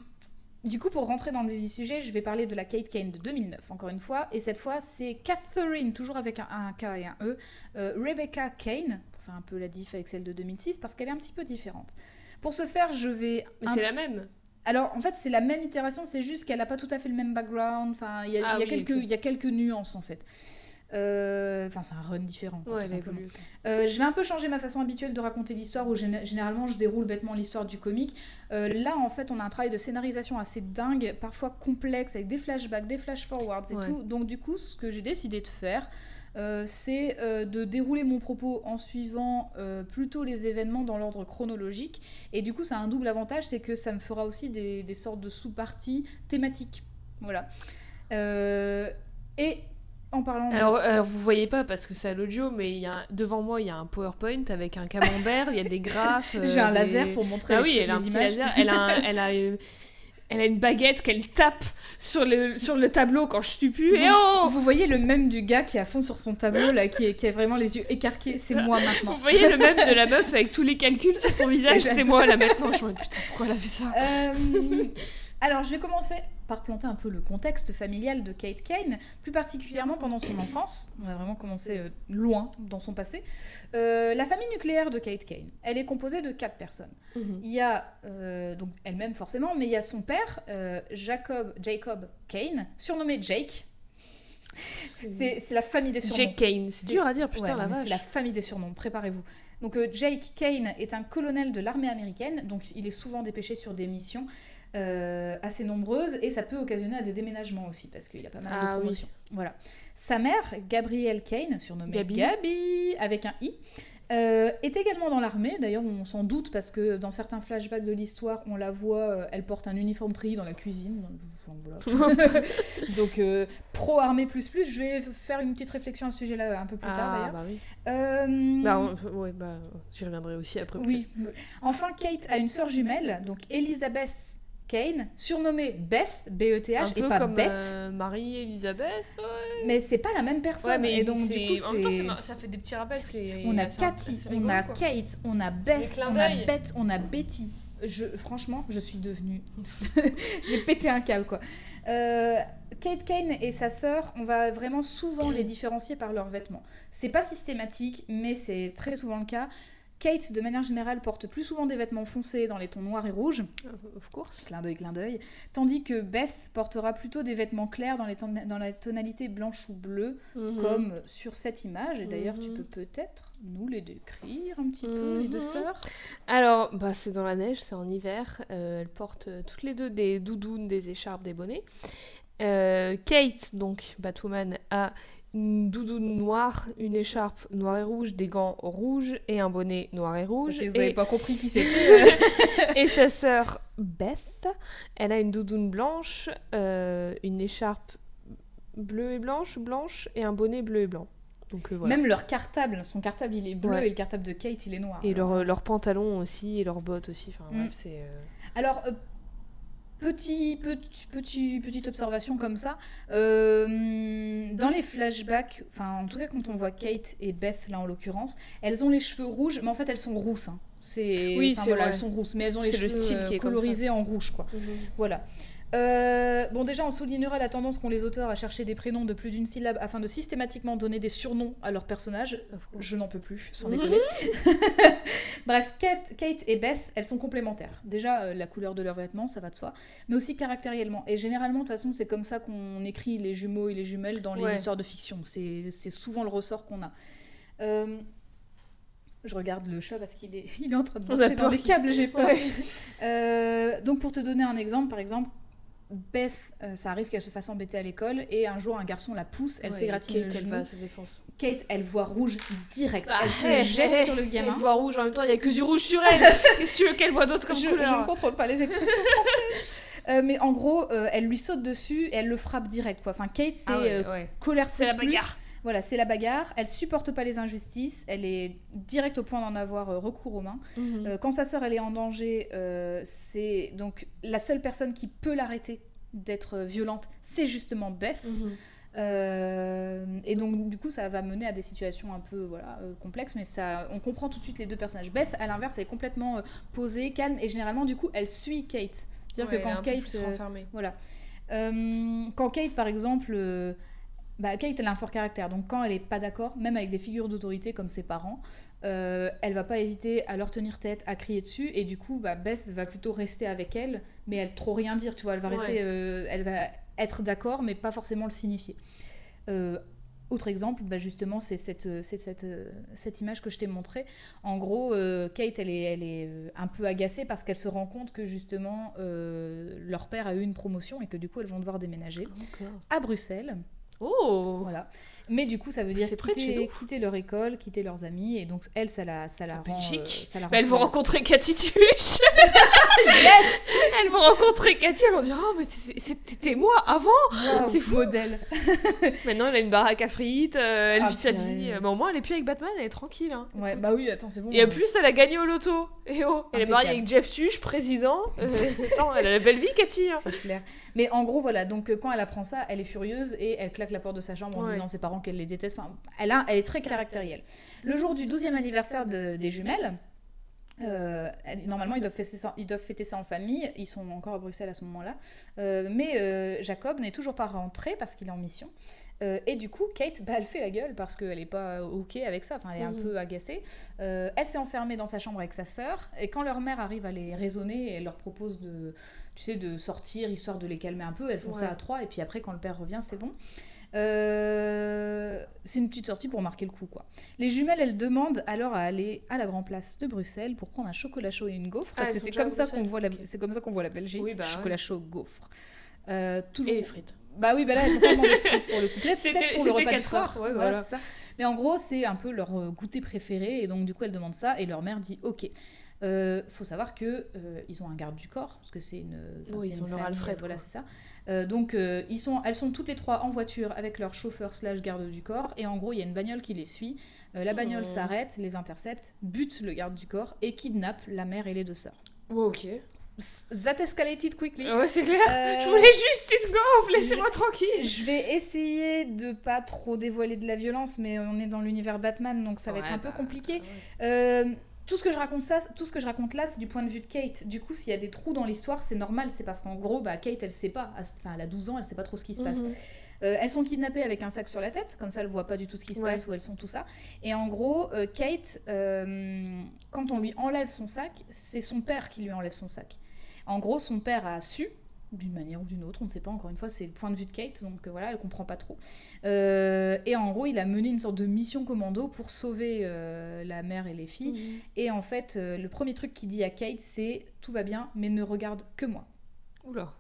du coup, pour rentrer dans le vif du sujet, je vais parler de la Kate Kane de 2009, encore une fois, et cette fois, c'est Catherine, toujours avec un, un K et un E, euh, Rebecca Kane, pour faire un peu la diff avec celle de 2006, parce qu'elle est un petit peu différente. Pour ce faire, je vais Mais un c'est la même. Alors, en fait, c'est la même itération, c'est juste qu'elle n'a pas tout à fait le même background. Enfin, il y, a- Ah y oui, quelques- ok. il y a quelques nuances, en fait. Euh, Enfin, c'est un run différent, quoi, Ouais, tout simplement. Euh, je vais un peu changer ma façon habituelle de raconter l'histoire, où géné- généralement je déroule bêtement l'histoire du comique. Euh, là, en fait, on a un travail de scénarisation assez dingue, parfois complexe, avec des flashbacks, des flash-forwards et Ouais. tout. Donc, du coup, ce que j'ai décidé de faire, euh, c'est euh, de dérouler mon propos en suivant euh, plutôt les événements dans l'ordre chronologique. Et du coup, ça a un double avantage, c'est que ça me fera aussi des, des sortes de sous-parties thématiques. Voilà. Et en parlant... de- Alors, alors, vous voyez pas parce que c'est à l'audio, mais il y a, devant moi il y a un PowerPoint avec un camembert, il y a des graphes. J'ai un des- laser pour montrer Ah les, oui, elle a un petit laser. Elle a, un- elle a, elle a une baguette qu'elle tape sur le, sur le tableau quand je suis plus. Et oh Vous voyez le même du gars qui est à fond sur son tableau, là, qui, est, qui a vraiment les yeux écarqués, c'est moi maintenant. Vous voyez le même de la meuf avec tous les calculs sur son visage, c'est moi là maintenant. Je me dis putain, pourquoi elle a fait ça? Euh, alors, je vais commencer par planter un peu le contexte familial de Kate Kane, plus particulièrement pendant son enfance. On va vraiment commencer euh, loin dans son passé. Euh, la famille nucléaire de Kate Kane, elle est composée de quatre personnes. Il y a euh, donc elle-même forcément, mais il y a son père, Jacob, Jacob Kane, surnommé Jake. C'est la famille des surnoms. Jack Kane, c'est dur à dire, putain Ouais, la vache. C'est la famille des surnoms, préparez-vous. Donc Jake Kane est un colonel de l'armée américaine, donc il est souvent dépêché sur des missions euh, assez nombreuses et ça peut occasionner à des déménagements aussi parce qu'il a pas mal Ah de oui. promotions. Voilà. Sa mère, Gabrielle Kane, surnommée Gabi. Gabi avec un i. euh, est également dans l'armée, d'ailleurs on s'en doute parce que dans certains flashbacks de l'histoire, on la voit, euh, elle porte un uniforme tri dans la cuisine. Enfin, voilà. Donc euh, pro armée plus plus, je vais faire une petite réflexion à ce sujet-là un peu plus tard Ah d'ailleurs. bah oui. Bah, on- ouais, bah, j'y reviendrai aussi après. oui. Enfin, Kate a une sœur jumelle, donc Elizabeth Kane, surnommée Beth, Un B-E-T-H, et pas comme Beth. euh, Marie-Elisabeth. Ouais. Mais c'est pas la même personne. Ouais, mais et donc, du coup, en même temps, ça fait des petits rappels. On a Cathy, on rigolo, a quoi. Kate, on a Beth, on a. Beth, on a Betty. Je, franchement, je suis devenue. J'ai pété un câble, quoi. Euh, Kate Kane et sa sœur, on va vraiment souvent les différencier par leurs vêtements. C'est pas systématique, mais c'est très souvent le cas. Kate, de manière générale, porte plus souvent des vêtements foncés dans les tons noirs et rouges. Of course. Clin d'œil, clin d'œil. Tandis que Beth portera plutôt des vêtements clairs dans, les ton- dans la tonalité blanche ou bleue, Mhm. comme sur cette image. Et d'ailleurs, tu Mhm. peux peut-être nous les décrire un petit peu, les deux Mhm. sœurs? Alors, bah, c'est dans la neige, c'est en hiver. Euh, elles portent euh, toutes les deux des doudounes, des écharpes, des bonnets. Euh, Kate, donc Batwoman, a une doudoune noire, une écharpe noire et rouge, des gants rouges et un bonnet noir et rouge. Et, n'avais pas compris qui c'était. et sa sœur Beth, elle a une doudoune blanche, euh, une écharpe bleue et blanche, blanche et un bonnet bleu et blanc. Donc euh, voilà. Même leur cartable, son cartable il est bleu Ouais. et le cartable de Kate il est noir. Et Alors, leurs leur pantalons aussi, et leurs bottes aussi. Enfin Mm. bref, c'est. euh, Alors, euh, petit, petit, petit, petite observation comme ça. euh, dans les flashbacks, enfin, en tout cas, quand on voit Kate et Beth, là en l'occurrence, elles ont les cheveux rouges, mais en fait, elles sont rousses. hein. C'est, Oui, voilà, elles sont rousses, mais elles ont les C'est le cheveux style euh, qui est colorisés en rouge, quoi. Voilà. Euh, bon, déjà, on soulignera la tendance qu'ont les auteurs à chercher des prénoms de plus d'une syllabe afin de systématiquement donner des surnoms à leurs personnages. Je n'en peux plus, sans Mhm. déconner. Bref, Kate, Kate et Beth, elles sont complémentaires. Déjà, euh, la couleur de leurs vêtements, ça va de soi, mais aussi caractériellement. Et généralement, de toute façon, c'est comme ça qu'on écrit les jumeaux et les jumelles dans les Ouais. histoires de fiction. C'est souvent le ressort qu'on a. Euh, Je regarde le chat parce qu'il est, il est en train de marcher dans les câbles, j'ai peur. Ouais. Euh, donc pour te donner un exemple, par exemple, Beth, euh, ça arrive qu'elle se fasse embêter à l'école et un jour un garçon la pousse, elle Ouais, s'égratigne le Kate, elle genou. va à sa défense. Kate, elle voit rouge direct. Bah, elle se hey, jette hey, sur le Elle gamin. voit rouge en même temps, il y a que du rouge sur elle. Qu'est-ce que tu veux qu'elle voit d'autre comme je, couleur je ne contrôle pas les expressions françaises. Euh, mais en gros, euh, elle lui saute dessus et elle le frappe direct. Quoi. Enfin, Kate, c'est Ah ouais, ouais. colère C'est la plus plus. bagarre. Voilà, c'est la bagarre. Elle supporte pas les injustices. Elle est direct au point d'en avoir euh, recours aux mains. Mhm. Euh, quand sa sœur elle est en danger, euh, c'est donc la seule personne qui peut l'arrêter d'être violente, c'est justement Beth. Mhm. Euh, et donc du coup ça va mener à des situations un peu voilà complexes, mais ça, on comprend tout de suite les deux personnages. Beth à l'inverse elle est complètement posée, calme et généralement du coup elle suit Kate. C'est-à-dire Ouais, que quand Kate voilà. Quand Kate, par exemple, bah, Kate, elle a un fort caractère? Donc, quand elle est pas d'accord, même avec des figures d'autorité comme ses parents, euh, elle va pas hésiter à leur tenir tête, à crier dessus. Et du coup, bah, Beth va plutôt rester avec elle, mais elle trop rien dire. Tu vois, elle va rester, euh, elle va être d'accord, mais pas forcément le signifier. Euh, autre exemple, bah, justement, c'est cette, euh, cette, cette image que je t'ai montrée. En gros, Kate, elle est, elle est un peu agacée parce qu'elle se rend compte que justement, euh, leur père a eu une promotion et que du coup, elles vont devoir déménager à Bruxelles. Oh Voilà. Mais du coup, ça veut dire quitter, quitter leur école, quitter leurs amis. Et donc, elle, ça la, ça la En rend. Euh, ça la rend Bah, elles vont furieuse. rencontrer Cathy Tuche Elles vont rencontrer Cathy, elles vont dire Oh, mais c'était moi avant Waouh, C'est fou. modèle. Maintenant, elle a une baraque à frites, euh, elle Ah, vit sa vie. Euh, bah, au moins, elle est plus avec Batman, elle est tranquille. Hein. Ouais, bah oui, attends, c'est bon. Et en plus, elle a gagné au loto. Et oh, elle est mariée avec Jeff Tuche, président. Euh, attends, elle a la belle vie, Cathy. hein. C'est clair. Mais en gros, voilà, donc euh, quand elle apprend ça, elle est furieuse et elle claque la porte de sa chambre en disant à ses parents qu'elle les déteste. Enfin, elle, a, elle est très caractérielle. Le jour du 12e anniversaire de- des jumelles, euh, normalement, ils doivent, fêter ça, ils doivent fêter ça en famille. Ils sont encore à Bruxelles à ce moment-là. Euh, mais euh, Jacob n'est toujours pas rentré parce qu'il est en mission. Et du coup, Kate, bah, elle fait la gueule parce qu'elle n'est pas OK avec ça. Enfin, elle est un peu agacée. Elle s'est enfermée dans sa chambre avec sa sœur. Et quand leur mère arrive à les raisonner, elle leur propose de, tu sais, de sortir histoire de les calmer un peu. Elles font ça à trois. Et puis après, quand le père revient, c'est bon. Euh, c'est une petite sortie pour marquer le coup, quoi. Les jumelles, elles demandent alors à aller à la Grand Place de Bruxelles pour prendre un chocolat chaud et une gaufre, Ah, parce que c'est comme ça qu'on voit la, c'est comme ça qu'on voit la Belgique. Oui, bah chocolat ouais. chaud, gaufre. Euh, toujours. Et les frites. Bah oui, bah là, elles ont pas demandé frites pour le couplet. C'était- Peut-être pour le repas du soir. ouais, voilà, ça. Mais en gros, c'est un peu leur euh, goûter préféré. Et donc, du coup, elles demandent ça. Et leur mère dit OK. Euh, faut savoir que euh, ils ont un garde du corps parce que c'est une, Oui, ils une ont leur famille, Alfred, voilà quoi. c'est ça Euh, donc euh, ils sont elles sont toutes les trois en voiture avec leur chauffeur slash garde du corps et en gros il y a une bagnole qui les suit Euh, la bagnole Oh. s'arrête les intercepte bute le garde du corps et kidnappe la mère et les deux sœurs Oh, ok. that escalated quickly Ouais, c'est clair. Euh, Je voulais juste une gaufre, laissez-moi tranquille. Je vais essayer de pas trop dévoiler de la violence, mais on est dans l'univers Batman, donc ça va être un peu bah, compliqué. ouais. Euh, tout ce que je raconte ça, tout ce que je raconte là, c'est du point de vue de Kate. Du coup, s'il y a des trous dans l'histoire, c'est normal. C'est parce qu'en gros, bah, Kate, elle sait pas. Enfin, elle a 12 ans, elle sait pas trop ce qui se passe. Mhm. Euh, elles sont kidnappées avec un sac sur la tête, comme ça elle voit pas du tout ce qui se Ouais. passe, où elles sont, tout ça. Et en gros, euh, Kate, euh, quand on lui enlève son sac, c'est son père qui lui enlève son sac. En gros, son père a su, d'une manière ou d'une autre, on ne sait pas, encore une fois, c'est le point de vue de Kate, donc euh, voilà, elle comprend pas trop. Euh, et en gros, il a mené une sorte de mission commando pour sauver euh, la mère et les filles. Et en fait, le premier truc qu'il dit à Kate, c'est tout va bien, mais ne regarde que moi. Oula.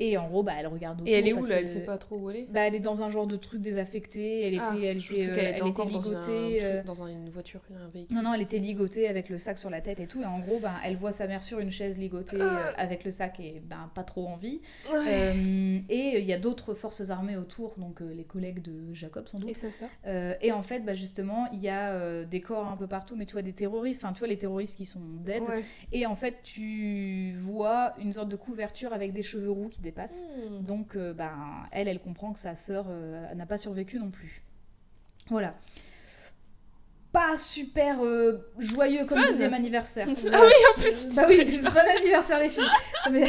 Et en gros, bah, elle regarde autour. Et elle est où là? Elle sait pas trop où elle est? Bah, elle est dans un genre de truc désaffecté. Elle était, Ah, elle je était, euh, elle était encore dans, un ligotée. truc- euh, dans un- une voiture, un véhicule. Non, non, elle était ligotée avec le sac sur la tête et tout. Et en gros, bah, elle voit sa mère sur une chaise ligotée Ah. euh, avec le sac et ben pas trop envie. Ouais. Euh, et il y a d'autres forces armées autour, donc euh, les collègues de Jacob sans doute. Et ça, ça Euh, et en fait, bah, justement, il y a euh, des corps un peu partout, mais tu vois des terroristes, enfin tu vois les terroristes qui sont dead. Ouais. Et en fait, tu vois une sorte de couverture avec des cheveux roux qui dépassent. Hmm. Donc, euh, ben, elle, elle comprend que sa sœur euh, n'a pas survécu non plus. Voilà. Pas super euh, joyeux comme Fun. deuxième anniversaire. Ah oui, en plus, Bah oui, bon anniversaire les filles. Mais-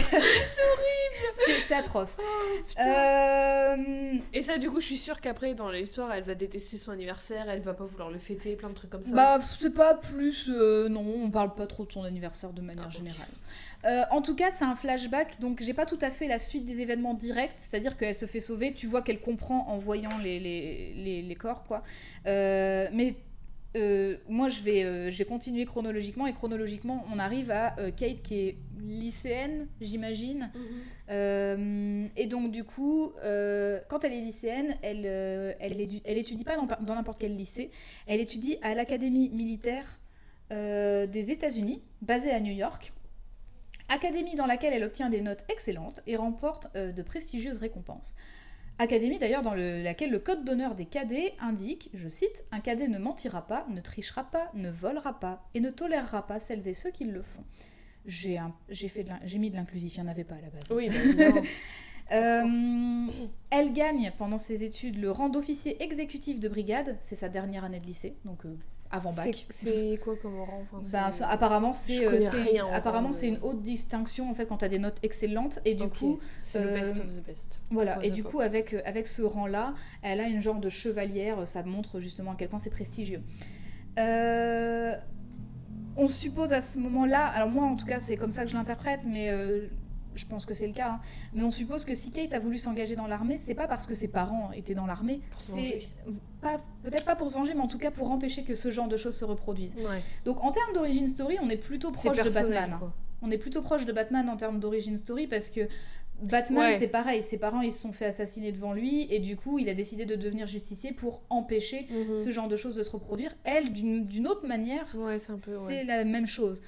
C'est c'est atroce. Oh, Et ça, du coup, je suis sûre qu'après, dans l'histoire, elle va détester son anniversaire, elle va pas vouloir le fêter, plein de trucs comme ça. Bah, c'est pas plus. non, on parle pas trop de son anniversaire de manière Ah, générale. Euh, en tout cas, c'est un flashback, donc j'ai pas tout à fait la suite des événements directs, c'est-à-dire qu'elle se fait sauver, tu vois qu'elle comprend en voyant les, les, les- les corps, quoi. Euh, mais euh, moi, je vais, je vais continuer chronologiquement, et chronologiquement, on arrive à Kate qui est lycéenne, j'imagine. Mhm. Euh, et donc du coup, quand elle est lycéenne, elle, elle, édu- elle étudie pas dans, n'importe quel lycée, elle étudie à l'académie militaire des États-Unis, basée à New York. Académie dans laquelle elle obtient des notes excellentes et remporte euh, de prestigieuses récompenses. Académie d'ailleurs dans le- laquelle le code d'honneur des cadets indique, je cite, Un cadet ne mentira pas, ne trichera pas, ne volera pas et ne tolérera pas celles et ceux qui le font. J'ai mis de l'inclusif, il n'y en avait pas à la base. Oui, bah, évidemment. Euh, elle gagne pendant ses études le rang d'officier exécutif de brigade, c'est sa dernière année de lycée, donc euh, avant C'est- bac. C'est quoi comme rang enfin, Ben, apparemment, c'est euh, c'est- apparemment une haute distinction en fait quand tu as des notes excellentes et du coup c'est le best euh, of the best. voilà et du coup avec euh, avec ce rang là, elle a une genre de chevalière, ça montre justement à quel point c'est prestigieux. Euh, on suppose à ce moment-là, alors moi en tout cas c'est comme ça que je l'interprète, mais euh, je pense que c'est le cas, hein, mais on suppose que si Kate a voulu s'engager dans l'armée, c'est pas parce que ses parents étaient dans l'armée, c'est peut-être pas pour se venger, mais en tout cas pour empêcher que ce genre de choses se reproduisent. Ouais. Donc en termes d'origine story, on est plutôt proche de Batman. hein. quoi. On est plutôt proche de Batman en termes d'origine story parce que Batman, Ouais. c'est pareil. Ses parents, ils se sont fait assassiner devant lui et du coup, il a décidé de devenir justicier pour empêcher Mhm. ce genre de choses de se reproduire. Elle, d'une autre manière, Ouais, c'est Ouais. la même chose.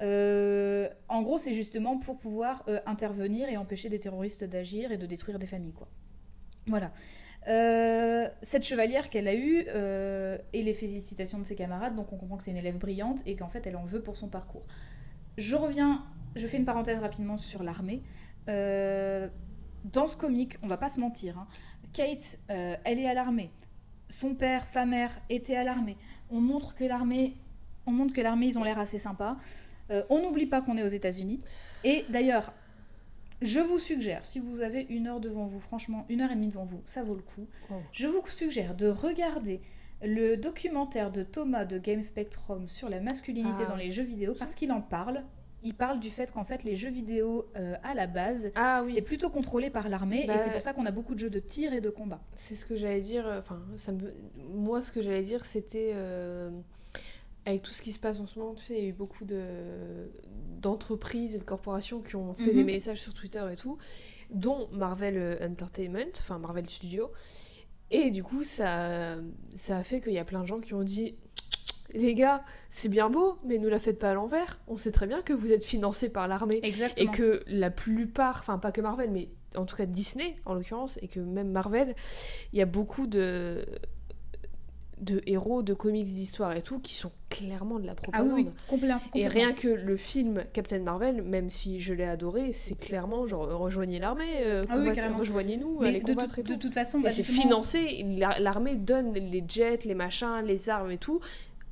Euh, en gros, c'est justement pour pouvoir euh, intervenir et empêcher des terroristes d'agir et de détruire des familles, quoi. Voilà. Euh, cette chevalière qu'elle a eue et les félicitations de ses camarades, donc on comprend que c'est une élève brillante et qu'en fait elle en veut pour son parcours. Je reviens, je fais une parenthèse rapidement sur l'armée. Dans ce comic, on va pas se mentir, hein, Kate, elle est à l'armée. Son père, sa mère étaient à l'armée. On montre que l'armée, on montre que l'armée, ils ont l'air assez sympas. Euh, on n'oublie pas qu'on est aux États-Unis. Et d'ailleurs, je vous suggère, si vous avez une heure devant vous, franchement, une heure et demie devant vous, ça vaut le coup. Oh. Je vous suggère de regarder le documentaire de Thomas de Game Spectrum sur la masculinité Ah. dans les jeux vidéo parce qu'il en parle. Il parle du fait qu'en fait les jeux vidéo euh, à la base Ah oui, c'est plutôt contrôlé par l'armée Bah, et c'est pour ça qu'on a beaucoup de jeux de tir et de combat. c'est ce que j'allais dire. euh, Enfin, ça me... moi, ce que j'allais dire, c'était. euh, Avec tout ce qui se passe en ce moment, tu sais, il y a eu beaucoup de d'entreprises et de corporations qui ont fait Mhm. des messages sur Twitter et tout, dont Marvel euh, Entertainment, enfin Marvel Studios. Et du coup, ça, ça a fait qu'il y a plein de gens qui ont dit Les gars, c'est bien beau, mais nous la faites pas à l'envers. On sait très bien que vous êtes financé par l'armée. Et que la plupart, enfin pas que Marvel, mais en tout cas Disney en l'occurrence, et que même Marvel, il y a beaucoup de de héros de comics d'histoire et tout qui sont clairement de la Ah propagande. oui, oui, complètement. Et rien que le film Captain Marvel, même si je l'ai adoré, c'est clairement genre rejoignez l'armée, euh, Ah oui, rejoignez-nous, allez de, combattre tout- et de tout. toute façon, Et bah, c'est justement- financé, la- l'armée donne les jets, les machins, les armes et tout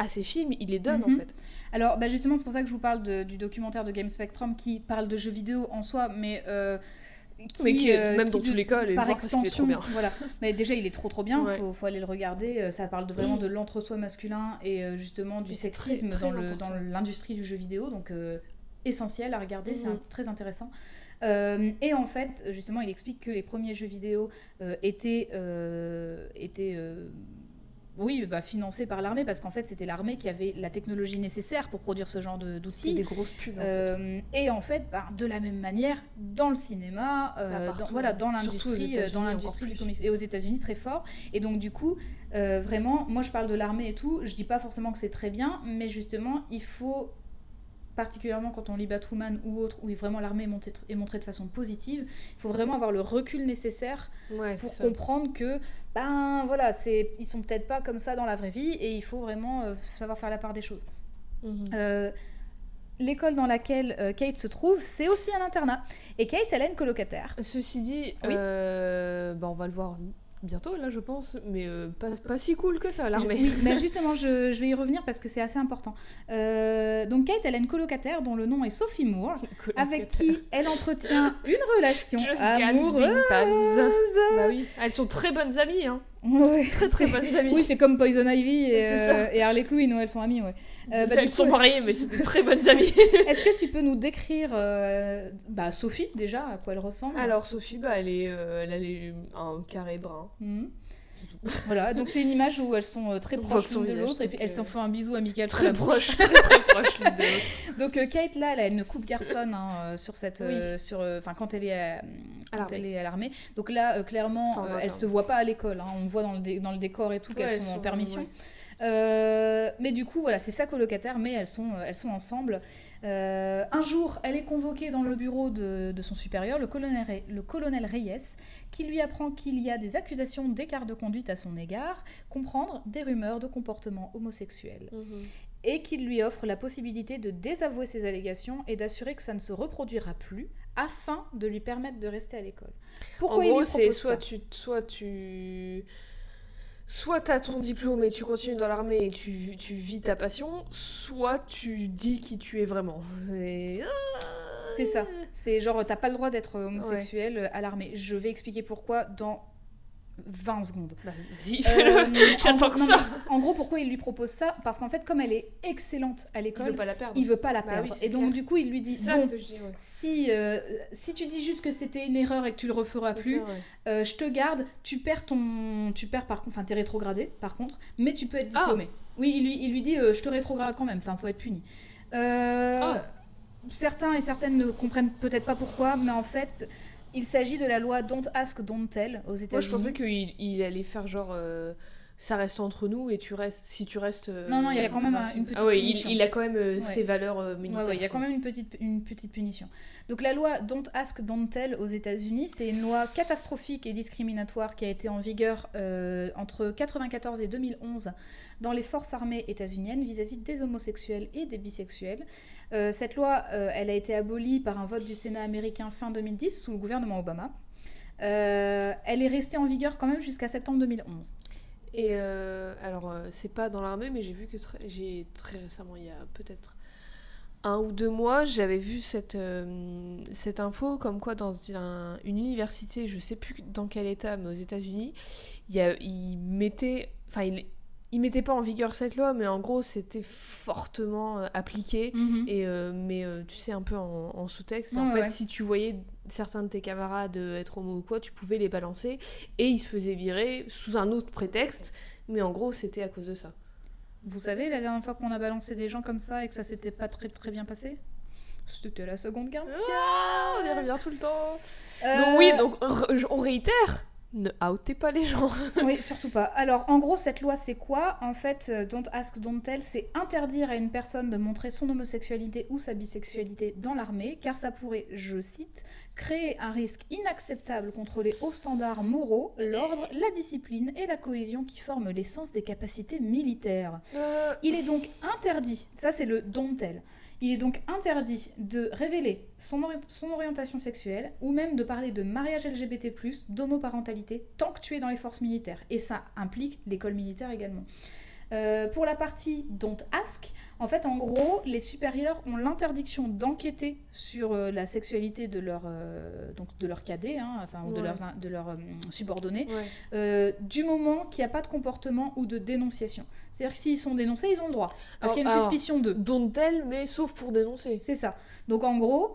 à ces films, il les donne Mhm. en fait. Alors, bah justement, c'est pour ça que je vous parle de- du documentaire de Game Spectrum qui parle de jeux vidéo en soi, mais. euh, qui, Mais qui est euh, même qui dans tous les cas, allez le par voir parce qu'il est extension, trop bien. voilà. Mais déjà, il est trop trop bien. Ouais. Faut, faut aller le regarder. Euh, Ça parle de, vraiment de l'entre-soi masculin et euh, justement du très- sexisme très dans l'industrie du jeu vidéo. Donc euh, essentiel à regarder. C'est Mhm. très intéressant. Euh, et en fait, justement, il explique que les premiers jeux vidéo euh, étaient euh, étaient euh, oui, bah, financés par l'armée parce qu'en fait, c'était l'armée qui avait la technologie nécessaire pour produire ce genre de- d'outils. des grosses pubs en fait. Euh, et en fait, bah, de la même manière, dans le cinéma, euh, dans, voilà, hein. dans aux l'industrie, euh, dans l'industrie du comics et aux États-Unis très fort. Et donc du coup, euh, vraiment, moi je parle de l'armée et tout. Je dis pas forcément que c'est très bien, mais justement, il faut particulièrement quand on lit Batwoman ou autre, où vraiment l'armée est, montée- est montrée de façon positive, il faut vraiment avoir le recul nécessaire Ouais, pour ça. comprendre que ben voilà ils sont peut-être pas comme ça dans la vraie vie et il faut vraiment euh, savoir faire la part des choses Mhm. Euh, l'école dans laquelle euh, Kate se trouve c'est aussi un internat et Kate elle a une colocataire Ceci dit, Oui. euh, bah, on va le voir bientôt là, je pense, mais euh, pas, pas si cool que ça, l'armée. oui mais justement je, je vais y revenir parce que c'est assez important Euh, donc Kate elle a une colocataire dont le nom est Sophie Moore avec qui elle entretient une relation Just amoureuse. Bah oui, elles sont très bonnes amies, hein. Ouais, Très très bonnes amies. oui c'est comme Poison Ivy et, euh, et Harley Quinn elles sont amies ouais Euh, bah, elles coup, sont mariées, mais c'est des très bonnes amies. Est-ce que tu peux nous décrire euh, bah, Sophie déjà, à quoi elle ressemble? Alors Sophie, bah, elle, est, euh, elle a les- un carré brun. Mhm. Voilà, donc c'est une image où elles sont euh, très proches l'une de l'autre et puis elles euh, s'en font un bisou amical Très proche, très très proche l'une de l'autre. Donc euh, Kate là, elle a une coupe garçonne hein, euh, sur cette, euh, sur, euh, enfin quand elle est à, quand l'armée. elle est à l'armée. Donc là, euh, clairement, euh, elle interne. se voit pas à l'école. hein. On voit dans le, dé- dans le décor et tout Ouais, qu'elles elles sont en permission. ouais. Euh, mais du coup, voilà, c'est sa colocataire, mais elles sont, euh, elles sont ensemble. Euh, un jour, elle est convoquée dans le bureau de, de son supérieur, le colonel, Rey- le colonel Reyes, qui lui apprend qu'il y a des accusations d'écart de conduite à son égard, comprendre des rumeurs de comportement homosexuel, Mhm. et qu'il lui offre la possibilité de désavouer ses allégations et d'assurer que ça ne se reproduira plus, afin de lui permettre de rester à l'école. Pourquoi en il gros, lui propose soit ça? tu, soit tu, soit t'as ton diplôme et tu continues dans l'armée et tu, tu vis ta passion, soit tu dis qui tu es vraiment. C'est C'est ça. C'est genre, t'as pas le droit d'être homosexuel euh, à l'armée. Je vais expliquer pourquoi dans 20 secondes. Bah, vas-y, Euh, ça. En gros, pourquoi il lui propose ça? Parce qu'en fait, comme elle est excellente à Il l'école, veut pas la perdre. il veut pas la Bah perdre. oui, et donc, clair. du coup, il lui dit ça Bon, que je dis, ouais. si, euh, si tu dis juste que c'était une erreur et que tu le referas plus, euh, je te garde. Tu perds ton. Tu perds par contre. Enfin, t'es rétrogradé, par contre, mais tu peux être Ah. diplômé. Oui, il lui, il lui dit Je te rétrograde quand même. Enfin, faut être puni. Euh, Ah. Certains et certaines ne comprennent peut-être pas pourquoi, mais en fait. Il s'agit de la loi Don't Ask, Don't Tell aux États-Unis. Moi, je pensais qu'il il allait faire genre. euh, ça reste entre nous et tu restes. Si tu restes. euh, Non, non, il y a quand même film. une petite Ah ouais, punition. il, il a quand même euh, Ouais. ses valeurs euh, militaires. ouais, il y a quand même une petite, une petite punition. Donc la loi Don't Ask, Don't Tell aux États-Unis, c'est une loi catastrophique et discriminatoire qui a été en vigueur euh, entre 94 et 2011 dans les forces armées états-uniennes vis-à-vis des homosexuels et des bisexuels. Euh, cette loi, euh, elle a été abolie par un vote du Sénat américain fin 2010 sous le gouvernement Obama. Euh, elle est restée en vigueur quand même jusqu'à septembre 2011. Et euh, alors, euh, c'est pas dans l'armée, mais j'ai vu que très- j'ai très récemment, il y a peut-être un ou deux mois, j'avais vu cette, euh, cette info comme quoi dans un- une université, je sais plus dans quel état, mais aux États-Unis, il ils mettaient, enfin, ils mettaient pas en vigueur cette loi, mais en gros, c'était fortement euh, appliqué. Et euh, mais euh, tu sais un peu en, en sous-texte, en fait, ouais. si tu voyais certains de tes camarades être homo ou quoi, tu pouvais les balancer et ils se faisaient virer sous un autre prétexte, mais en gros c'était à cause de ça. Vous savez, la dernière fois qu'on a balancé des gens comme ça et que ça s'était pas très très bien passé? C'était la Seconde Guerre mondiale. Ah, on y revient tout le temps. Donc oui, donc on réitère, ne outez pas les gens. Oui, surtout pas. Alors, en gros, cette loi, c'est quoi? En fait, euh, Don't Ask, Don't Tell, c'est interdire à une personne de montrer son homosexualité ou sa bisexualité dans l'armée, car ça pourrait, je cite, créer un risque inacceptable contre les hauts standards moraux, l'ordre, la discipline et la cohésion qui forment l'essence des capacités militaires. Euh, Il est donc interdit, ça c'est le don't tell, il est donc interdit de révéler son, ori- son orientation sexuelle ou même de parler de mariage LGBT+, d'homoparentalité, tant que tu es dans les forces militaires. Et ça implique l'école militaire également. Euh, pour la partie Don't Ask, en fait, en gros, les supérieurs ont l'interdiction d'enquêter sur euh, la sexualité de leur, euh, donc de leur cadet, hein, enfin, ou de leurs, de leurs subordonnés, Ouais. du moment qu'il n'y a pas de comportement ou de dénonciation. C'est-à-dire que s'ils sont dénoncés, ils ont le droit. Parce qu'il y a une alors, suspicion d'eux. Don't tell, mais sauf pour dénoncer. C'est ça. Donc en gros.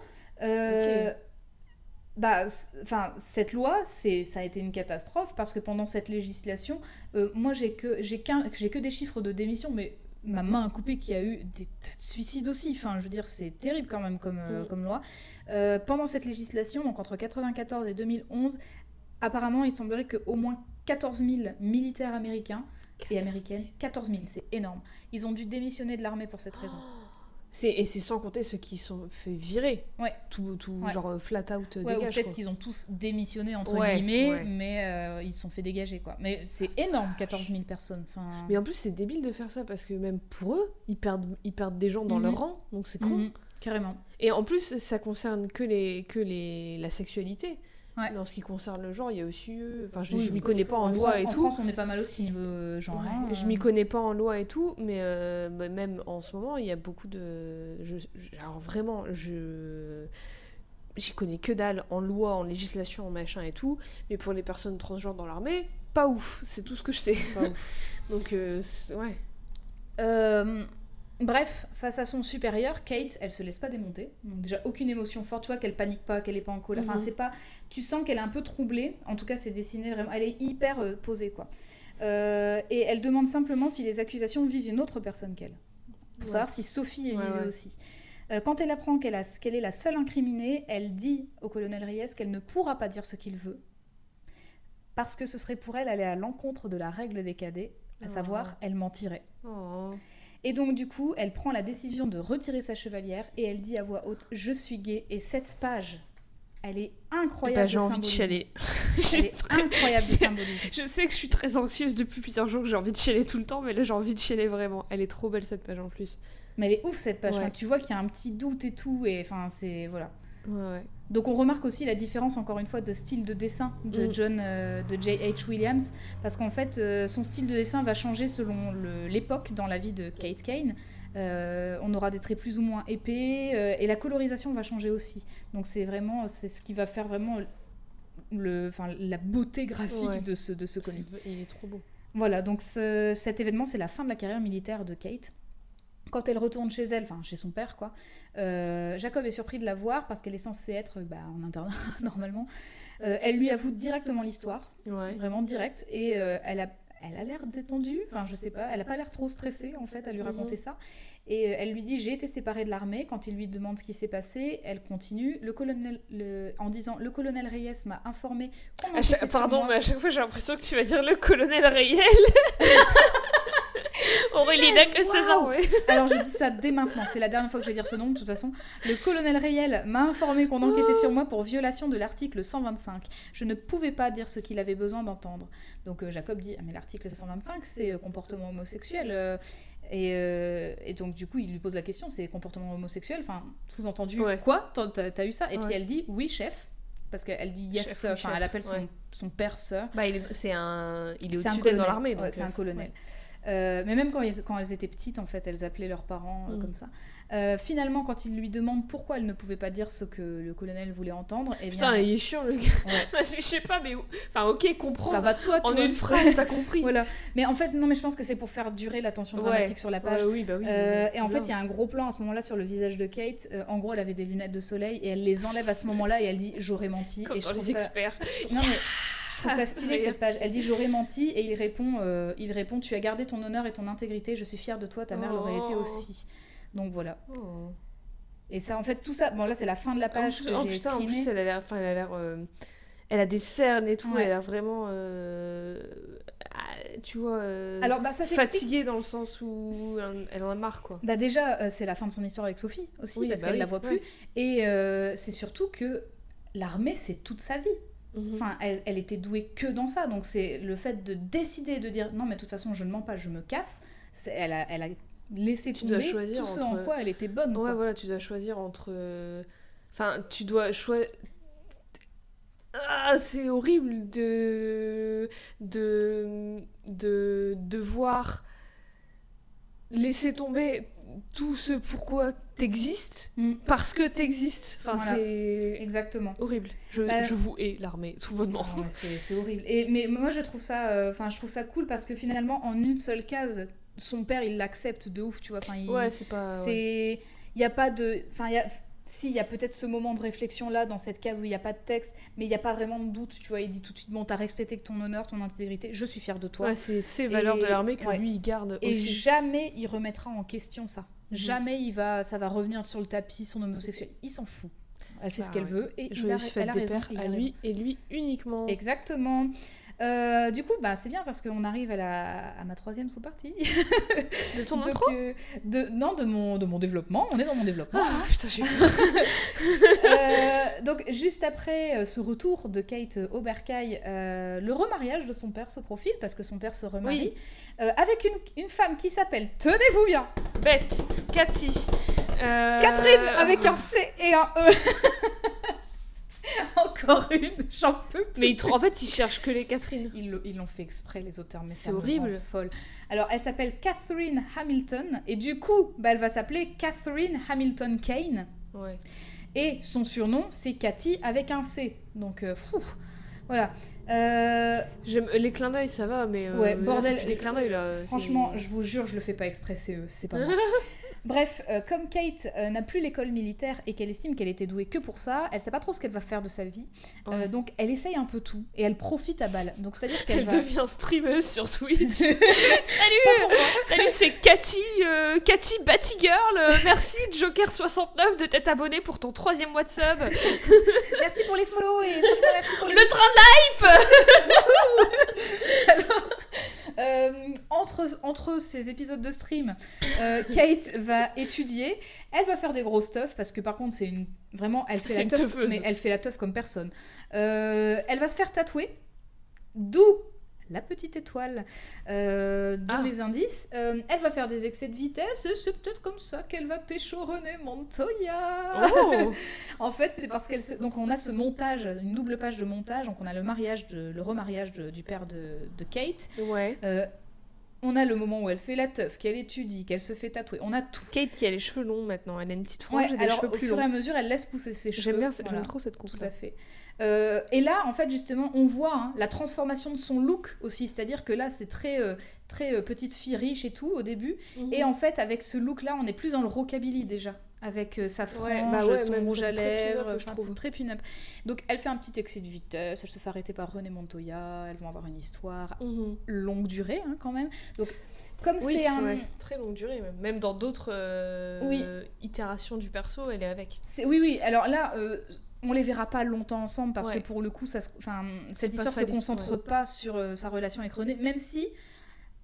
Bah, enfin, cette loi, c'est, ça a été une catastrophe parce que pendant cette législation, euh, moi j'ai que, j'ai, qu'un- j'ai que des chiffres de démission, mais ma main a coupé qu'il y a eu des tas de suicides aussi. Enfin, je veux dire, c'est terrible quand même comme, euh, comme loi. Euh, pendant cette législation, donc entre 94 et 2011, apparemment, il semblerait qu'au moins 14 000 militaires américains et américaines, 14 000, c'est énorme, ils ont dû démissionner de l'armée pour cette raison. C'est, et c'est sans compter ceux qui sont fait virer. Ouais. Tout, tout Ouais. genre euh, flat out euh, Ouais, ou dégage. peut-être qu'ils ont tous démissionné entre guillemets, mais euh, ils se sont fait dégager quoi. Mais c'est énorme, 14 000 personnes. Enfin, Mais en plus, c'est débile de faire ça parce que même pour eux, ils perdent, ils perdent des gens dans Mhm. leur rang, donc c'est con. mhm, carrément. Et en plus, ça concerne que, les, que les, la sexualité. Ouais. En ce qui concerne le genre, il y a aussi. euh, Enfin, je, Oui, je m'y bah, connais pas en, loi France, et en tout. France, on est pas mal aussi niveau euh, genre. Ouais, hein, je euh. m'y connais pas en loi et tout, mais euh, bah, même en ce moment, il y a beaucoup de. Je, je- alors vraiment, je. J'y connais que dalle en loi, en législation, en machin et tout, mais pour les personnes transgenres dans l'armée, pas ouf, c'est tout ce que je sais. Pas Donc, euh, ouais. Euh, Bref, face à son supérieur, Kate, elle se laisse pas démonter. Donc déjà aucune émotion forte, tu vois qu'elle panique pas, qu'elle est pas en colère. Enfin, Mhm. c'est pas. Tu sens qu'elle est un peu troublée. En tout cas, c'est dessiné vraiment. Elle est hyper euh, posée, quoi. Euh, et elle demande simplement si les accusations visent une autre personne qu'elle, pour Ouais. savoir si Sophie est visée ouais. aussi. Euh, quand elle apprend qu'elle est la seule incriminée, elle dit au colonel Reyes qu'elle ne pourra pas dire ce qu'il veut, parce que ce serait pour elle aller à l'encontre de la règle des cadets, à Oh. savoir, elle mentirait. Oh. Et donc du coup, elle prend la décision de retirer sa chevalière et elle dit à voix haute "Je suis gay" et cette page, elle est incroyable Bah, j'ai de envie de chialer. Elle J'ai est incroyable de j'ai- symbolisme. Je sais que je suis très anxieuse depuis plusieurs jours, que j'ai envie de chialer tout le temps, mais là j'ai envie de chialer vraiment. Elle est trop belle cette page en plus. Mais elle est ouf cette page. Ouais. Enfin, tu vois qu'il y a un petit doute et tout et enfin c'est voilà. Ouais, ouais. Donc on remarque aussi la différence encore une fois de style de dessin de Mm. John euh, de J.H. Williams parce qu'en fait euh, son style de dessin va changer selon l'époque dans la vie de Kate Kane. Euh, on aura des traits plus ou moins épais et la colorisation va changer aussi. Donc c'est vraiment c'est ce qui va faire vraiment le, la beauté graphique Ouais. de ce de ce comic. Il est trop beau. Voilà, donc ce- cet événement, c'est la fin de la carrière militaire de Kate. Quand elle retourne chez elle, enfin chez son père, quoi, euh, Jacob est surpris de la voir parce qu'elle est censée être bah, en internat normalement. Euh, elle lui avoue directement l'histoire, Ouais. vraiment direct, et euh, elle a, elle a l'air détendue. Enfin, je sais pas, elle a pas l'air trop stressée en fait à lui Mhm. raconter ça. Et euh, elle lui dit j'ai été séparée de l'armée. Quand il lui demande ce qui s'est passé, elle continue. Le colonel, le- en disant le colonel Reyes m'a informé chaque- Pardon, mais à chaque fois j'ai l'impression que tu vas dire le colonel réel. Aurélie n'a que 16 ans, Waouh. ouais. Alors je dis ça dès maintenant, c'est la dernière fois que je vais dire ce nom de toute façon. Le colonel Rayel m'a informé qu'on enquêtait sur moi pour violation de l'article 125. Je ne pouvais pas dire ce qu'il avait besoin d'entendre. Donc euh, Jacob dit ah, mais l'article 125 c'est euh, comportement homosexuel. euh, et, et donc du coup il lui pose la question c'est comportement homosexuel. Enfin sous-entendu Ouais. quoi? T'as- eu ça? Et puis elle dit oui chef. Parce qu'elle dit yes, enfin elle appelle son, ouais. son père sœur. Bah, est, c'est un, il est C'est un au-dessus d'elle dans l'armée. C'est un colonel. Euh, mais même quand, ils- quand elles étaient petites, en fait, elles appelaient leurs parents euh, Mm. comme ça. Euh, finalement, quand il lui demande pourquoi elle ne pouvait pas dire ce que le colonel voulait entendre, eh bien, Putain, il est chiant le gars. ouais, je sais pas, mais. Enfin, ok, comprends. ça va de soi, tu En vois. une phrase, t'as compris. voilà. Mais en fait, non, mais je pense que c'est pour faire durer la tension Ouais. dramatique sur la page. Ouais, oui, bah oui. Et en fait, il y a un gros plan à ce moment-là sur le visage de Kate. En gros, elle avait des lunettes de soleil et elle les enlève à ce moment-là et elle dit J'aurais menti. Comme et je les ça... experts. Non, mais trouve ça stylé cette page. Merci. Elle dit J'aurais menti et il répond, euh, il répond Tu as gardé ton honneur et ton intégrité, je suis fière de toi, ta mère l'aurait été Oh. aussi. Donc voilà. Oh. Et ça, en fait, tout ça. Bon, là, c'est la fin de la page en, que en j'ai putain, en plus, elle a l'air. Enfin, elle a l'air. euh, Elle a des cernes et tout. Ouais. Elle a l'air vraiment. euh, ah, Tu vois. Alors, bah, ça fatiguée dans le sens où elle- en a marre, quoi. Bah, déjà, c'est la fin de son histoire avec Sophie aussi, Oui, parce bah qu'elle oui, la voit ouais. plus. Et c'est surtout que l'armée, c'est toute sa vie. Mhm. Enfin, elle, elle était douée que dans ça. Donc, c'est le fait de décider de dire non, mais de toute façon, je ne mens pas, je me casse. Elle a, elle a laissé Tu dois tomber choisir tout ce entre- en quoi elle était bonne. Ouais, quoi. voilà, tu dois choisir entre. euh, Enfin, tu dois choisir. Ah, c'est horrible de. de. de devoir laisser tomber tout ce pourquoi t'existes Mm. parce que t'existes. Enfin, Voilà. c'est Exactement. horrible. Je, Bah, je vous hais l'armée, tout bonnement. C'est horrible. Et, mais moi, je trouve ça, euh, enfin, je trouve ça cool parce que finalement, en une seule case, son père, il l'accepte de ouf, tu vois. Enfin, il, Ouais, c'est pas. c'est, il y a pas de, enfin, il y a, si, il y a peut-être ce moment de réflexion là dans cette case où il n'y a pas de texte, mais il n'y a pas vraiment de doute, tu vois. Il dit tout de suite, bon, t'as respecté ton honneur, ton intégrité, je suis fier de toi. Ouais, c'est ces valeurs Et- de l'armée que ouais. lui il garde Et aussi. jamais il remettra en question ça. Mhm. Jamais il va, ça va revenir sur le tapis, son homosexuel. Il s'en fout. Elle fait Bah ce qu'elle ouais. veut et il a, elle a des raison. pères il a à raison. lui et lui uniquement. Exactement. Euh, du coup, bah, c'est bien parce qu'on arrive à, la, à ma troisième sous-partie. De ton Donc, intro euh, de, Non, de mon, de mon développement. On est dans mon développement. Ah putain, j'ai. Euh, donc, juste après euh, ce retour de Kate Oberkai, le remariage de son père se profile parce que son père se remarie avec une, une femme qui s'appelle, tenez-vous bien, Bête, Cathy. Catherine avec un C et un E. Encore une, j'en peux plus. Mais il trou- en fait, il cherche que les Catherine. Ils ils l'ont fait exprès, les auteurs, mais C'est horrible. folle. Alors, elle s'appelle Catherine Hamilton, et du coup, bah, elle va s'appeler Catherine Hamilton Kane, Ouais. et son surnom, c'est Cathy avec un C. Donc, euh, fou, voilà. Euh, J'aime les clins d'œil, ça va, mais euh, Ouais, bordel. des clins d'œil là. franchement, je vous jure, je le fais pas exprès, c'est eux, c'est pas moi. Bref, euh, comme Kate euh, n'a plus l'école militaire et qu'elle estime qu'elle était douée que pour ça, elle sait pas trop ce qu'elle va faire de sa vie. Euh, donc, elle essaye un peu tout, et elle profite à balle. Donc, c'est-à-dire qu'elle Elle va... devient streameuse sur Twitch. Salut, salut, c'est Cathy, Cathy Battigirl. Euh, merci Joker69 de t'être abonné pour ton troisième mois de sub. Merci pour les follow et merci pour les Le train Euh, entre, entre ces épisodes de stream, Kate va étudier. Elle va faire des gros stuff parce que par contre c'est une vraiment elle fait la teuf, teufeuse. mais elle fait la teuf comme personne. Euh, elle va se faire tatouer, d'où la petite étoile euh, de Ah. mes indices. Euh, elle va faire des excès de vitesse c'est peut-être comme ça qu'elle va pécho René Montoya. Oh En fait, c'est parce qu'elle se- donc on a ce montage, une double page de montage. Donc on a le mariage, de, le remariage de- du père de, de Kate. Ouais. Euh, on a le moment où elle fait la teuf, qu'elle étudie, qu'elle se fait tatouer. On a tout. Kate qui a les cheveux longs maintenant, elle a une petite frange Ouais, et des alors cheveux au plus fur et longs. à mesure, elle laisse pousser ses cheveux. J'aime bien, Voilà. j'aime trop cette coupe. Tout à fait. Euh, et là, en fait, justement, on voit hein, la transformation de son look aussi. C'est-à-dire que là, c'est très, euh, très euh, petite fille riche et tout au début. Mhm. Et en fait, avec ce look-là, on est plus dans le rockabilly déjà. Avec euh, sa frange, Ouais, bah ouais, son même rouge à lèvres, je enfin, trouve. c'est très pin-up. Donc elle fait un petit excès de vitesse, elle se fait arrêter par René Montoya, elles vont avoir une histoire Mhm. longue durée hein, quand même. Donc comme Oui, c'est un... ouais. très longue durée même. Même dans d'autres euh, Oui. itérations du perso, elle est avec. Oui, oui, alors là... euh, on les verra pas longtemps ensemble parce que pour le coup, ça se- enfin, cette histoire se concentre pas sur euh, sa relation avec René, même si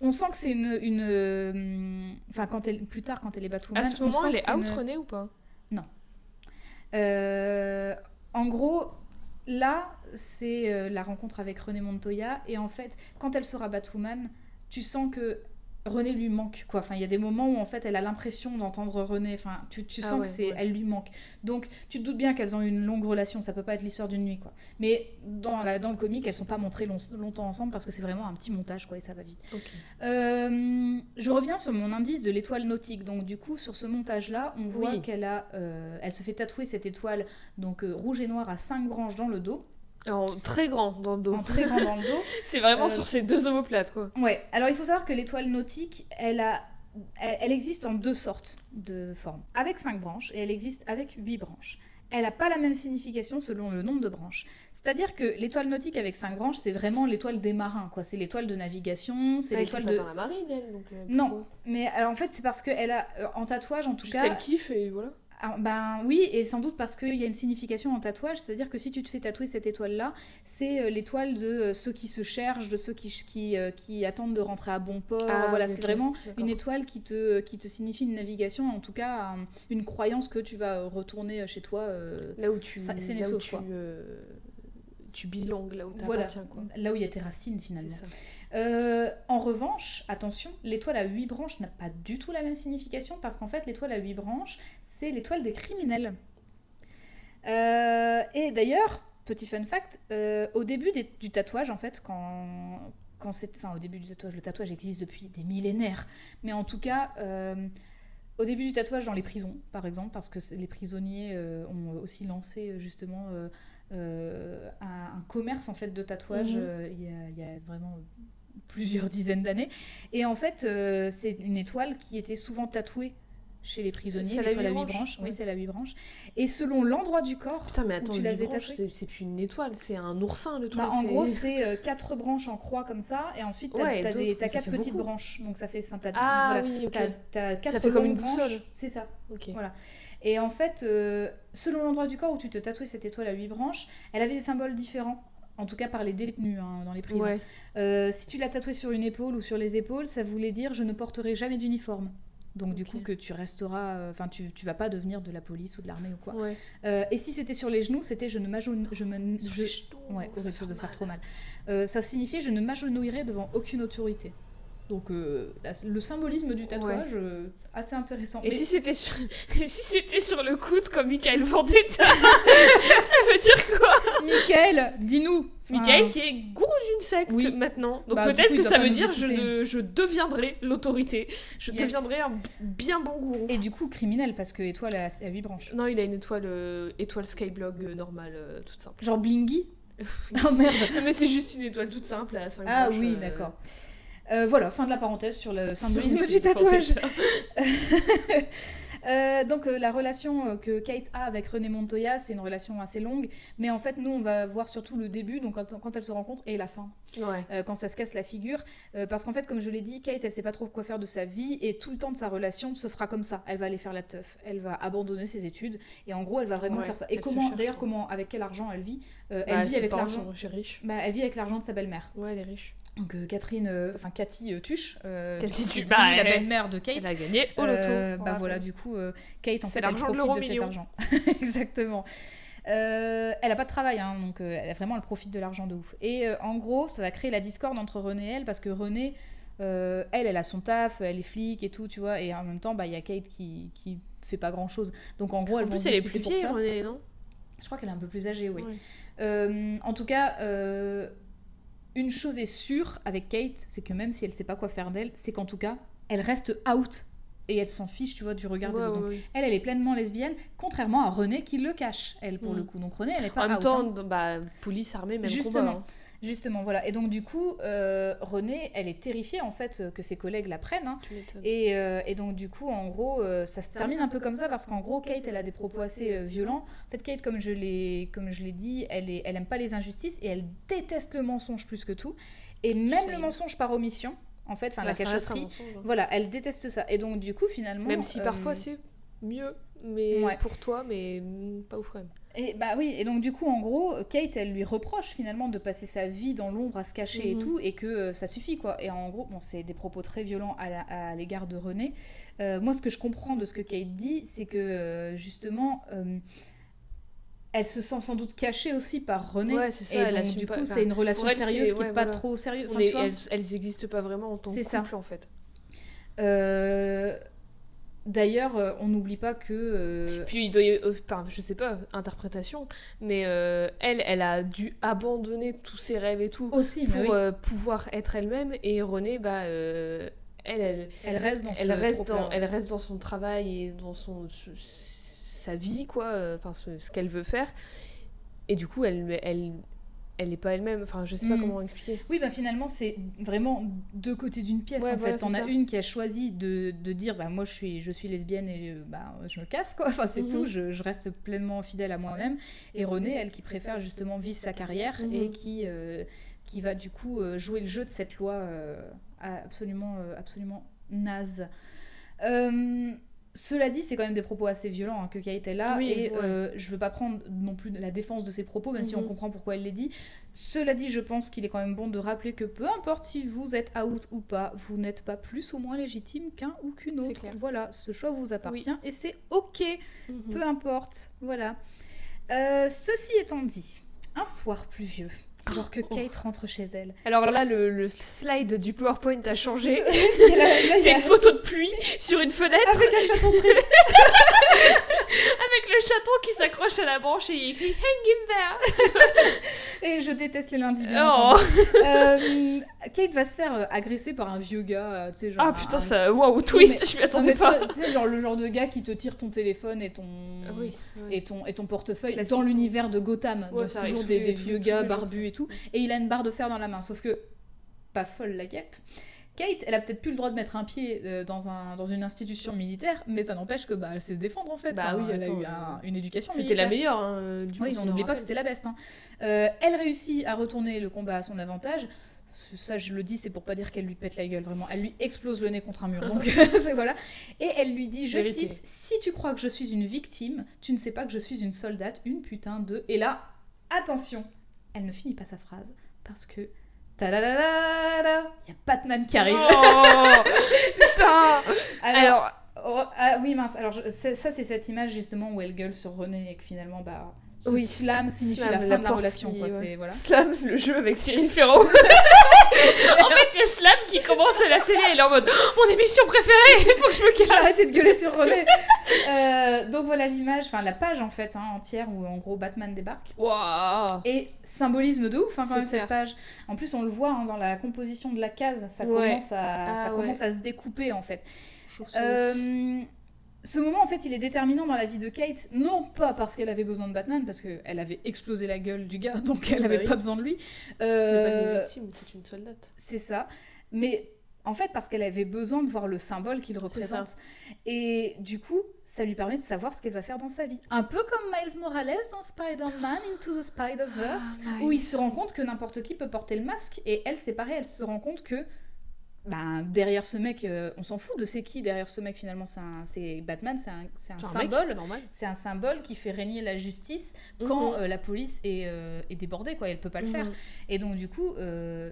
on sent que c'est une, une, euh, enfin quand elle plus tard quand elle est Batwoman, À ce on moment, sent elle est une- René ou pas? Euh, en gros, là, c'est euh, la rencontre avec René Montoya. Et en fait, quand elle sera Batwoman, tu sens que René lui manque. Quoi. Enfin, il y a des moments où en fait, elle a l'impression d'entendre René. Enfin, tu, tu Ah sens ouais, que c'est, ouais. elle lui manque. Donc, tu te doutes bien qu'elles ont eu une longue relation. Ça peut pas être l'histoire d'une nuit, quoi. Mais dans, la, dans le comic, elles sont pas montrées long- longtemps ensemble parce que c'est vraiment un petit montage, quoi, et ça va vite. Euh, je reviens sur mon indice de l'étoile nautique. Donc du coup, sur ce montage-là, on voit Oui. qu'elle a, euh, elle se fait tatouer cette étoile, donc euh, rouge et noir à cinq branches dans le dos, En très grand dans le dos. en très grand dans le dos. C'est vraiment Euh, sur ces deux omoplates quoi. Ouais. Alors il faut savoir que l'étoile nautique, elle a, elle, existe en deux sortes de formes, avec cinq branches et elle existe avec huit branches. Elle n'a pas la même signification selon le nombre de branches. C'est-à-dire que l'étoile nautique avec cinq branches, c'est vraiment l'étoile des marins, quoi. C'est l'étoile de navigation, c'est Elle l'étoile pas de. dans la marine elle donc. euh, Non, mais alors, en fait, c'est parce qu'elle a, euh, en tatouage en tout Juste cas, elle kiffe et voilà. Ben oui, et sans doute parce qu'il y a une signification en tatouage, c'est-à-dire que si tu te fais tatouer cette étoile-là, c'est euh, l'étoile de euh, ceux qui se cherchent, de ceux qui, qui, euh, qui attendent de rentrer à bon port. Ah, voilà, c'est vraiment une étoile qui te, qui te signifie une navigation, en tout cas un- une croyance que tu vas retourner chez toi. Là où tu, Ça- c'est là où tu, tu bilangues, là où voilà, t'appartiens quoi. là où il y a tes racines finalement. Euh, en revanche, attention, l'étoile à huit branches n'a pas du tout la même signification parce qu'en fait, l'étoile à huit branches, c'est l'étoile des criminels. Euh, et d'ailleurs, petit fun fact, euh, au début des- du tatouage, en fait, quand, quand c'est, enfin, au début du tatouage, le tatouage existe depuis des millénaires, mais en tout cas, euh, au début du tatouage dans les prisons, par exemple, parce que les prisonniers ont aussi lancé justement un, un commerce en fait de tatouage Mhm. il, y a, il y a vraiment plusieurs dizaines d'années. Et en fait, euh, c'est une étoile qui était souvent tatouée chez les prisonniers, C'est la à huit branches. Oui, ouais. c'est la huit branches. Et selon l'endroit du corps, Putain, mais où attends, tu la faisais branches, tatouer c'est plus une étoile, c'est un oursin le truc. bah, en c'est- gros, c'est euh, quatre branches en croix comme ça, et ensuite t'as Ouais, mais ça quatre petites beaucoup. branches. Donc ça fait, enfin, t'as- Ah voilà, oui, quatre fait comme une boussole. C'est ça. Ok. Voilà. Et en fait, euh, selon l'endroit du corps où tu te tatouais cette étoile à huit branches, elle avait des symboles différents. En tout cas par les détenus hein, dans les prisons. Ouais. Euh, si tu l'as tatoué sur une épaule ou sur les épaules, ça voulait dire je ne porterai jamais d'uniforme. Donc du coup que tu resteras, euh, enfin tu, tu vas pas devenir de la police ou de l'armée ou quoi. Ouais. Euh, et si c'était sur les genoux, c'était je ne je me, je- ouais, doit faire trop mal. Euh, ça signifiait je ne m'agenouillerai devant aucune autorité. Donc euh, la- le symbolisme du tatouage, euh, assez intéressant. Et Mais- si c'était sur... et si c'était sur le coude comme Michael Vendetta Ça veut dire quoi? Michael, dis-nous. Michael qui est gourou d'une secte Oui. maintenant. Donc Bah, peut-être que ça veut dire je, ne- je deviendrai l'autorité. Je Yes. deviendrai un bien bon gourou. Et du coup criminel parce que étoile à, à 8 branches. Non, il a une étoile, euh, étoile Skyblog normale, toute simple. Genre blingy? oh merde. Non, mais c'est juste une étoile toute simple à 5 Ah branches, oui, euh, d'accord. Euh, voilà, fin de la parenthèse sur le symbolisme du tatouage. Euh, donc euh, la relation que Kate a avec René Montoya, c'est une relation assez longue, mais en fait nous on va voir surtout le début, donc quand, quand elles se rencontrent, et la fin, Ouais. euh, quand ça se casse la figure, parce qu'en fait comme je l'ai dit, Kate elle sait pas trop quoi faire de sa vie, et tout le temps de sa relation ce sera comme ça, elle va aller faire la teuf, elle va abandonner ses études, et en gros elle va vraiment Ouais, faire ça. Et elle comment, d'ailleurs comment, avec quel argent elle vit? Euh, Bah, Elle vit avec l'argent. Bah, elle vit avec l'argent de sa belle-mère. Ouais, elle est riche. Donc euh, Catherine, euh, enfin Cathy euh, Tuche, euh, Cathy bah, devenue la belle-mère de Kate. Elle a gagné au loto. Bah voilà, du coup, Kate en fait, elle de profite de cet argent. Exactement. Elle a pas de travail, hein, donc elle, vraiment elle profite de l'argent de ouf. Et en gros, ça va créer la discorde entre René et elle parce que René, elle, elle a son taf, elle est flic et tout, tu vois, et en même temps, bah il y a Kate qui qui fait pas grand chose. Donc en gros, elle plus, elle est plus vieille, Renée, non? Je crois qu'elle est un peu plus âgée, oui. Ouais. En tout cas, une chose est sûre avec Kate, c'est que même si elle sait pas quoi faire d'elle, c'est qu'en tout cas, elle reste out et elle s'en fiche, tu vois, du regard des autres. Donc. Elle, elle est pleinement lesbienne, contrairement à René qui le cache, elle, pour Mm. le coup. Donc René, elle est pas En même out, temps, hein. bah, police, armée, même Justement. combat. hein. Justement, voilà. Et donc, du coup, euh, René, elle est terrifiée, en fait, que ses collègues la prennent. hein. Tu m'étonnes. Et, euh, et donc du coup, en gros, euh, ça se termine un peu comme ça parce qu'en gros, Kate, elle a des propos assez euh, violents. En fait, Kate, comme je l'ai, comme je l'ai dit, elle, est, elle aime pas les injustices et elle déteste le mensonge plus que tout. Et même le mensonge par omission, en fait, enfin la Bah, un cachotterie. mensonge, hein. Voilà, elle déteste ça. Et donc du coup, finalement, Même si euh, parfois c'est mieux, mais ouais. pour toi, mais pas ouf quand même. Et bah oui, et donc du coup, en gros, Kate, elle lui reproche finalement de passer sa vie dans l'ombre à se cacher et Mhm. tout, et que euh, ça suffit quoi. Et en gros, bon, c'est des propos très violents à, l'égard de René. Euh, moi, ce que je comprends de ce que Kate dit, c'est que euh, justement, elle se sent sans doute cachée aussi par René. Ouais, c'est ça, Et elle donc, du pas- coup, c'est une relation elle, sérieuse qui est ouais, pas trop sérieuse. Enfin, est- tu vois elles, elles existent pas vraiment en tant C'est que ça. couple en fait. Euh, D'ailleurs, euh, on n'oublie pas que. euh, Puis il doit y euh, enfin, je sais pas, interprétation, mais euh, elle, elle a dû abandonner tous ses rêves et tout aussi, pour oui, euh, pouvoir être elle-même. Et René, bah, elle, elle, elle reste dans elle ce reste trop-plein. dans, elle reste dans son travail et dans son sa vie quoi, enfin ce, ce qu'elle veut faire. Et du coup, elle, elle, elle est pas elle-même. Enfin, je sais pas Mm. comment expliquer. Oui, bah finalement, c'est vraiment deux côtés d'une pièce. Ouais, en voilà, fait, as ça. une qui a choisi de, de dire, bah moi je suis, je suis lesbienne et euh, bah je me casse quoi. Enfin c'est Mhm. tout. Je, je reste pleinement fidèle à moi-même. Et Renée, elle qui préfère justement vivre sa carrière Mhm. et qui, euh, qui va du coup euh, jouer le jeu de cette loi euh, absolument, absolument naze. Euh, cela dit, c'est quand même des propos assez violents hein, que Kate est là, Oui, et ouais. euh, je veux pas prendre non plus la défense de ses propos, même si on Mhm. comprend pourquoi elle les dit. Cela dit, je pense qu'il est quand même bon de rappeler que peu importe si vous êtes out ou pas, vous n'êtes pas plus ou moins légitime qu'un ou qu'une autre. Voilà, ce choix vous appartient et c'est ok, Mhm. peu importe. Voilà. Euh, ceci étant dit, un soir pluvieux, alors que Oh. Kate rentre chez elle. Alors là, le, le slide du PowerPoint a changé. C'est une photo de pluie sur une fenêtre Avec un chaton triste. avec le chaton qui s'accroche à la branche et il écrit Hang in there. Et je déteste les lundis. bien Oh. Euh, Kate va se faire euh, agresser par un vieux gars, euh, tu sais, genre. Ah putain, un- ça. Waouh, twist, mais- je m'y attendais pas. tu sais- genre le genre de gars qui te tire ton téléphone et ton. Ah oui. Et ton, et ton portefeuille Classique. dans l'univers de Gotham. Ouais, donc toujours des, des vieux gars barbus et tout. Et il a une barre de fer dans la main. Sauf que, pas folle la guêpe. Kate, elle a peut-être plus le droit de mettre un pied euh, dans, un, dans une institution militaire, mais ça n'empêche que bah, elle sait se défendre en fait. Bah oui, elle attends, a eu un- une éducation C'était la meilleure, hein, du coup. Oui, ça on n'oublie pas que c'était la best. hein. Euh, elle réussit à retourner le combat à son avantage. Ça, je le dis, c'est pour pas dire qu'elle lui pète la gueule, vraiment. Elle lui explose le nez contre un mur. Donc, voilà. Et elle lui dit, je Vérité. cite, Si tu crois que je suis une victime, tu ne sais pas que je suis une soldate, une putain de. Et là, attention, elle ne finit pas sa phrase parce que. Il y a Batman qui arrive. Oh Putain Alors, oh, ah oui, mince. Alors, je- ça, c'est cette image justement où elle gueule sur René et que finalement, bah. Ce Oui. slam signifie Slam, la fin la de la relation, qui- quoi. ouais. C'est voilà. Slam, le jeu avec Cyril Ferraud. en fait, a Slam qui commence à la télé et il est en mode Oh, Mon émission préférée, il faut que je me casse. arrêté de gueuler sur René. Euh, donc voilà l'image, enfin la page en fait hein, entière où en gros Batman débarque. Et symbolisme de ouf hein, quand C'est même cette page. En plus on le voit hein, dans la composition de la case, ça Ouais. commence à Ah ça ouais. commence à se découper en fait. Euh, ce moment en fait il est déterminant dans la vie de Kate, non pas parce qu'elle avait besoin de Batman, parce qu'elle avait explosé la gueule du gars donc elle Bah avait oui. pas besoin de lui. Ce n'est pas une Euh, victime, c'est une soldate. c'est ça. Mais en fait, parce qu'elle avait besoin de voir le symbole qu'il représente. Et du coup, ça lui permet de savoir ce qu'elle va faire dans sa vie. Un peu comme Miles Morales dans Spider-Man Into the Spider-Verse, Ah, où il se rend compte que n'importe qui peut porter le masque. Et elle, c'est pareil, elle se rend compte que ben, derrière ce mec, euh, on s'en fout de c'est qui derrière ce mec finalement. C'est Batman, c'est un, symbole. C'est un symbole qui fait régner la justice quand Mhm. euh, la police est, euh, est débordée, quoi. Elle peut pas le faire. Mhm. Et donc du coup,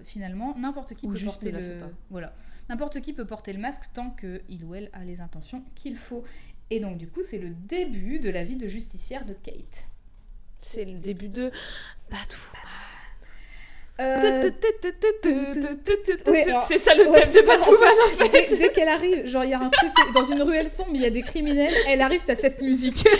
finalement, n'importe qui Ou peut porter le voilà, n'importe qui peut porter le masque tant que il ou elle a les intentions qu'il faut. Et donc du coup, c'est le début de la vie de justicière de Kate. C'est le début de Batwoman. Euh, Oui, C'est ça le thème de Batwoman en fait. dès, dès qu'elle arrive, genre il y a un truc dans une ruelle sombre, il y a des criminels, elle arrive, t'as cette musique.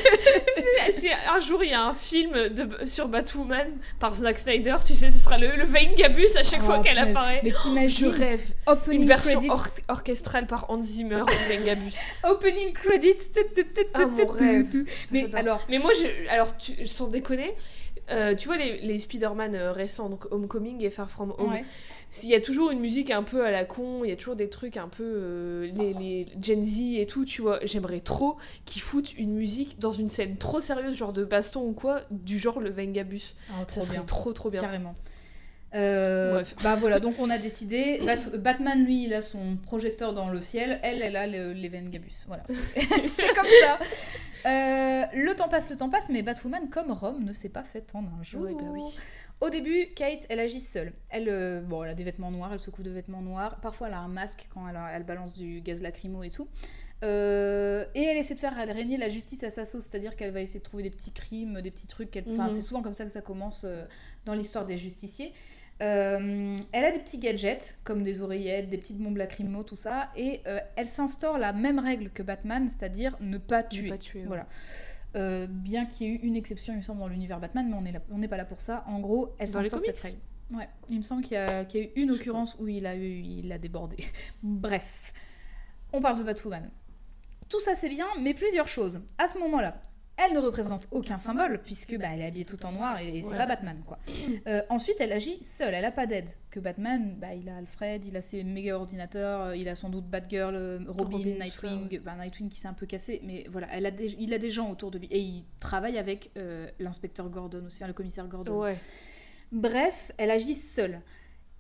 Un jour, il y a un film de, sur Batwoman par Zack Snyder. Tu sais, ce sera le, le Veingabus à chaque Oh, fois qu'elle apparaît. Mais Je t'imagines rêve. opening Une version or- orchestrale par Hans Zimmer de Veingabus. opening credits. Ah, mon rêve. Mais alors, Mais moi, je, alors, tu- sans déconner, euh, tu vois les, les Spider-Man euh, récents, donc Homecoming et Far From Home, ouais. il y a toujours une musique un peu à la con, il y a toujours des trucs un peu euh, les, les Gen Z et tout, tu vois. J'aimerais trop qu'ils foutent une musique dans une scène trop sérieuse, genre de baston ou quoi, du genre le Vengabus. Ah, Ça serait bien. trop trop bien. Carrément. Euh. Bah voilà, donc on a décidé. Bat- Batman, lui, il a son projecteur dans le ciel. Elle, elle a le- les Vengabus. Voilà, c'est comme ça. Euh, le temps passe, le temps passe, mais Batwoman, comme Rome, ne s'est pas faite en un jour. Oui, bah oui. Au début, Kate, elle agit seule. Elle, euh, bon, elle a des vêtements noirs, elle se couvre de vêtements noirs. Parfois, elle a un masque quand elle, elle balance du gaz lacrymo et tout. Euh, et elle essaie de faire régner la justice à sa sauce, c'est-à-dire qu'elle va essayer de trouver des petits crimes, des petits trucs. Enfin, Mhm. c'est souvent comme ça que ça commence euh, dans l'histoire des justiciers. Euh, elle a des petits gadgets comme des oreillettes, des petites bombes lacrymo, tout ça, et euh, elle s'instaure la même règle que Batman, c'est-à-dire ne pas Ne tuer. pas tuer, ouais. Voilà. Euh, bien qu'il y ait eu une exception, il me semble, dans l'univers Batman, mais on n'est pas là pour ça. En gros, elle s'instaure cette règle. Ouais, il me semble qu'il y, a qu'il y a eu une occurrence où il a eu, il a débordé. Bref, on parle de Batwoman. Tout ça c'est bien, mais plusieurs choses. À ce moment-là, elle ne représente aucun symbole puisque bah, elle est habillée tout en noir et c'est Ouais. pas Batman quoi. Euh, ensuite, elle agit seule, elle a pas d'aide. Que Batman, bah, il a Alfred, il a ses méga ordinateurs, euh, il a sans doute Batgirl, euh, Robin, Nightwing, enfin, Nightwing qui s'est un peu cassé, mais voilà, elle a des- il a des gens autour de lui et il travaille avec euh, l'inspecteur Gordon aussi, enfin, le commissaire Gordon. Ouais. Bref, elle agit seule.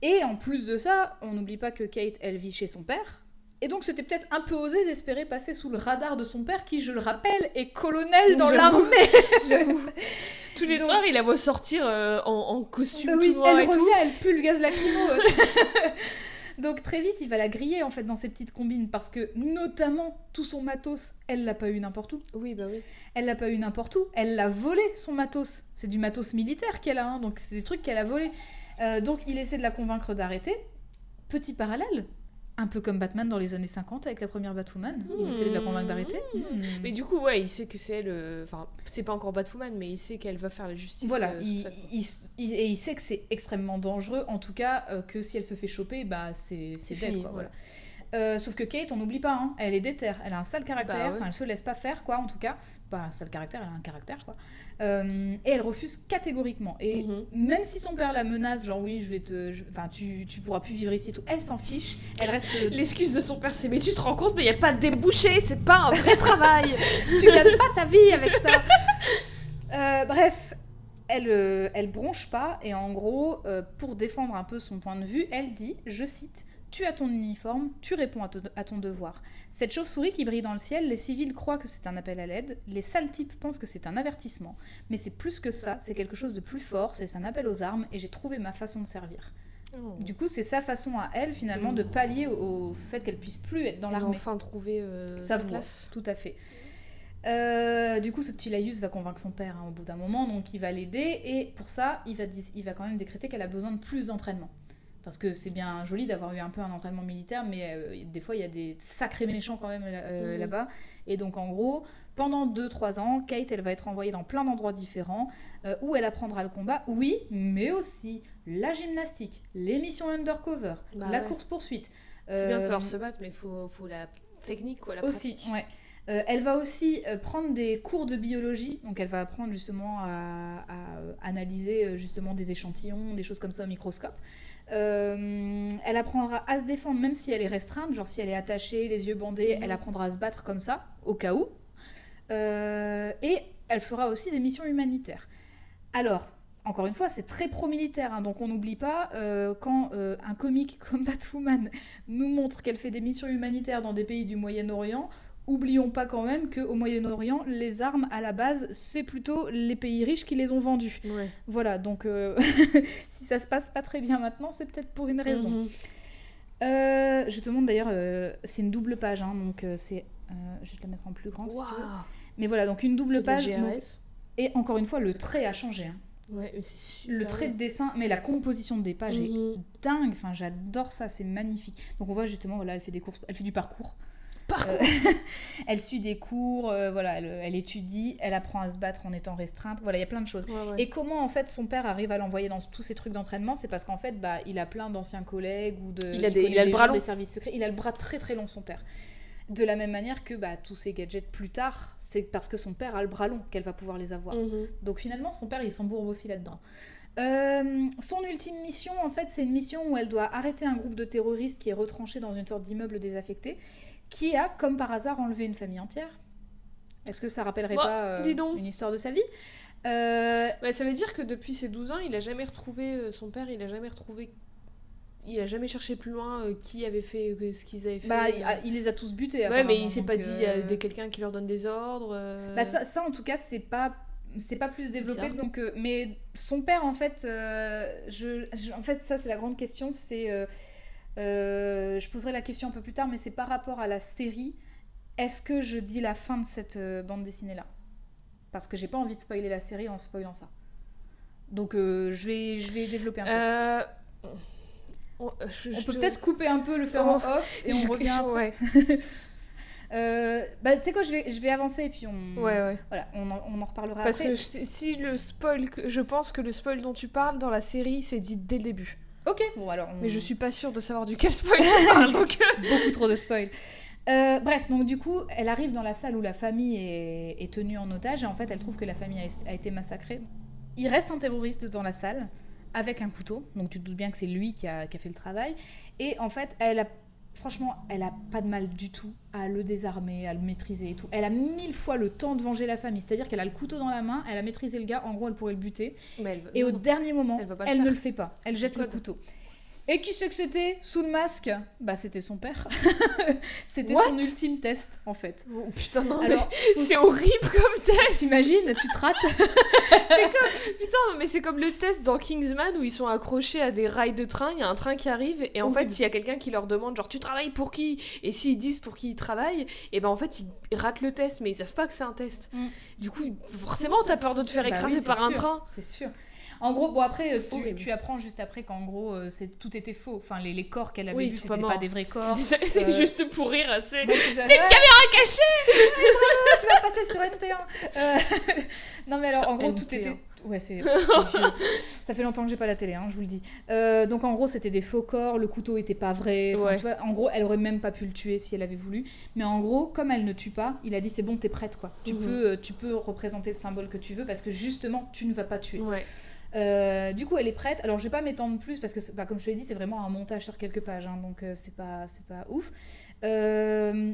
Et en plus de ça, on n'oublie pas que Kate, elle vit chez son père. Et donc c'était peut-être un peu osé d'espérer passer sous le radar de son père, qui, je le rappelle, est colonel dans l'armée. Tous les Donc- soirs, il la voit sortir euh, en, en costume Euh, tout oui, noir elle et revient, tout. elle pue le gaz lacrymo. Donc très vite, il va la griller en fait dans ses petites combines parce que notamment tout son matos, elle l'a pas eu n'importe où. Oui, bah oui. Elle l'a pas eu n'importe où. Elle l'a volé son matos. C'est du matos militaire qu'elle a, hein, donc c'est des trucs qu'elle a volés. Euh, donc il essaie de la convaincre d'arrêter. Petit parallèle, Un peu comme Batman dans les années 50 avec la première Batwoman. Il essaie de la convaincre d'arrêter. Mmh. Hmm. Mais du coup, ouais, il sait que c'est elle. euh, Enfin, c'est pas encore Batwoman, mais il sait qu'elle va faire la justice. Voilà, euh, il, il- il- et il sait que c'est extrêmement dangereux, en tout cas euh, que si elle se fait choper, bah c'est dead, quoi, ouais. voilà. Sauf que Kate, on n'oublie pas, hein, elle est déterre, elle a un sale caractère, Bah ouais. elle se laisse pas faire, quoi, en tout cas. Pas un sale caractère, elle a un caractère, quoi. Euh, et elle refuse catégoriquement. Et Mhm. même si son père la menace, genre oui, je vais te, je- enfin, tu, tu pourras plus vivre ici et tout, elle s'en fiche, elle reste. L'excuse de son père, c'est mais tu te rends compte, mais il y a pas de débouché, c'est pas un vrai travail. tu gagnes pas ta vie avec ça. Euh, bref, elle, euh, elle bronche pas et en gros, euh, pour défendre un peu son point de vue, elle dit, je cite, tu as ton uniforme, tu réponds à, ton devoir. Cette chauve-souris qui brille dans le ciel, les civils croient que c'est un appel à l'aide, les sales types pensent que c'est un avertissement. Mais c'est plus que ça, c'est quelque chose de plus fort, c'est un appel aux armes et j'ai trouvé ma façon de servir. Du coup, c'est sa façon à elle finalement de Mm. pallier au, au fait qu'elle puisse plus être dans l'armée. enfin trouver euh, Sa place. tout à fait. Euh, du coup, ce petit Laïus va convaincre son père hein, au bout d'un moment, donc il va l'aider, et pour ça, il va, dis- il va quand même décréter qu'elle a besoin de plus d'entraînement. Parce que c'est bien joli d'avoir eu un peu un entraînement militaire, mais euh, des fois, il y a des sacrés méchants quand même euh, Mhm. là-bas. Et donc, en gros, pendant 2-3 ans, Kate, elle va être envoyée dans plein d'endroits différents, euh, où elle apprendra le combat, oui, mais aussi la gymnastique, les missions undercover, Bah la ouais. course-poursuite. C'est bien de savoir se battre, mais faut, faut la technique, quoi, la aussi, pratique. ouais. Euh, elle va aussi euh, prendre des cours de biologie, donc elle va apprendre justement à, à, euh, analyser justement des échantillons, des choses comme ça au microscope. Euh, elle apprendra à se défendre même si elle est restreinte, genre si elle est attachée, les yeux bandés, Mhm. elle apprendra à se battre comme ça, au cas où. Et elle fera aussi des missions humanitaires. Alors, encore une fois, c'est très pro-militaire, hein, donc on n'oublie pas, euh, quand euh, un comique comme Batwoman nous montre qu'elle fait des missions humanitaires dans des pays du Moyen-Orient, oublions pas quand même qu'au Moyen-Orient, les armes, à la base, c'est plutôt les pays riches qui les ont vendues. Ouais. Voilà, donc euh, si ça se passe pas très bien maintenant, c'est peut-être pour une raison. Mhm. Euh, je te montre d'ailleurs, euh, c'est une double page, hein, donc c'est... je vais te la mettre en plus grand si tu veux. Waouh. Mais voilà, donc une double page. Donc- et encore une fois, le trait a changé. hein. Ouais, Le trait de dessin, mais la composition des pages est Mhm. dingue. Enfin, j'adore ça, c'est magnifique. Donc on voit justement, voilà, elle fait des courses, elle fait du parcours. Euh, elle suit des cours, euh, voilà, elle, elle étudie, elle apprend à se battre en étant restreinte. Voilà, il y a plein de choses. Ouais, ouais. Et comment en fait son père arrive à l'envoyer dans tous ces trucs d'entraînement C'est parce qu'en fait, bah, il a plein d'anciens collègues ou de. Il a des- connaît il a le bras gens long. des services secrets. Il a le bras très très long, son père. De la même manière que bah, tous ces gadgets plus tard, c'est parce que son père a le bras long qu'elle va pouvoir les avoir. Mhm. Donc finalement, son père, il s'embourbe aussi là-dedans. Euh, son ultime mission, en fait, c'est une mission où elle doit arrêter un groupe de terroristes qui est retranché dans une sorte d'immeuble désaffecté, qui a, comme par hasard, enlevé une famille entière. Est-ce que ça rappellerait Bah, pas euh, une histoire de sa vie? Euh, Ouais, ça veut dire que depuis ses 12 ans, il a jamais retrouvé euh, son père, il a jamais retrouvé. Il a jamais cherché plus loin qui avait fait ce qu'ils avaient fait. bah, euh. il, il les a tous butés. ouais, mais il s'est pas dit il y a quelqu'un qui leur donne des ordres. Bah ça, ça, en tout cas, c'est pas c'est pas plus développé donc euh, mais son père en fait euh, je, je- en fait ça c'est la grande question c'est euh, je poserai la question un peu plus tard mais c'est par rapport à la série est-ce que je dis la fin de cette euh, bande dessinée là parce que j'ai pas envie de spoiler la série en spoilant ça donc euh, je vais je vais développer un peu on, je- on peut peut-être couper un peu le faire en Oh, off et on je- revient après. Ouais, Euh, bah tu sais quoi je vais je vais avancer et puis on ouais, ouais. voilà on en, on en reparlera Parce après que si le spoil, je pense que le spoil dont tu parles dans la série, c'est dit dès le début. Ok bon alors on- Mais je suis pas sûre de savoir duquel spoil tu parles, donc. euh, beaucoup trop de spoil. Euh, bref, donc du coup, elle arrive dans la salle où la famille est, est tenue en otage et en fait, elle trouve que la famille a, a été massacrée. Il reste un terroriste dans la salle avec un couteau, donc tu te doutes bien que c'est lui qui a, qui a fait le travail. Et en fait, elle a, franchement, elle a pas de mal du tout à le désarmer, à le maîtriser et tout. Elle a mille fois le temps de venger la famille, c'est-à-dire qu'elle a le couteau dans la main, elle a maîtrisé le gars, en gros, elle pourrait le buter. Mais elle veut- Et au dernier moment, elle le ne le fait pas. Elle jette le couteau. Et qui c'est que c'était sous le masque? Bah c'était son père. c'était son ultime test en fait. Oh, putain, non, mais Alors, c'est horrible comme test! t'imagines, tu te rates. Putain, mais c'est comme le test dans Kingsman où ils sont accrochés à des rails de train, il y a un train qui arrive et en fait, s'il y a quelqu'un qui leur demande genre tu travailles pour qui? Et s'ils disent pour qui ils travaillent, et ben en fait, ils ratent le test mais ils savent pas que c'est un test. Mm. Du coup, forcément, t'as peur de te faire Bah écraser oui, c'est par un train. C'est sûr. En gros, bon après, euh, tu, apprends juste après qu'en gros, euh, c'est tout était faux. Enfin, les, les corps qu'elle avait Oui, vus, c'était pas des vrais corps. C'est Euh, juste pour rire, tu sais. C'est une Ouais, caméra cachée tu vas passer sur NT1. Euh, non mais alors, Putain, en gros, tout NT1. était. Ouais, c'est. Ça fait longtemps que j'ai pas la télé, hein, je vous le dis. Euh, donc en gros, c'était des faux corps. Le couteau était pas vrai. Enfin, Ouais. tu vois, en gros, elle aurait même pas pu le tuer si elle avait voulu. Mais en gros, comme elle ne tue pas, il a dit c'est bon, t'es prête quoi. Tu Mhm. peux, tu peux représenter le symbole que tu veux parce que justement, tu ne vas pas tuer. Ouais. Euh, du coup, elle est prête. Alors, je vais pas m'étendre plus parce que, bah, comme je te l'ai dit, c'est vraiment un montage sur quelques pages, hein, donc euh, c'est pas, c'est pas ouf. Euh,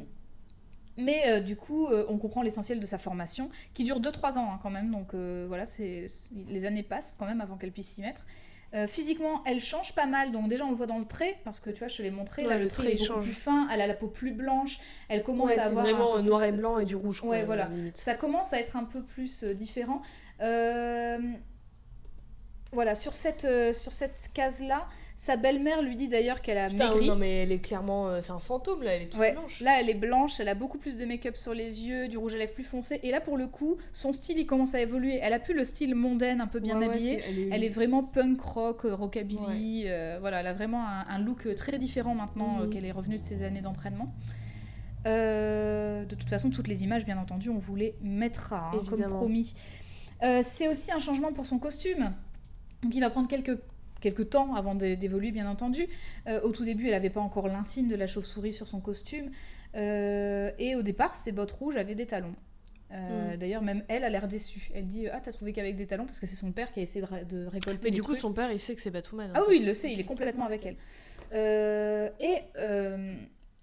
mais euh, du coup, on comprend l'essentiel de sa formation, qui dure 2-3 ans hein, quand même. Donc voilà, c'est, les années passent quand même avant qu'elle puisse s'y mettre. Euh, physiquement, elle change pas mal. Donc déjà, on le voit dans le trait, parce que tu vois, je te l'ai montré. Ouais, là, le le trait trait, est beaucoup change. plus fin. Elle a la peau plus blanche. Elle commence Ouais, à avoir vraiment noir et de- blanc et du rouge. Ouais, voilà. Ça commence à être un peu plus différent. Euh, Voilà, sur cette, euh, sur cette case-là, sa belle-mère lui dit d'ailleurs qu'elle a Putain, maigri. non mais elle est clairement, euh, c'est un fantôme là, elle est toute Ouais, blanche. là elle est blanche, elle a beaucoup plus de make-up sur les yeux, du rouge à lèvres plus foncé, et là pour le coup, son style il commence à évoluer. Elle a plus le style mondaine, un peu bien Ouais, ouais, habillée. elle est, Elle est vraiment punk rock, euh, rockabilly. euh, voilà, elle a vraiment un, un look très différent maintenant euh, Mhm. qu'elle est revenue de ses années d'entraînement. De toute façon, toutes les images, bien entendu, on vous les mettra, hein, comme promis. C'est aussi un changement pour son costume. Donc il va prendre quelques, quelques temps avant d'é- d'évoluer, bien entendu. Euh, au tout début, elle n'avait pas encore l'insigne de la chauve-souris sur son costume. Euh, et au départ, ses bottes rouges avaient des talons. Euh, Mm. D'ailleurs, même elle a l'air déçue. Elle dit Ah, t'as trouvé qu'avec des talons? Parce que c'est son père qui a essayé de, de récolter. Mais du coup, trucs. son père, il sait que c'est Batwoman. en Ah fait. oui, il le sait, il est complètement avec elle. Et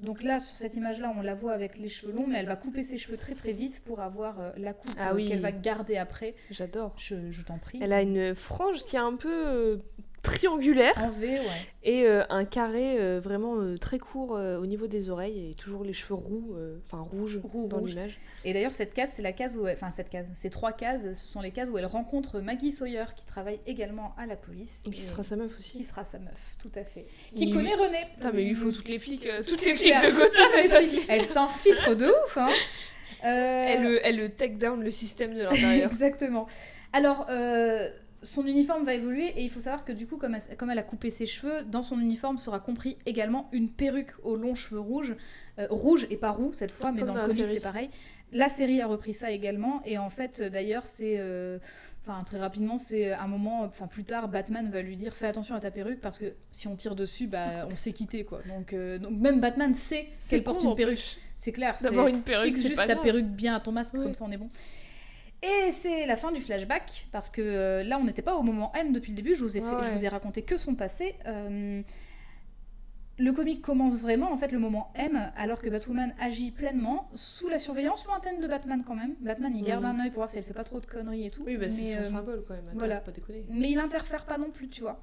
donc là, sur cette image-là, on la voit avec les cheveux longs, mais elle va couper ses cheveux très très vite pour avoir euh, la coupe Ah euh, oui. qu'elle va garder après. J'adore. Je, je t'en prie. Elle a une frange qui est un peu euh, triangulaire En V, ouais. et euh, un carré euh, vraiment euh, très court au niveau des oreilles et toujours les cheveux roux, enfin rouges Roux, dans rouge. l'image. Et d'ailleurs, cette case, c'est la case où. elle- Enfin, cette case, ces trois cases, ce sont les cases où elle rencontre Maggie Sawyer, qui travaille également à la police. Qui et sera sa meuf aussi. qui sera sa meuf, tout à fait. Qui Il- connaît René. Putain, mais il lui faut toutes les flics, toutes les flics de Gotham. Elle, s'infiltre de ouf, hein. Elle, elle, elle take down le système de l'intérieur. Exactement. Alors, euh, son uniforme va évoluer et il faut savoir que du coup, comme elle, comme elle a coupé ses cheveux, dans son uniforme sera compris également une perruque aux longs cheveux rouges, euh, rouge et pas roux cette fois, mais dans, dans le comic c'est pareil. La série a repris ça également et en fait, euh, d'ailleurs, c'est euh, Enfin, très rapidement, c'est un moment, enfin plus tard, Batman va lui dire fais attention à ta perruque parce que si on tire dessus, bah on s'est quitté quoi. Donc, euh, donc même Batman sait qu'elle porte con, une perruque. C'est clair. D'avoir c'est- une perruque, Fixe c'est juste pas ta grave. perruque bien à ton masque, comme ça on est bon. Et c'est la fin du flashback, parce que euh, là on n'était pas au moment M depuis le début, je vous ai, fait- Ouais, je vous ai raconté que son passé. Euh, le comic commence vraiment, en fait, le moment M, alors que Batwoman agit pleinement, sous la surveillance lointaine de Batman quand même. Batman il garde Mhm. un œil pour voir si elle fait pas trop de conneries et tout. Oui, bah c'est son euh, symbole quand même. Attends, voilà. faut pas déconner. mais il interfère pas non plus, tu vois.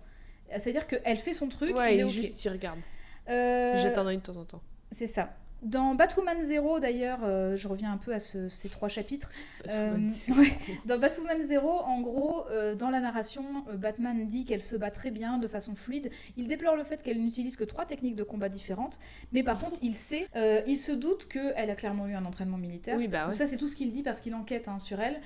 C'est-à-dire qu'elle fait son truc, Ouais, il il est ok. juste il regarde. Euh, Il jette un œil de temps en temps. C'est ça. Dans Batwoman 0, d'ailleurs, euh, je reviens un peu à ce- ces trois chapitres. Euh, ouais. Dans Batwoman 0, en gros, euh, dans la narration, Batman dit qu'elle se bat très bien, de façon fluide. Il déplore le fait qu'elle n'utilise que trois techniques de combat différentes. Mais par contre, il sait, il se doute qu'elle a clairement eu un entraînement militaire. Oui, bah ouais. Donc ça, c'est tout ce qu'il dit parce qu'il enquête hein, sur elle.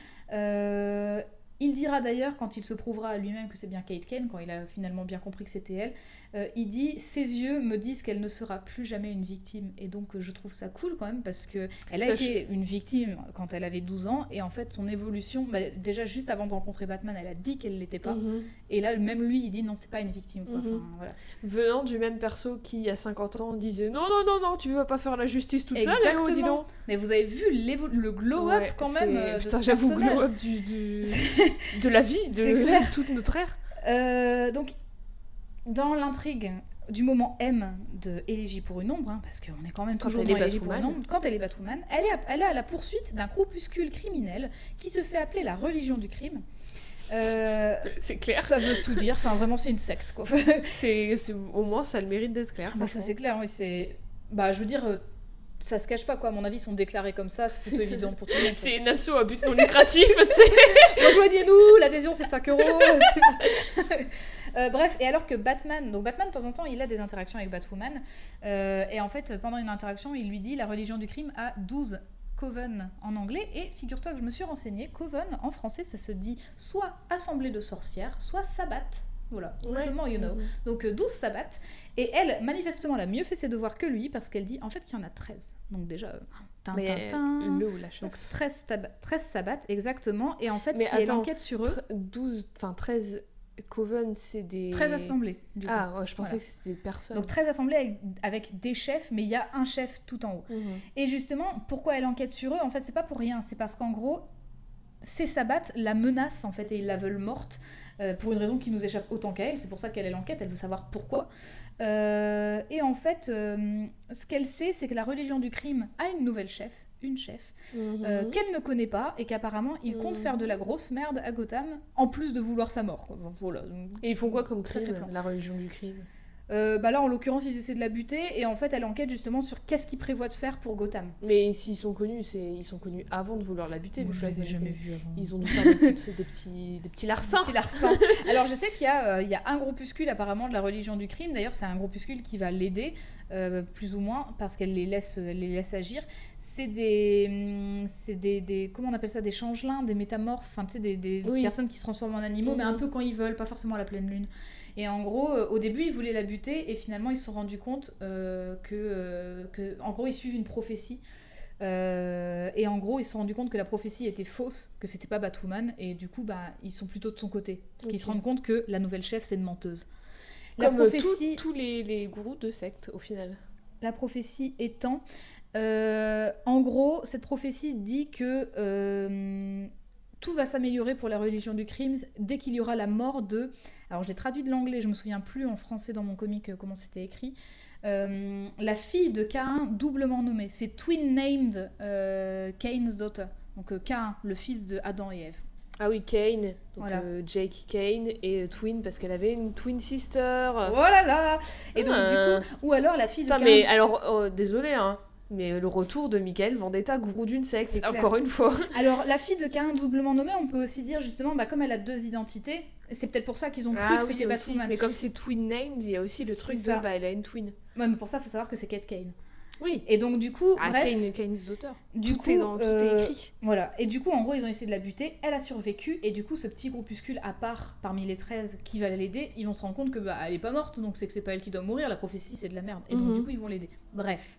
Il dira d'ailleurs, quand il se prouvera à lui-même que c'est bien Kate Kane, quand il a finalement bien compris que c'était elle, euh, il dit Ses yeux me disent qu'elle ne sera plus jamais une victime. Et donc, euh, je trouve ça cool quand même parce que elle a Ça, été une victime quand elle avait 12 ans. Et en fait, son évolution, bah, déjà juste avant de rencontrer Batman, elle a dit qu'elle l'était pas. Mhm. Et là, même lui, il dit Non, c'est pas une victime. Quoi. Mhm. Enfin, voilà. Venant du même perso qui, il y a 50 ans, disait Non, non, non, non, tu vas pas faire la justice toute seule, eh, oh, dis Exactement. donc. Mais vous avez vu le glow-up Ouais, quand même euh, Putain, j'avoue, glow-up du, du- de la vie, de toute notre ère. Euh, donc, dans l'intrigue du moment M de Élégie pour une ombre, hein, parce qu'on est quand même Quand toujours elle dans est Élégie pour une ombre, quand elle est Batwoman, elle est, à, elle est à la poursuite d'un groupuscule criminel qui se fait appeler la religion du crime. Euh, C'est clair. ça veut tout dire, enfin vraiment c'est une secte quoi. C'est, c'est- au moins, ça a le mérite d'être clair. bah, ça c'est clair, oui, c'est... Bah je veux dire, euh, ça se cache pas quoi, à mon avis sont déclarés comme ça, c'est plutôt évident pour tout le monde. C'est une asso à but non lucratif, tu sais. Rejoignez-nous, l'adhésion c'est 5 euros. Euh, bref, et alors que Batman, donc Batman de temps en temps il a des interactions avec Batwoman, euh, et en fait pendant une interaction il lui dit la religion du crime a 12 coven en anglais. Et figure-toi que je me suis renseignée, coven en français, ça se dit soit assemblée de sorcières, soit sabbat. Voilà, comment you know. Mhm. Donc euh, 12 sabbats. Et elle, manifestement, elle a mieux fait ses devoirs que lui parce qu'elle dit en fait qu'il y en a 13. Donc déjà, euh, tin, tin, tin. le ou la chef. Donc 13, tab- 13 sabbats, exactement. Et en fait, Mais si elle attends, enquête sur eux, Tre- 12, enfin 13 coven, c'est des. 13 assemblées. Du coup. Ah, ouais, je pensais Voilà. que c'était des personnes. Donc 13 assemblées avec, avec des chefs, mais il y a un chef tout en haut. Mhm. Et justement, pourquoi elle enquête sur eux? En fait, c'est pas pour rien. C'est parce qu'en gros, ces sabbats la menacent en fait et ils la veulent morte euh, pour une raison qui nous échappe autant qu'à elle. C'est pour ça qu'elle est l'enquête. Elle veut savoir pourquoi. Euh, et en fait, euh, ce qu'elle sait, c'est que la religion du crime a une nouvelle chef, une chef, euh, Mhm. qu'elle ne connaît pas et qu'apparemment il compte Mhm. faire de la grosse merde à Gotham en plus de vouloir sa mort. quoi. Voilà. Et ils font quoi comme Sacré crime plan. La religion du crime? Euh, bah là, en l'occurrence, ils essaient de la buter et en fait, elle enquête justement sur qu'est-ce qu'ils prévoient de faire pour Gotham. Mais s'ils sont connus, c'est ils sont connus avant de vouloir la buter. Moi, je les ai jamais ils- vus avant. Ils ont dû faire des, petites- des petits, des petits larcins. Alors je sais qu'il y, a, euh, il y a un groupuscule apparemment de la religion du crime. D'ailleurs c'est un groupuscule qui va l'aider, euh, plus ou moins, parce qu'elle les laisse, elle les laisse agir. C'est des, hum, c'est des, des, comment on appelle ça, des changelins, des métamorphes, enfin tu sais, des, des Oui. personnes qui se transforment en animaux, mais un Mhm. peu quand ils veulent, pas forcément à la pleine lune. Et en gros, euh, au début, ils voulaient la buter, et finalement, ils se sont rendus compte euh, que, euh, que, en gros, ils suivent une prophétie. Euh, et en gros, ils se sont rendus compte que la prophétie était fausse, que c'était pas Batwoman, et du coup, bah, ils sont plutôt de son côté. Parce qu'ils se rendent compte que la nouvelle chef, c'est une menteuse. La Comme euh, prophétie, tous les, les gourous de secte, au final. la prophétie étant, euh, en gros, cette prophétie dit que euh, tout va s'améliorer pour la religion du crime dès qu'il y aura la mort de. Alors, j'ai traduit de l'anglais, je me souviens plus en français dans mon comic euh, comment c'était écrit. Euh, la fille de Cain doublement nommée. C'est twin named Cain's daughter. Donc Cain, le fils de Adam et Ève. Ah oui, Kane, donc Voilà. euh, Jake Kane, et euh, Twin, parce qu'elle avait une twin sister. Oh là là Et donc Ah. du coup, ou alors la fille de Putain, mais alors, oh, désolé, hein, mais le retour de Michael Vendetta, gourou d'une secte, encore une fois. Alors, la fille de Cain doublement nommée, on peut aussi dire justement, bah, comme elle a deux identités, c'est peut-être pour ça qu'ils ont cru que c'était Ah aussi. Batwoman. Mais comme c'est twin named, il y a aussi le truc de ça. bah elle a une twin. Ouais, mais pour ça, il faut savoir que c'est Kate Kane. Oui. Et donc, du coup, Ah, bref, Kane, Kane's daughter. du tout coup, est dans, tout euh, est écrit. Voilà. Et du coup, en gros, ils ont essayé de la buter. Elle a survécu. Et du coup, ce petit groupuscule à part, parmi les 13 qui va l'aider, ils vont se rendre compte que bah, elle est pas morte. Donc, c'est que c'est pas elle qui doit mourir. La prophétie, c'est de la merde. Et donc, Mhm. du coup, ils vont l'aider. Bref.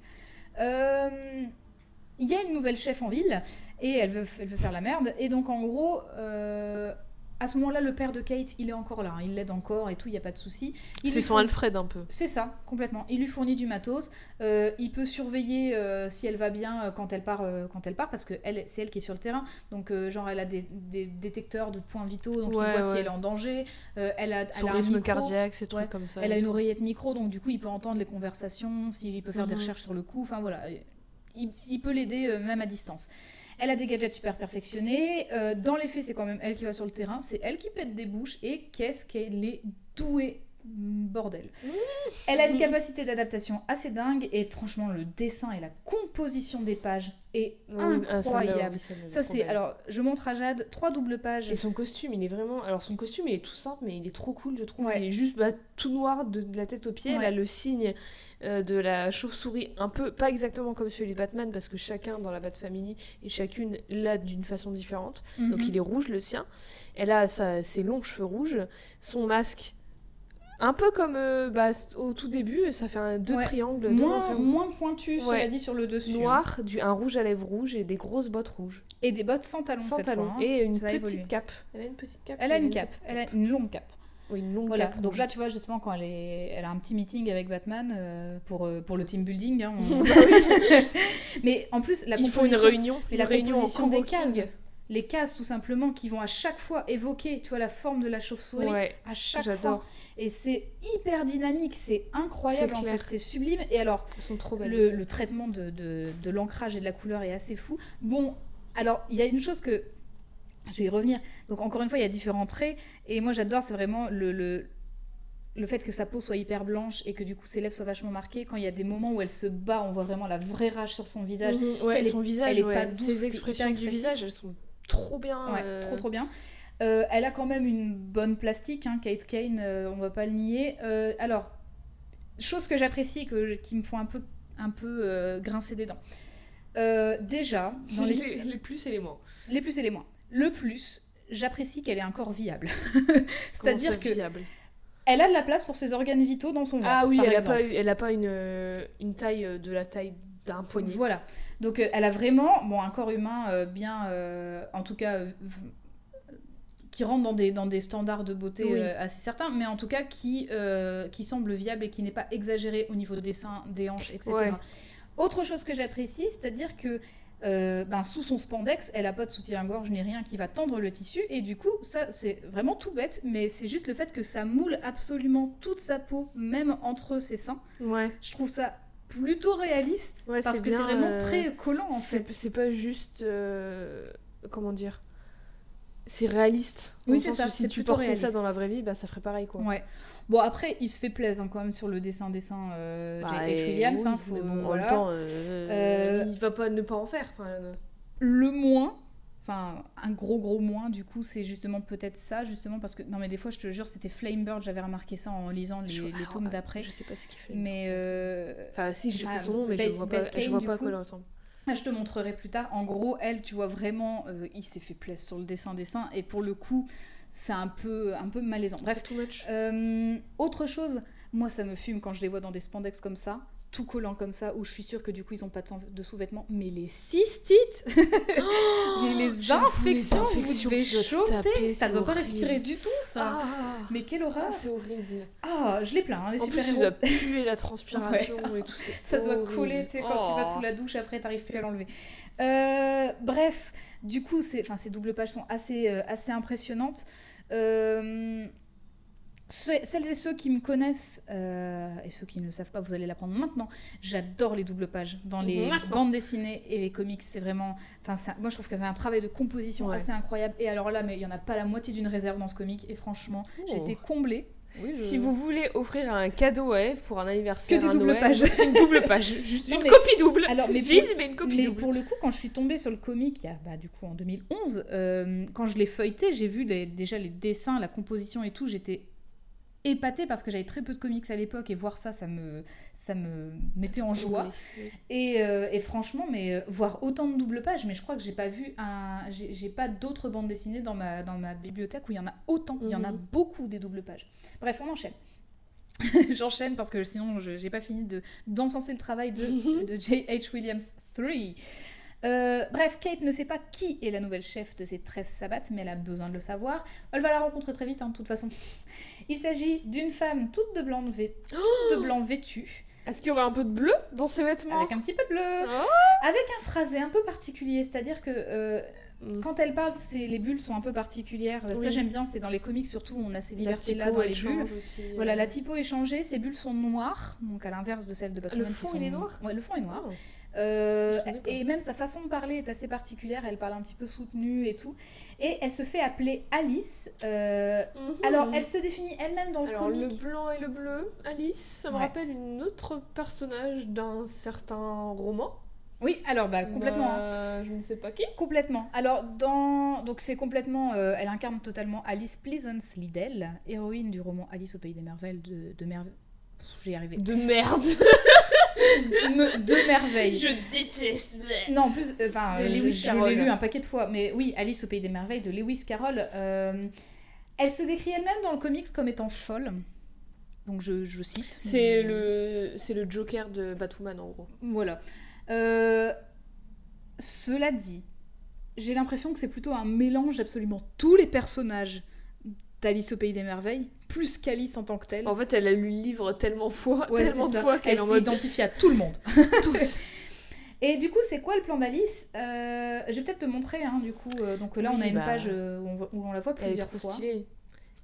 Euh, Il y a une nouvelle chef en ville. Et elle veut, elle veut faire la merde. Et donc, en gros. euh, À ce moment-là, le père de Kate, il est encore là, hein. il l'aide encore et tout, il n'y a pas de souci. C'est son Alfred un peu. c'est ça, complètement. Il lui fournit du matos. Euh, il peut surveiller euh, si elle va bien euh, quand elle part, quand elle part parce que elle, c'est elle qui est sur le terrain. Donc, genre, elle a des, des détecteurs de points vitaux, donc Ouais, il voit si elle est en danger. Elle a, Son elle a un rythme micro. cardiaque, ces trucs Ouais. comme ça. Elle a une oreillette micro, donc du coup, il peut entendre les conversations, s'il peut faire des Mhm. recherches sur le coup. Enfin, voilà. Il, il peut l'aider même à distance. Elle a des gadgets super perfectionnés. Euh, dans les faits, c'est quand même elle qui va sur le terrain. C'est elle qui pète des bouches. Et qu'est-ce qu'elle est douée Bordel. Elle a une capacité d'adaptation assez dingue. Et franchement, le dessin et la composition des pages est Oui, ah, celle-là, incroyable. Ça, c'est. Alors, je montre à Jade trois doubles pages. Et son costume, il est vraiment. Alors, son costume, il est tout simple, mais il est trop cool, je trouve. Ouais. Il est juste bah, tout noir de, de la tête aux pieds. Ouais. Elle a le signe euh, de la chauve-souris, un peu, pas exactement comme celui de Batman, parce que chacun dans la Bat Family et chacune l'a d'une façon différente. Donc, Mhm. il est rouge, le sien. Elle a sa- ses longs cheveux rouges, son masque. Un peu comme euh, bah, au tout début, ça fait un, deux Ouais. triangles, deux moins, triangles moins pointu, cela Ouais. dit, sur le dessus. hein. noirs, du, un rouge à lèvres rouge et des grosses bottes rouges. Et des bottes sans talons. Sans cette talons. fois, hein. Et une Ça petite cape. Elle a une petite cape. Elle a une cape, elle a une longue cape. Oui, une longue Voilà, cape. donc rouge. là tu vois justement quand elle, est... elle a un petit meeting avec Batman euh, pour, euh, pour le team building. hein, on- Mais en plus, la Il faut une composition- réunion, mais la réunion en composition des coworking. cases. Les cases tout simplement qui vont à chaque fois évoquer tu vois, la forme de la chauve-souris Ouais, à chaque fois. Et c'est hyper dynamique, c'est incroyable C'est en clair. fait, c'est sublime. Et alors, Elles sont trop belles. le, le traitement de, de, de l'ancrage et de la couleur est assez fou. Bon, alors il y a une chose que je vais y revenir. Donc encore une fois, il y a différents traits et moi j'adore, c'est vraiment le, le le fait que sa peau soit hyper blanche et que du coup ses lèvres soient vachement marquées. Quand il y a des moments où elle se bat, on voit vraiment la vraie rage sur son visage. Ça, ouais, elle est- son visage, elle est ouais. pas douce, ses expressions du visage, elles sont trop bien. Ouais, euh, trop trop bien. Euh, elle a quand même une bonne plastique, hein, Kate Kane, euh, on va pas le nier. Euh, alors, chose que j'apprécie et que, qui me font un peu, un peu grincer des dents. Déjà, dans les... les... les plus et les moins. les plus et les moins. Le plus, j'apprécie qu'elle ait un corps viable. C'est-à-dire que viable? elle a de la place pour ses organes vitaux dans son ventre. Ah oui, par elle a, exemple. pas, elle a pas une, une taille de la taille d'un poignet. Voilà. Donc euh, elle a vraiment bon, un corps humain euh, bien, euh, en tout cas, qui rentre dans des, dans des standards de beauté Oui. assez certains, mais en tout cas qui, qui semble viable et qui n'est pas exagéré au niveau des seins, des hanches, etc. Ouais. Autre chose que j'apprécie, c'est-à-dire que euh, ben, sous son spandex, elle a pas de soutien-gorge ni rien qui va tendre le tissu, et du coup, ça c'est vraiment tout bête, mais c'est juste le fait que ça moule absolument toute sa peau, même entre ses seins. Ouais. Je trouve ça plutôt réaliste Ouais, parce que c'est vraiment euh, très collant en C'est fait. c'est pas juste. euh, comment dire C'est réaliste. Oui, c'est ça, Si tu portais ça dans la vraie vie, bah ça ferait pareil quoi. Ouais. Bon après, il se fait plaisir hein, quand même sur le dessin dessin euh, Bah, J.H. et Williams. oui, hein, faut- mais bon, voilà. En même temps, il va pas ne pas en faire. enfin, euh, Le moins, enfin un gros gros moins du coup, c'est justement peut-être ça justement parce que non mais des fois je te jure c'était Flamebird, j'avais remarqué ça en lisant les, je- les alors, tomes ah, d'après. Je sais pas ce qu'il fait. Mais euh, Enfin, si, je sais Ah, son nom, mais je Beth- vois pas, Beth je Kane, vois pas à quoi elle ressemble. Ah, Je te montrerai plus tard. En gros, elle, tu vois vraiment, euh, il s'est fait plaisir sur le dessin-dessin et pour le coup, c'est un peu, un peu malaisant. Bref, too much. Euh, autre chose, moi ça me fume quand je les vois dans des spandex comme ça, tout collant comme ça, où je suis sûre que du coup ils ont pas de, sous-vêtements, mais les cystites, et les les infections, infections vous devez choper, taper, ça c'est doit pas respirer du tout ça. Ah, Mais quelle horreur ah, c'est horrible. Ah, je les plains, hein, les En plus, super il doit puer la transpiration et tout. Ça doit coller, tu sais, quand tu vas Oh. sous la douche, après, t'arrives plus à l'enlever. Euh, bref, du coup, ces doubles pages sont assez, euh, assez impressionnantes. Euh, celles et ceux qui me connaissent, euh, et ceux qui ne le savent pas, vous allez l'apprendre maintenant, j'adore les doubles pages. Dans les Maintenant. bandes dessinées et les comics, c'est vraiment... Enfin, moi, je trouve que c'est un travail de composition Ouais. assez incroyable. Et alors là, mais il y en a pas la moitié d'une réserve dans ce comic, et franchement, j'ai Oh. été comblée. Oui, je- Si vous voulez offrir un cadeau à Eve pour un anniversaire, Que des doubles Noël, pages. une double page, juste Non, une mais- copie double, Alors, mais vide pour- mais une copie Mais double. pour le coup, quand je suis tombée sur le comic, il y a, bah, du coup en 2011, euh, quand je l'ai feuilleté, j'ai vu les- déjà les dessins, la composition et tout, j'étais épatée parce que j'avais très peu de comics à l'époque et voir ça, ça me, ça me mettait en joie. Oui. Et, euh, et franchement, mais euh, voir autant de double pages, mais je crois que j'ai pas vu un, j'ai pas d'autres bandes dessinées dans ma dans ma bibliothèque où il y en a autant. Il y en a Mhm. beaucoup des doubles pages. Bref, on enchaîne. J'enchaîne parce que sinon je j'ai pas fini de d'encenser le travail de, de J.H. Williams 3. Euh, bref, Kate ne sait pas qui est la nouvelle chef de ces 13 sabbats, mais elle a besoin de le savoir. Elle va la rencontrer très vite, hein, de toute façon. Il s'agit d'une femme toute de blanc, vê- toute de blanc vêtue, Est-ce qu'il y aurait un peu de bleu dans ses vêtements avec un petit peu de bleu, Oh. avec un phrasé un peu particulier, c'est-à-dire que euh, Mm. quand elle parle, les bulles sont un peu particulières. Ça j'aime bien, c'est dans les comics surtout, on a ces libertés-là dans les bulles. Voilà, la typo est changée, ces bulles sont noires, donc à l'inverse de celles de Batman. qui fond, sont- il est noir Ouais, le fond est noir. Oh. Euh, et même sa façon de parler est assez particulière, elle parle un petit peu soutenue et tout. Et elle se fait appeler Alice. euh, Mhm. Alors, elle se définit elle-même dans le Alors, le comic. blanc et le bleu, Alice, ça me Ouais. rappelle une autre personnage d'un certain roman. Oui, alors bah complètement. hein. Je ne sais pas qui. Complètement. Alors, dans... donc c'est complètement... euh, elle incarne totalement Alice Pleasance Liddell, héroïne du roman Alice au Pays des Merveilles de, de J'y ai arrivé. De merde. Me- de merveille. je déteste. Non, en plus, euh, enfin, euh, je, l'ai lu un paquet de fois, mais oui, Alice au Pays des Merveilles de Lewis Carroll. euh, elle se décrit elle-même dans le comics comme étant folle. Donc je, je cite. C'est le, c'est le Joker de Batwoman en gros. Voilà. Euh, cela dit, j'ai l'impression que c'est plutôt un mélange d'absolument tous les personnages d'Alice au Pays des Merveilles, plus qu'Alice en tant que telle. En fait, elle a lu le livre tellement, fois, Ouais, tellement de fois qu'elle s'est identifiée à tout le monde. tous. Et du coup, c'est quoi le plan d'Alice Euh, Je vais peut-être te montrer, hein, du coup. euh, donc là, on a une bah. page euh, où on, voit- où on la voit Elle est plusieurs fois.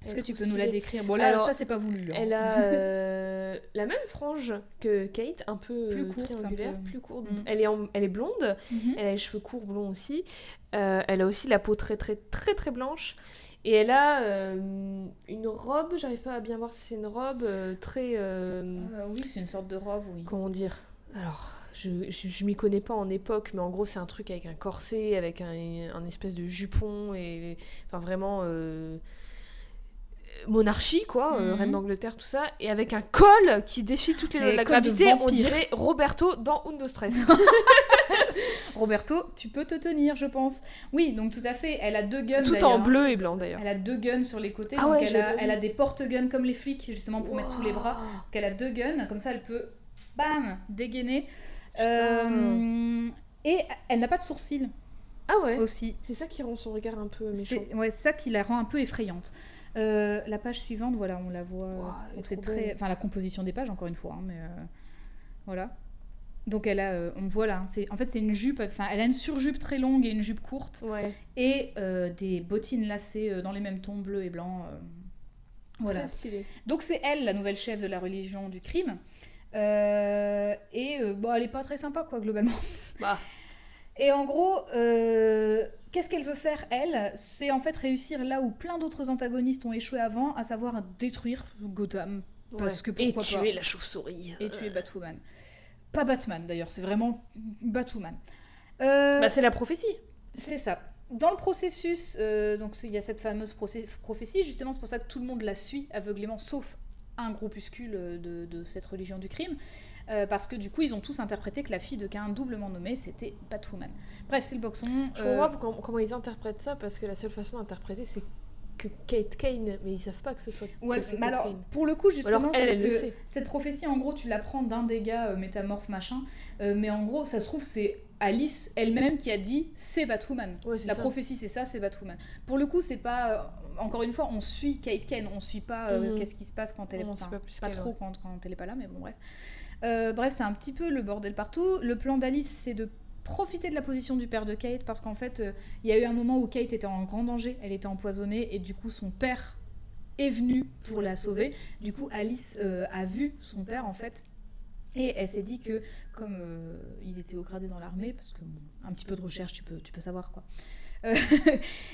Est-ce que tu peux nous la décrire Bon, là, Alors, ça, c'est pas voulu. hein. Elle a la même frange que Kate, un peu Plus courte, triangulaire, peu. plus courte. Mm. Elle, est en- elle est blonde, Mhm. elle a les cheveux courts blonds aussi. Elle a aussi la peau très très très très blanche. Et elle a euh, une robe, j'arrive pas à bien voir si c'est une robe euh, très. euh, Euh, oui, c'est une sorte de robe, oui. comment dire? Alors, je, je, je m'y connais pas en époque, mais en gros, c'est un truc avec un corset, avec un, un espèce de jupon, et. Enfin, vraiment. monarchie quoi, Mhm. reine d'Angleterre tout ça et avec un col qui défie toutes les lois de la gravité on dirait Roberto dans Undo Stress Roberto, tu peux te tenir, je pense. Oui, donc tout à fait. Elle a deux guns. Tout en bleu et blanc d'ailleurs. Elle a deux guns sur les côtés. Ah donc ouais, elle, a, elle des porte-guns comme les flics, justement, pour mettre sous les bras. Donc elle a deux guns, comme ça elle peut, bam, dégainer. Euh, et elle n'a pas de sourcils Ah ouais. aussi. C'est ça qui rend son regard un peu méchant. C'est ouais, ça qui la rend un peu effrayante. Euh, la page suivante, voilà, on la voit. C'est très, enfin la composition des pages encore une fois, hein, mais euh, voilà. Donc elle a, euh, on voit là, c'est, en fait c'est une jupe, enfin elle a une surjupe très longue et une jupe courte Ouais. et euh, des bottines lacées euh, dans les mêmes tons bleu et blanc. euh, voilà. Donc c'est elle la nouvelle chef de la religion du crime. Et bon, elle est pas très sympa quoi globalement. Bah. Et en gros, qu'est-ce qu'elle veut faire, elle? C'est en fait réussir là où plein d'autres antagonistes ont échoué avant, à savoir détruire Gotham Parce Ouais. que et tuer pas. la chauve-souris. et tuer Batwoman. Pas Batman d'ailleurs, c'est vraiment Batwoman. Euh, Bah c'est la prophétie. c'est ça. Dans le processus, euh, donc il y a cette fameuse prophétie, justement, c'est pour ça que tout le monde la suit aveuglément, sauf un groupuscule de, de cette religion du crime, euh, parce que du coup, ils ont tous interprété que la fille de Cain, doublement nommée, c'était Batwoman. Bref, c'est le boxon. Je euh, comprends comment, comment ils interprètent ça parce que la seule façon d'interpréter c'est que Kate Kane, mais ils savent pas que ce soit Ouais, que c'est Kate alors, Kane. pour le coup, justement, alors, elle, cette prophétie, en gros, tu l'apprends d'un des gars euh, métamorphes, machin, euh, mais en gros, ça se trouve, c'est Alice elle-même qui a dit c'est Batwoman. Ouais, La ça. prophétie, c'est ça, c'est Batwoman. Pour le coup, c'est pas. euh, encore une fois, on suit Kate Kane, on suit pas euh, Mhm. qu'est-ce qui se passe quand elle est On pas plus pas qu'elle, trop ouais. quand, quand elle est pas là, mais bon, bref. Bref, c'est un petit peu le bordel partout. Le plan d'Alice, c'est de profiter de la position du père de Kate parce qu'en fait, euh, il y a eu un moment où Kate était en grand danger, elle était empoisonnée et du coup, son père est venu pour la sauver. Du coup, Alice euh, a vu son père en fait. Et elle s'est dit que, comme euh, il était au gradé dans l'armée, parce que bon, un petit peu de recherche, tu peux, tu peux savoir quoi.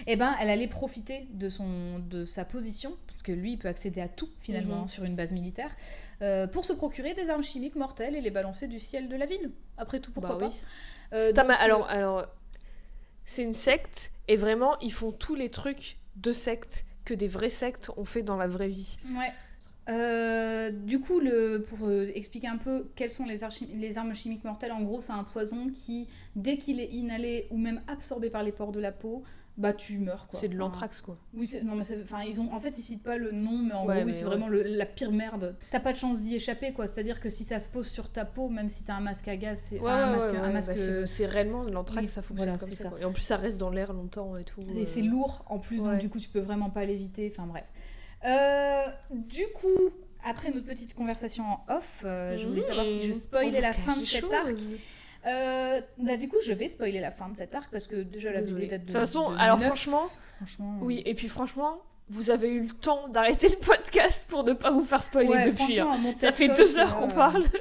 Et ben, elle allait profiter de son, de sa position, parce que lui, il peut accéder à tout finalement Mhm. sur une base militaire, pour se procurer des armes chimiques mortelles et les balancer du ciel de la ville. Après tout, pourquoi Bah pas oui. Euh, Putain, donc, mais alors, alors, c'est une secte et vraiment ils font tous les trucs de secte que des vraies sectes ont fait dans la vraie vie. Ouais. Euh, du coup, le, pour euh, expliquer un peu quelles sont les, les armes chimiques mortelles, en gros, c'est un poison qui, dès qu'il est inhalé ou même absorbé par les pores de la peau, bah tu meurs. quoi. C'est de l'anthrax quoi. Oui, non, mais enfin, ils ont, en fait, ils citent pas le nom, mais en Ouais, gros, oui, c'est ouais. vraiment le- la pire merde. T'as pas de chance d'y échapper, quoi. C'est-à-dire que si ça se pose sur ta peau, même si t'as un masque à gaz, c'est, enfin, un masque, un masque bah, c'est- réellement de l'anthrax, oui, ça fonctionne voilà, comme ça. Et en plus ça reste dans l'air longtemps et tout. Et euh. c'est lourd en plus, donc Ouais. du coup tu peux vraiment pas l'éviter. Enfin bref. Euh, du coup, après notre petite conversation en off, euh, je voulais savoir si je Mmh, spoilais la fin de cet arc. Euh, bah, du coup, je vais spoiler la fin de cet arc parce que déjà la vidéo date de. De toute façon, de alors 2009. franchement, franchement. oui, et puis franchement, vous avez eu le temps d'arrêter le podcast pour ne pas vous faire spoiler Ouais, depuis. hein. Ça fait deux heures euh, qu'on parle.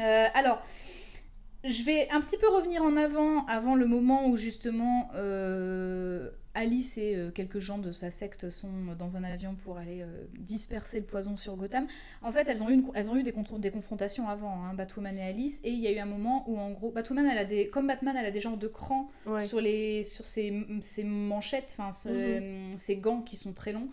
Euh, alors, je vais un petit peu revenir en avant, avant le moment où justement euh, Alice et euh, quelques gens de sa secte sont dans un avion pour aller euh, disperser le poison sur Gotham. En fait, elles ont eu, une- elles ont eu des, confrontations avant, hein, Batwoman et Alice, et il y a eu un moment où en gros, Batwoman, elle a des, comme Batman, elle a des genres de crans Ouais. sur, les, sur ses, ses manchettes, enfin ce- ses gants qui sont très longs.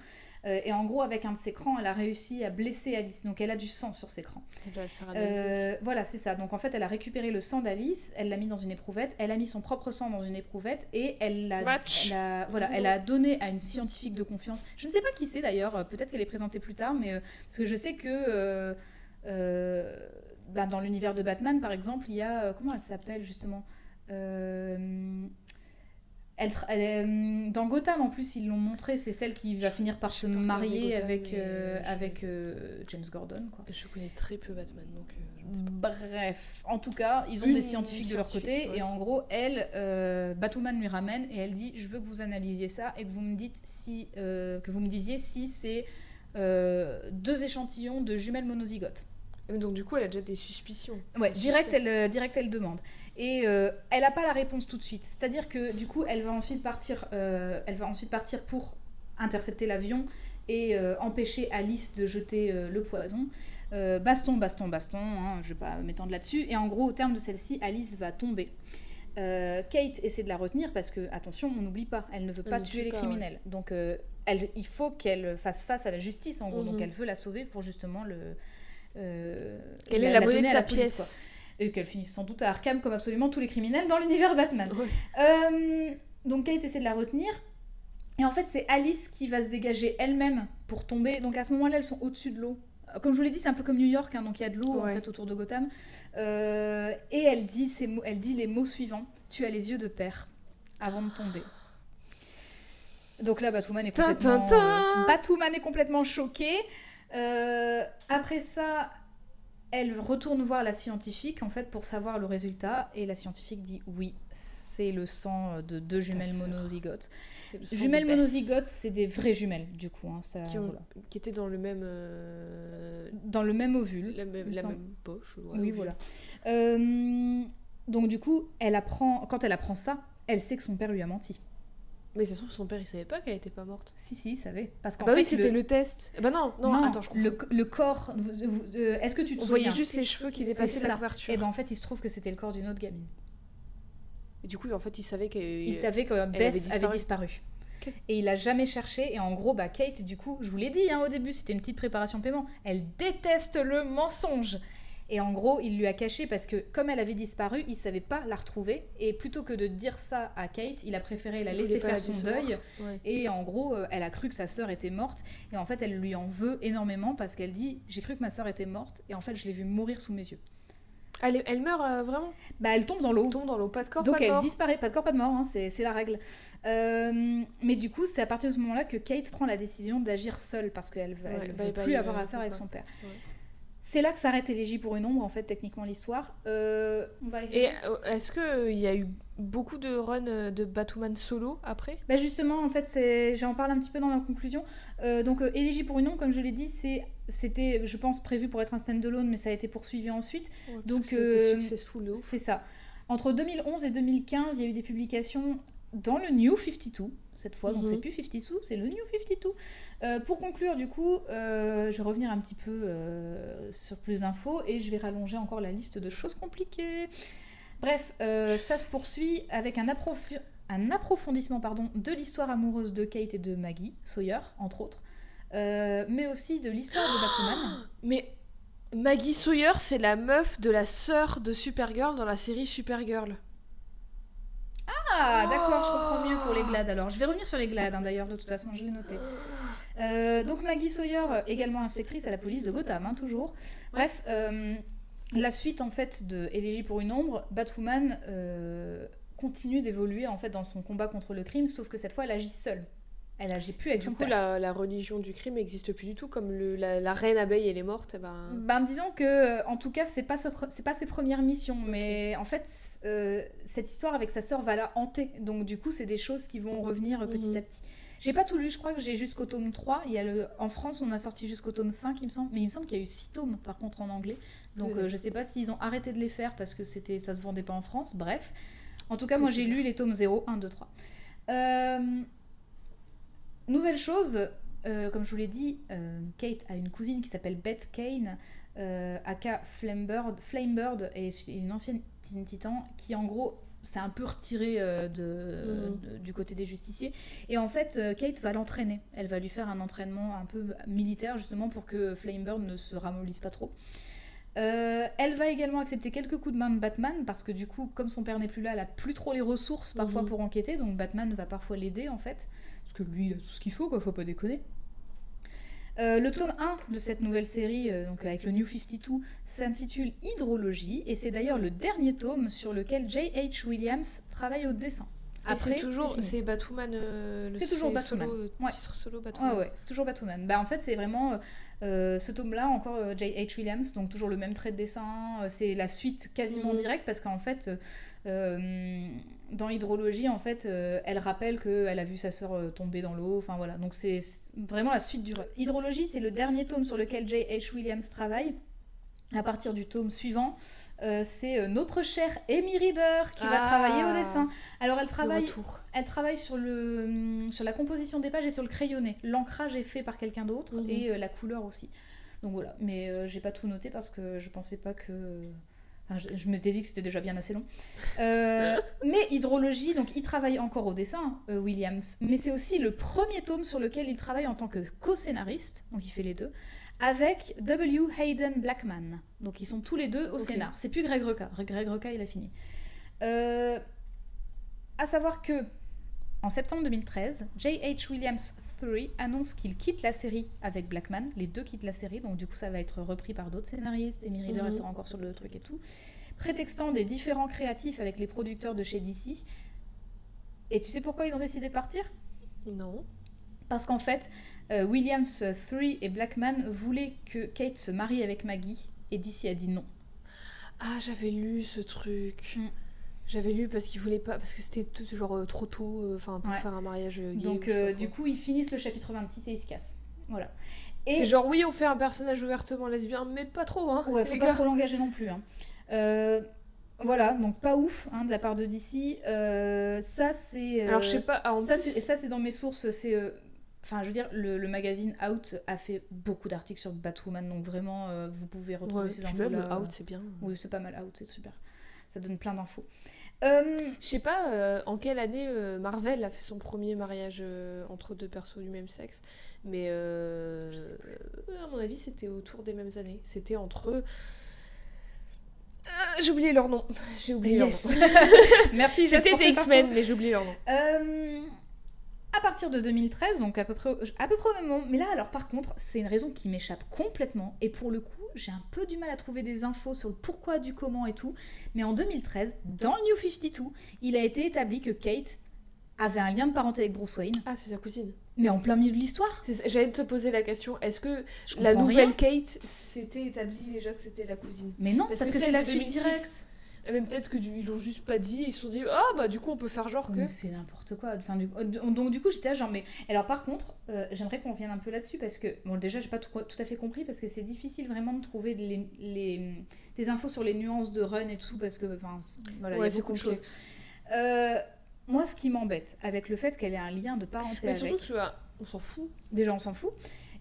Euh, et en gros, avec un de ses crans, elle a réussi à blesser Alice. Donc elle a du sang sur ses crans. On doit le faire analyser. Euh, voilà, c'est ça. Donc en fait, elle a récupéré le sang d'Alice, elle l'a mis dans une éprouvette, elle a mis son propre sang dans une éprouvette et elle l'a, Match. elle a- voilà, elle a donné à une scientifique de confiance. Je ne sais pas qui c'est d'ailleurs. euh, Peut-être qu'elle est présentée plus tard, mais euh, parce que je sais que bah, dans l'univers de Batman, par exemple, il y a comment elle s'appelle justement? Euh, elle euh, dans Gotham, en plus, ils l'ont montré, c'est celle qui va finir par se marier Gotham, avec, euh, euh, je- avec euh, James Gordon. Quoi. Je connais très peu Batman, donc euh, je ne sais pas. Bref, en tout cas, ils ont Une des scientifiques de leur côté ouais. et en gros, elle, Batwoman lui ramène et elle dit je veux que vous analysiez ça et que vous me dites si que vous me disiez si c'est deux échantillons de jumelles monozygotes. Donc du coup, elle a déjà des suspicions. Ouais, direct elle, euh, direct elle demande. Et euh, elle n'a pas la réponse tout de suite. C'est-à-dire que du coup, elle va ensuite partir, euh, elle va ensuite partir pour intercepter l'avion et euh, empêcher Alice de jeter le poison. Baston, baston, baston, hein, je vais pas m'étendre là-dessus. Et en gros, au terme de celle-ci, Alice va tomber. Kate essaie de la retenir parce que, attention, on n'oublie pas, elle ne veut pas ne tuer tue les pas, criminels. Donc, elle, il faut qu'elle fasse face à la justice, en gros. Mhm. Donc, elle veut la sauver pour justement le. Euh, Quelle est la, monnaie donner de sa police, pièce et qu'elle finisse sans doute à Arkham comme absolument tous les criminels dans l'univers Batman. Ouais. Euh, donc Kate essaie de la retenir. Et en fait, c'est Alice qui va se dégager elle-même pour tomber. Donc à ce moment-là, elles sont au-dessus de l'eau. Comme je vous l'ai dit, c'est un peu comme New York, hein, donc il y a de l'eau en fait autour de Gotham. Euh, et elle dit, ces mots, elle dit les mots suivants Tu as les yeux de père avant de tomber. Donc là, Batwoman est complètement, Batwoman est complètement choquée. Euh, après ça, elle retourne voir la scientifique en fait pour savoir le résultat et la scientifique dit oui, c'est le sang de deux jumelles monozygotes. Jumelles monozygotes, c'est des vraies jumelles du coup. hein, ça, qui, ont- voilà. qui étaient dans le même. euh, Dans le même ovule. la même, la poche. ouais, oui, ou- voilà. Euh, donc du coup, elle apprend, quand elle apprend ça, elle sait que son père lui a menti. Mais ça se trouve, son père, il savait pas qu'elle était pas morte. Si, si, il savait. Parce Ah qu'en bah fait, oui, c'était le... test. Bah non, non, attends, je comprends. le, le corps. euh, Est-ce que tu te On souviens voyait juste les cheveux qui dépassaient la couverture. Et ben en fait, il se trouve que c'était le corps d'une autre gamine. Et du coup, en fait, il savait que. Il savait que Beth avait avait disparu. Et il a jamais cherché. Et en gros, bah, Kate, du coup, je vous l'ai dit hein, au début, c'était une petite préparation paiement. Elle déteste le mensonge. Et en gros, il lui a caché parce que comme elle avait disparu, il savait pas la retrouver. Et plutôt que de dire ça à Kate, il a préféré la laisser faire la son deuil. Ouais. Et en gros, euh, elle a cru que sa sœur était morte. Et en fait, elle lui en veut énormément parce qu'elle dit J'ai cru que ma sœur était morte. Et en fait, je l'ai vue mourir sous mes yeux. Elle, elle meurt euh, vraiment? Bah, elle tombe dans l'eau. Elle tombe dans l'eau, pas de corps, Donc pas de elle mort. disparaît, pas de corps, pas de mort, hein, c'est la règle. Euh, mais du coup, c'est à partir de ce moment-là que Kate prend la décision d'agir seule parce qu'elle ne Ouais, veut bye plus avoir affaire avec son père. Ouais. C'est là que s'arrête Élégie pour une ombre, en fait, techniquement, l'histoire. Euh, on va y Et euh, est-ce qu'il y a eu beaucoup de runs euh, de Batwoman solo après? Bah justement, en fait, j'en parle un petit peu dans la conclusion. Euh, donc, euh, Élégie pour une ombre, comme je l'ai dit, c'était, je pense, prévu pour être un stand-alone, mais ça a été poursuivi ensuite. Ouais, parce Donc, euh. C'est ça. Entre 2011 et 2015, il y a eu des publications dans le New 52, cette fois, donc Mhm. c'est plus 52, c'est le New 52. Euh, pour conclure, du coup, euh, je vais revenir un petit peu euh, sur plus d'infos et je vais rallonger encore la liste de choses compliquées. Bref, euh, ça se poursuit avec un, un approfondissement pardon, de l'histoire amoureuse de Kate et de Maggie Sawyer, entre autres, mais aussi de l'histoire de Batwoman. Mais Maggie Sawyer, c'est la meuf de la sœur de Supergirl dans la série Supergirl. Ah, d'accord, je comprends mieux pour les glades alors. Je vais revenir sur les glades hein, d'ailleurs, de toute façon, je l'ai noté. Euh, donc Maggie Sawyer, également inspectrice à la police de Gotham, hein, toujours. Bref, euh, la suite en fait de Élégie pour une ombre, Batwoman euh, continue d'évoluer en fait dans son combat contre le crime, sauf que cette fois elle agit seule. Elle agit plus avec Du son coup, père. la, la religion du crime n'existe plus du tout, comme le, la, la reine abeille, elle est morte, et ben... Ben, disons que, euh, en tout cas, c'est pas, c'est pas ses premières missions, mais en fait, euh, cette histoire avec sa sœur va la hanter. Donc, du coup, c'est des choses qui vont revenir euh, petit Mhm. à petit. J'ai pas tout lu, je crois que j'ai jusqu'au tome 3. Il y a le... En France, on a sorti jusqu'au tome 5, il me semble. Mais il me semble qu'il y a eu 6 tomes, par contre, en anglais. Donc, Oui. euh, je sais pas s'ils ont arrêté de les faire parce que c'était ça se vendait pas en France. Bref. En tout cas, moi, j'ai lu les tomes 0, 1, 2, 3. Euh, Nouvelle chose, euh, comme je vous l'ai dit, euh, Kate a une cousine qui s'appelle Beth Kane, euh, aka Flamebird, Flamebird, et c'est une ancienne Teen Titan qui, en gros, s'est un peu retirée de, de- du côté des justiciers. Et en fait, Kate va l'entraîner. Elle va lui faire un entraînement un peu militaire, justement, pour que Flamebird ne se ramollisse pas trop. Euh, elle va également accepter quelques coups de main de Batman parce que du coup, comme son père n'est plus là, elle a plus trop les ressources parfois Mhm. pour enquêter, donc Batman va parfois l'aider en fait, parce que lui il a tout ce qu'il faut, quoi, faut pas déconner. Euh, le tome 1 de cette nouvelle série, euh, donc avec le New 52, s'intitule Hydrologie et c'est d'ailleurs le dernier tome sur lequel J.H. Williams travaille au dessin. Et c'est Après, toujours, c'est Batwoman. euh, le- C'est toujours Batwoman. euh, Ouais. Titre solo Batwoman. Ouais, ouais, c'est toujours Batwoman. Bah, en fait, c'est vraiment euh, euh, ce tome-là, encore euh, J.H. Williams, donc toujours le même trait de dessin. euh, c'est la suite quasiment Mhm. directe parce qu'en fait, euh, euh, dans Hydrologie, en fait, euh, elle rappelle qu'elle a vu sa sœur euh, tomber dans l'eau. Enfin voilà, donc c'est c'est vraiment la suite du. Hydrologie, c'est le dernier tome sur lequel J.H. Williams travaille. À partir du tome suivant, euh, c'est euh, notre chère Amy Reader qui va Ah. travailler au dessin. Alors elle Le travaille elle travaille sur, le, hum, sur la composition des pages et sur le crayonné. L'ancrage est fait par quelqu'un d'autre Mhm. et euh, la couleur aussi. Donc voilà, mais euh, j'ai pas tout noté parce que je pensais pas que Enfin, je, je m'étais dit que c'était déjà bien assez long. Euh, mais Hydrologie, donc il travaille encore au dessin, euh, Williams, mais c'est aussi le premier tome sur lequel il travaille en tant que co-scénariste, donc il fait les deux, avec W. Hayden Blackman. Donc ils sont tous les deux au Ok. scénar. C'est plus Greg Rucka. Greg Rucka, il a fini. Euh, à savoir que en septembre 2013, J.H. Williams III annonce qu'il quitte la série avec Blackman. Les deux quittent la série, donc du coup ça va être repris par d'autres scénaristes. Amy Reader, elle sera encore sur le truc et tout. Prétextant des différents créatifs avec les producteurs de chez DC. Et tu sais pourquoi ils ont décidé de partir? Non. Parce qu'en fait, euh, Williams III et Blackman voulaient que Kate se marie avec Maggie, et DC a dit non. Ah, j'avais lu ce truc. Mm. J'avais lu parce qu'il voulait pas, parce que c'était genre euh, trop tôt, euh, pour Ouais. faire un mariage gay. Donc du coup, ils finissent le chapitre 26 et ils se cassent. Voilà. Et C'est genre oui, on fait un personnage ouvertement lesbien, mais pas trop, hein. Ouais, faut pas trop l'engager non plus. hein. Euh, voilà, donc pas ouf hein, de la part de DC. Euh, ça, c'est. euh, Alors je sais pas. ah, plus- ça, c'est dans mes sources. C'est. Enfin, je veux dire, le, le magazine Out a fait beaucoup d'articles sur Batwoman, donc vraiment, euh, vous pouvez retrouver Ouais, ces infos même out, c'est bien. Oui, c'est pas mal Out, c'est super. Ça donne plein d'infos. Euh, Je sais pas euh, en quelle année euh, Marvel a fait son premier mariage entre deux persos du même sexe, mais à mon avis c'était autour des mêmes années. C'était entre. Euh, j'ai oublié leur nom. J'ai oublié yes. leur nom. Merci, pour des X-Men, mais j'ai oublié leur nom. Euh, à partir de 2013, donc à peu près, au- à peu près au même moment. Mais là, alors par contre, c'est une raison qui m'échappe complètement. Et pour le coup, j'ai un peu du mal à trouver des infos sur le pourquoi, du comment et tout. Mais en 2013, dans le New 52, il a été établi que Kate avait un lien de parenté avec Bruce Wayne, Ah, c'est sa cousine. mais en plein milieu de l'histoire. J'allais te poser la question. Est-ce que Je la nouvelle rien. Kate, c'était établi déjà que c'était la cousine? Mais non, Parce parce, que que, c'est la suite 2006. directe. Et Même peut-être que du- ils l'ont juste pas dit. Ils se sont dit ah bah du coup on peut faire genre que. C'est n'importe quoi. Enfin, du- donc du coup j'étais genre mais alors par contre euh, j'aimerais qu'on revienne un peu là-dessus parce que bon déjà j'ai pas tout, tout à fait compris parce que c'est difficile vraiment de trouver les, les- des infos sur les nuances de run et tout parce que enfin voilà ouais, c'est complexe. Euh, moi ce qui m'embête avec le fait qu'elle ait un lien de parenté Mais avec surtout que ah, on s'en fout. déjà on s'en fout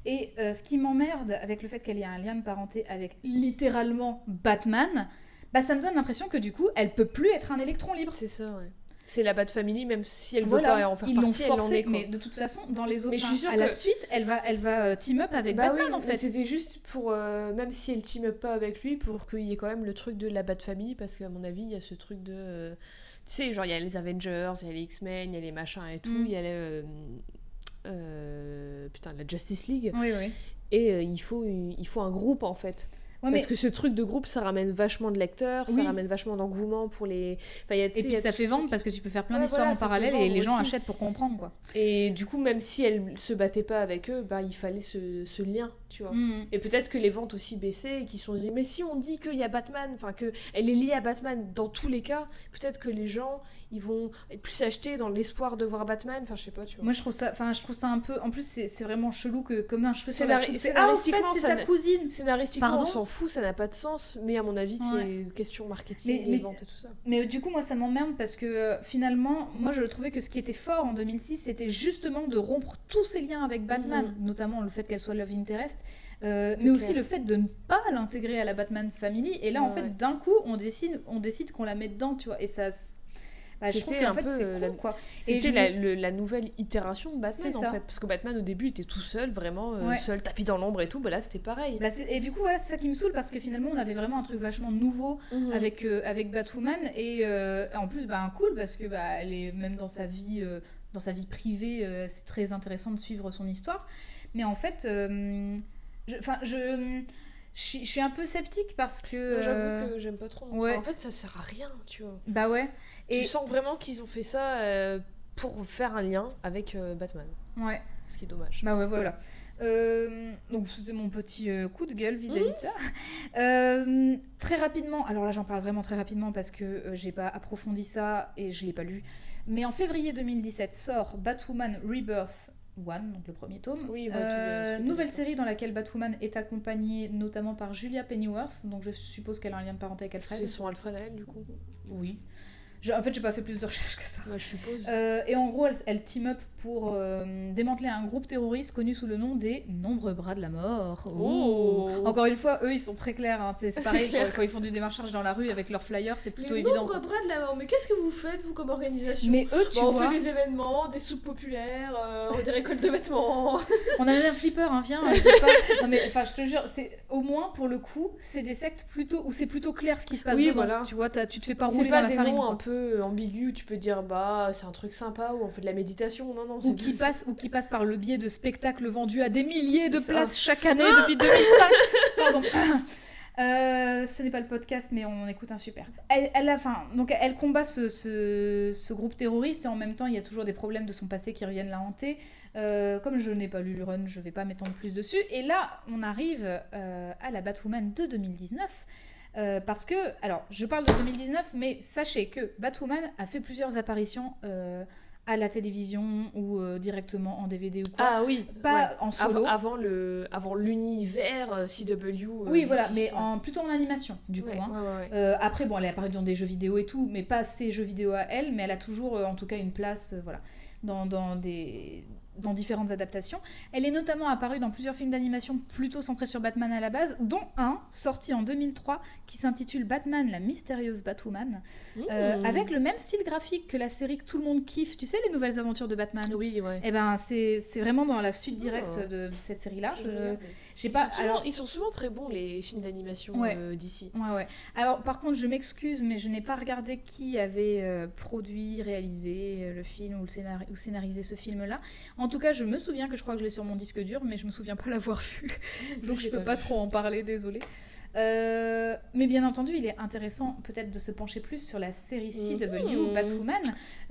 et euh, ce qui m'emmerde avec le fait qu'elle ait un lien de parenté avec littéralement Batman bah ça me donne l'impression que du coup elle peut plus être un électron libre. C'est ça, ouais. C'est la Bat Family, même si elle veut Voilà, pas en faire ils partie, elle en forcé, est quoi. mais de toute façon, dans les autres, Mais je suis sûre à la suite, elle va, elle va euh, team up avec Bah Batman oui, en fait. c'était juste pour, euh, même si elle team up pas avec lui, pour qu'il y ait quand même le truc de la Bat Family, parce qu'à mon avis, il y a ce truc de... euh, tu sais, genre, il y a les Avengers, il y a les X-Men, il y a les machins et tout, Mm. il y a les... euh, putain, la Justice League. Oui, oui. Et il, faut, il faut un groupe, en fait. Ouais, mais... Parce que ce truc de groupe, ça ramène vachement de lecteurs, Oui. ça ramène vachement d'engouement pour les... Enfin, y a, Et puis y a ça fait vendre parce que tu peux faire plein Ouais, d'histoires voilà, en parallèle et les gens aussi. achètent pour comprendre quoi. Et du coup, même si elle se battait pas avec eux, bah, il fallait ce, ce lien, tu vois. Mm. Et peut-être que les ventes aussi baissaient et qu'ils se sont dit, mais si on dit qu'il y a Batman, enfin que elle est liée à Batman dans tous les cas, peut-être que les gens ils vont plus acheter dans l'espoir de voir Batman, enfin je sais pas, tu vois. Moi je trouve ça, enfin je trouve ça un peu, en plus c'est vraiment chelou que comme un cheveu sur la soupe. c'est, Ah en fait c'est sa cousine. Scénaristiquement, Pardon on s'en fout, ça n'a pas de sens, mais à mon avis, Ouais. c'est question marketing, Mais- mais- ventes et tout ça. Mais euh, du coup moi ça m'emmerde parce que euh, finalement moi je trouvais que ce qui était fort en 2006 c'était justement de rompre tous ces liens avec Batman, notamment le fait qu'elle soit love interest, euh, mais aussi le fait de ne pas l'intégrer à la Batman Family. Et là en fait ouais. d'un coup on décide, on décide qu'on la met dedans, tu vois. Et ça, bah, C'était un fait peu, euh, la- C'était le- nouvelle itération de Batman en ça. fait, parce que Batman au début était tout seul, vraiment euh, Ouais. seul, tapis dans l'ombre et tout, bah là c'était pareil. Bah, et du coup, ouais, c'est ça qui me saoule parce que finalement, on avait vraiment un truc vachement nouveau Mhm. avec, euh, avec Batwoman et euh, en plus, bah, cool parce que bah, elle est même dans sa vie, dans sa vie privée, c'est très intéressant de suivre son histoire. Mais en fait, je, enfin, je, je, suis- je suis un peu sceptique parce que. J'avoue que j'aime pas trop. Enfin, en fait, ça sert à rien, tu vois. Bah ouais. Et Tu sens vraiment qu'ils ont fait ça euh, pour faire un lien avec euh, Batman, ouais. ce qui est dommage. Bah ouais, voilà. Euh, donc c'était mon petit coup de gueule vis-à-vis de ça. Euh, très rapidement, alors là j'en parle vraiment très rapidement parce que j'ai pas approfondi ça et je l'ai pas lu. Mais en février 2017 sort Batwoman Rebirth 1, donc le premier tome. Oui, ouais, Euh, nouvelle série dans laquelle Batwoman est accompagnée notamment par Julia Pennyworth, donc je suppose qu'elle a un lien de parenté avec Alfred. C'est son Alfred à elle, du coup. Oui. Je- en fait, j'ai pas fait plus de recherches que ça. Ouais, je suppose. Euh, et en gros, elle, elle team up pour euh, démanteler un groupe terroriste connu sous le nom des Nombreux Bras de la Mort. Oh. Encore une fois, eux, ils sont très clairs. hein. C'est pareil clair. quand, quand ils font du démarchage dans la rue avec leurs flyers, c'est plutôt les évident. nombreux bras de la mort. Mais qu'est-ce que vous faites, vous, comme organisation? Mais eux, tu Bah, on vois, fait des événements, des soupes populaires, euh, des récoltes de vêtements. on a même un flipper, hein, viens, je sais pas. Non mais enfin, je te jure, au moins pour le coup, c'est des sectes plutôt où c'est plutôt clair ce qui se passe Oui, dedans. voilà. Tu vois, tu te fais pas rouler pas dans la farine. un peu ambigus où tu peux dire bah c'est un truc sympa ou on fait de la méditation. Non, non, ou qui passe ou qui passe par le biais de spectacles vendus à des milliers de ça. places chaque année depuis 2005. Pardon. Euh, ce n'est pas le podcast, mais on écoute un super. Elle, elle a, enfin, donc elle combat ce, ce- ce groupe terroriste et en même temps, il y a toujours des problèmes de son passé qui reviennent la hanter. Euh, comme je n'ai pas lu le run, je vais pas m'étendre plus dessus. Et là, on arrive euh, à la Batwoman de 2019. Euh, parce que, alors, je parle de 2019, mais sachez que Batwoman a fait plusieurs apparitions euh, à la télévision ou euh, directement en DVD ou quoi. Ah oui, Pas ouais. en solo. Avant, avant le avant l'univers CW. oui, voilà, mais en, plutôt en animation, du Ouais, coup. hein. ouais, après, bon, elle est apparue dans des jeux vidéo et tout, mais pas ses jeux vidéo à elle, mais elle a toujours, en tout cas, une place, voilà, dans, dans des dans différentes adaptations. Elle est notamment apparue dans plusieurs films d'animation plutôt centrés sur Batman à la base, dont un sorti en 2003 qui s'intitule Batman, la mystérieuse Batwoman, euh, Mmh. avec le même style graphique que la série que tout le monde kiffe. Tu sais, les nouvelles aventures de Batman? Oui, ouais. Eh ben, c'est vraiment dans la suite directe Oh. de, de cette série-là. J'ai Ils pas. sont souvent- Alors, ils sont souvent très bons les films d'animation Ouais. euh, d'ici. Ouais, ouais. Alors, par contre, je m'excuse, mais je n'ai pas regardé qui avait euh, produit, réalisé euh, le film ou, le scénar- ou scénarisé ce film-là. En tout cas, je me souviens que je crois que je l'ai sur mon disque dur, mais je me souviens pas l'avoir vu. Donc, je peux pas trop en parler, désolé. Euh, mais bien entendu, il est intéressant peut-être de se pencher plus sur la série CW Mhm. Batwoman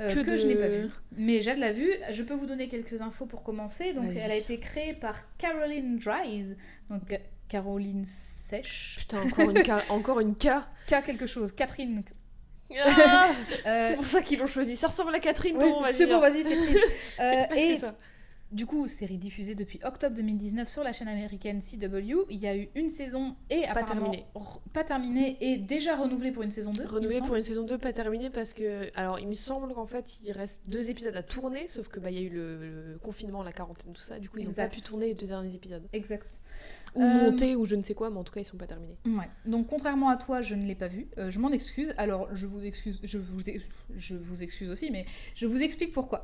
euh, que, Que je n'ai pas vue. Mais Jade l'a vue. Je peux vous donner quelques infos pour commencer. Donc, elle a été créée par Caroline Dries, donc Caroline Sèche. Putain, encore une K. encore une K. K quelque chose, Catherine. Ah Euh, c'est pour ça qu'ils l'ont choisi. Ça ressemble à Catherine. va c'est c'est bon, vas-y, t'es prise. C'est Euh, presque et ça. du coup, série diffusée depuis octobre 2019 sur la chaîne américaine CW. Il y a eu une saison et apparemment terminée. pas terminée et déjà renouvelée pour une saison 2. Renouvelé pour une saison 2 pas terminée parce que alors il me semble qu'en fait il reste deux épisodes à tourner sauf que bah il y a eu le, le confinement la quarantaine tout ça du coup ils ont Exact. pas pu tourner les deux derniers épisodes Exact. Ou Euh, ou je ne sais quoi mais en tout cas ils sont pas terminés Ouais. Donc contrairement à toi, je ne l'ai pas vu. Euh, je m'en excuse. Alors je vous excuse, je vous, je vous excuse aussi, mais je vous explique pourquoi.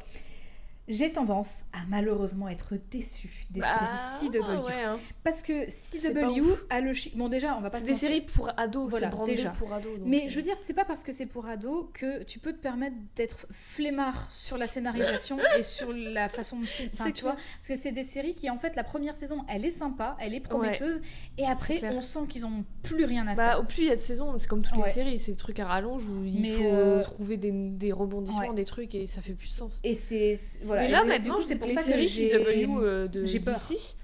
J'ai tendance à malheureusement être déçue des séries CW. Bah, ouais, hein. Parce que CW a le chi... Bon déjà, on va pas c'est des séries pour ados Voilà, c'est déjà. pour ados donc, Mais euh, je veux dire, c'est pas parce que c'est pour ados que tu peux te permettre d'être flemmard sur la scénarisation et sur la façon de filmer. Enfin, tu vois, parce que c'est des séries qui, en fait, la première saison, elle est sympa, elle est prometteuse, et après, on sent qu'ils ont plus rien à bah, faire. au plus il y a de saisons, c'est comme toutes Ouais. les séries, c'est des trucs à rallonge où il Mais, faut euh, trouver des, des rebondissements, des trucs et ça fait plus de sens. Et c'est c'est- voilà. Et là du- maintenant, c'est pour ça que séries j'ai CW euh, de d'ici,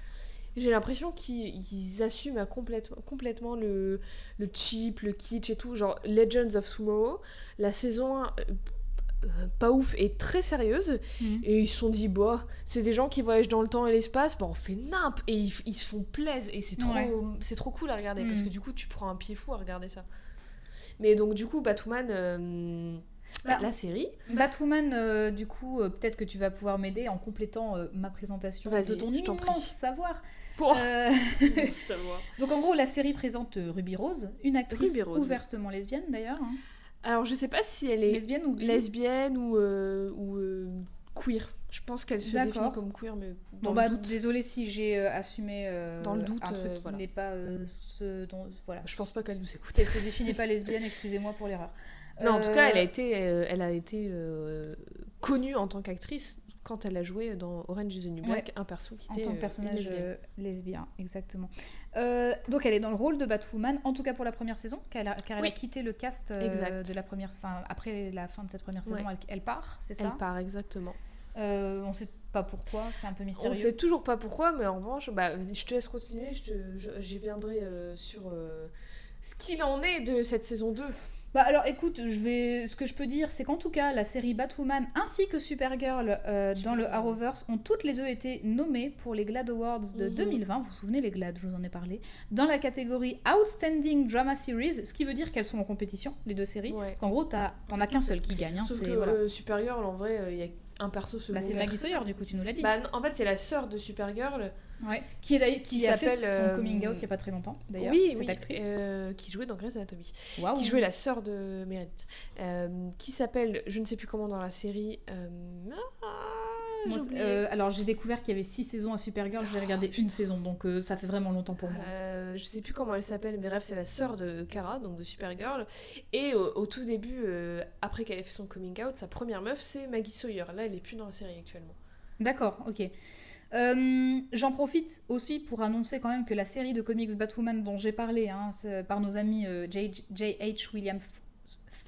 j'ai l'impression qu'ils ils assument complètement, complètement le, le cheap, le kitsch et tout. Genre Legends of Tomorrow, la saison 1, euh, pas ouf et très sérieuse. Mhm. Et ils se sont dit, bah, c'est des gens qui voyagent dans le temps et l'espace, bah on fait nimp et ils, ils se font plaisir et c'est trop, Ouais. c'est trop cool à regarder parce Mhm. que du coup tu prends un pied fou à regarder ça. Mais donc du coup Batwoman, euh, Bah, la série, Batwoman, euh, du coup, euh, peut-être que tu vas pouvoir m'aider en complétant euh, ma présentation de ton je t'en immense prie. savoir. pour Euh, savoir. Donc en gros, la série présente Ruby Rose, une actrice oui. ouvertement lesbienne d'ailleurs. hein. Alors je sais pas si elle est Lesbienne ou lesbienne ou, euh, ou euh, queer. Je pense qu'elle se définit comme queer, mais dans Bon bah le doute, désolé si j'ai euh, assumé euh, Dans le doute, un truc euh, qui voilà. n'est pas euh, ce dont voilà. je pense pas qu'elle nous écoute. C'est se définit pas lesbienne, excusez-moi pour l'erreur. Mais en tout cas, elle a Euh, été, euh, elle a été euh, connue en tant qu'actrice quand elle a joué dans Orange is the New Black un perso qui en était tant euh, que personnage lesbien, exactement. Euh, donc elle est dans le rôle de Batwoman, en tout cas pour la première saison, car elle a, car elle a Oui. quitté le cast euh, de la première, après la fin de cette première saison, Ouais. elle, elle part, c'est Elle ça. part exactement. Euh, on sait pas pourquoi, c'est un peu On mystérieux. sait toujours pas pourquoi, mais en revanche, bah, je te laisse continuer. Je te- je- j'y viendrai sur ce qu'il en est de cette saison 2. Bah alors écoute, je vais... ce que je peux dire, c'est qu'en tout cas, la série Batwoman ainsi que Supergirl euh, dans le Arrowverse ont toutes les deux été nommées pour les GLAAD Awards de Mhm. 2020. Vous vous souvenez, les GLAAD, je vous en ai parlé. Dans la catégorie Outstanding Drama Series, ce qui veut dire qu'elles sont en compétition, les deux séries. Ouais. Qu'en gros, t'en as qu'un seul qui gagne. hein, Sauf que voilà. euh, Supergirl, en vrai, il y a un perso Bah, secondaire. c'est Maggie Sawyer, du coup, tu nous l'as dit. Bah, en fait, c'est la sœur de Supergirl. Ouais. Qui, est qui, qui a fait son euh, coming out il y a pas très longtemps, d'ailleurs, oui, cette oui, actrice. euh, qui jouait dans Grey's Anatomy. Qui jouait la sœur de Meredith. Euh, qui s'appelle, je ne sais plus comment dans la série. euh, ah, Moi, alors j'ai découvert qu'il y avait six saisons à Supergirl, j'ai regardé une saison, donc ça fait vraiment longtemps pour moi. Je sais plus comment elle s'appelle, mais bref, c'est la sœur de Kara, donc de Supergirl. Et au, au tout début, après qu'elle ait fait son coming out, sa première meuf, c'est Maggie Sawyer. Là, elle est plus dans la série actuellement. D'accord, ok. Euh, J'en profite aussi pour annoncer quand même que la série de comics Batwoman dont j'ai parlé hein, c'est par nos amis euh, J- J.H. Williams 3,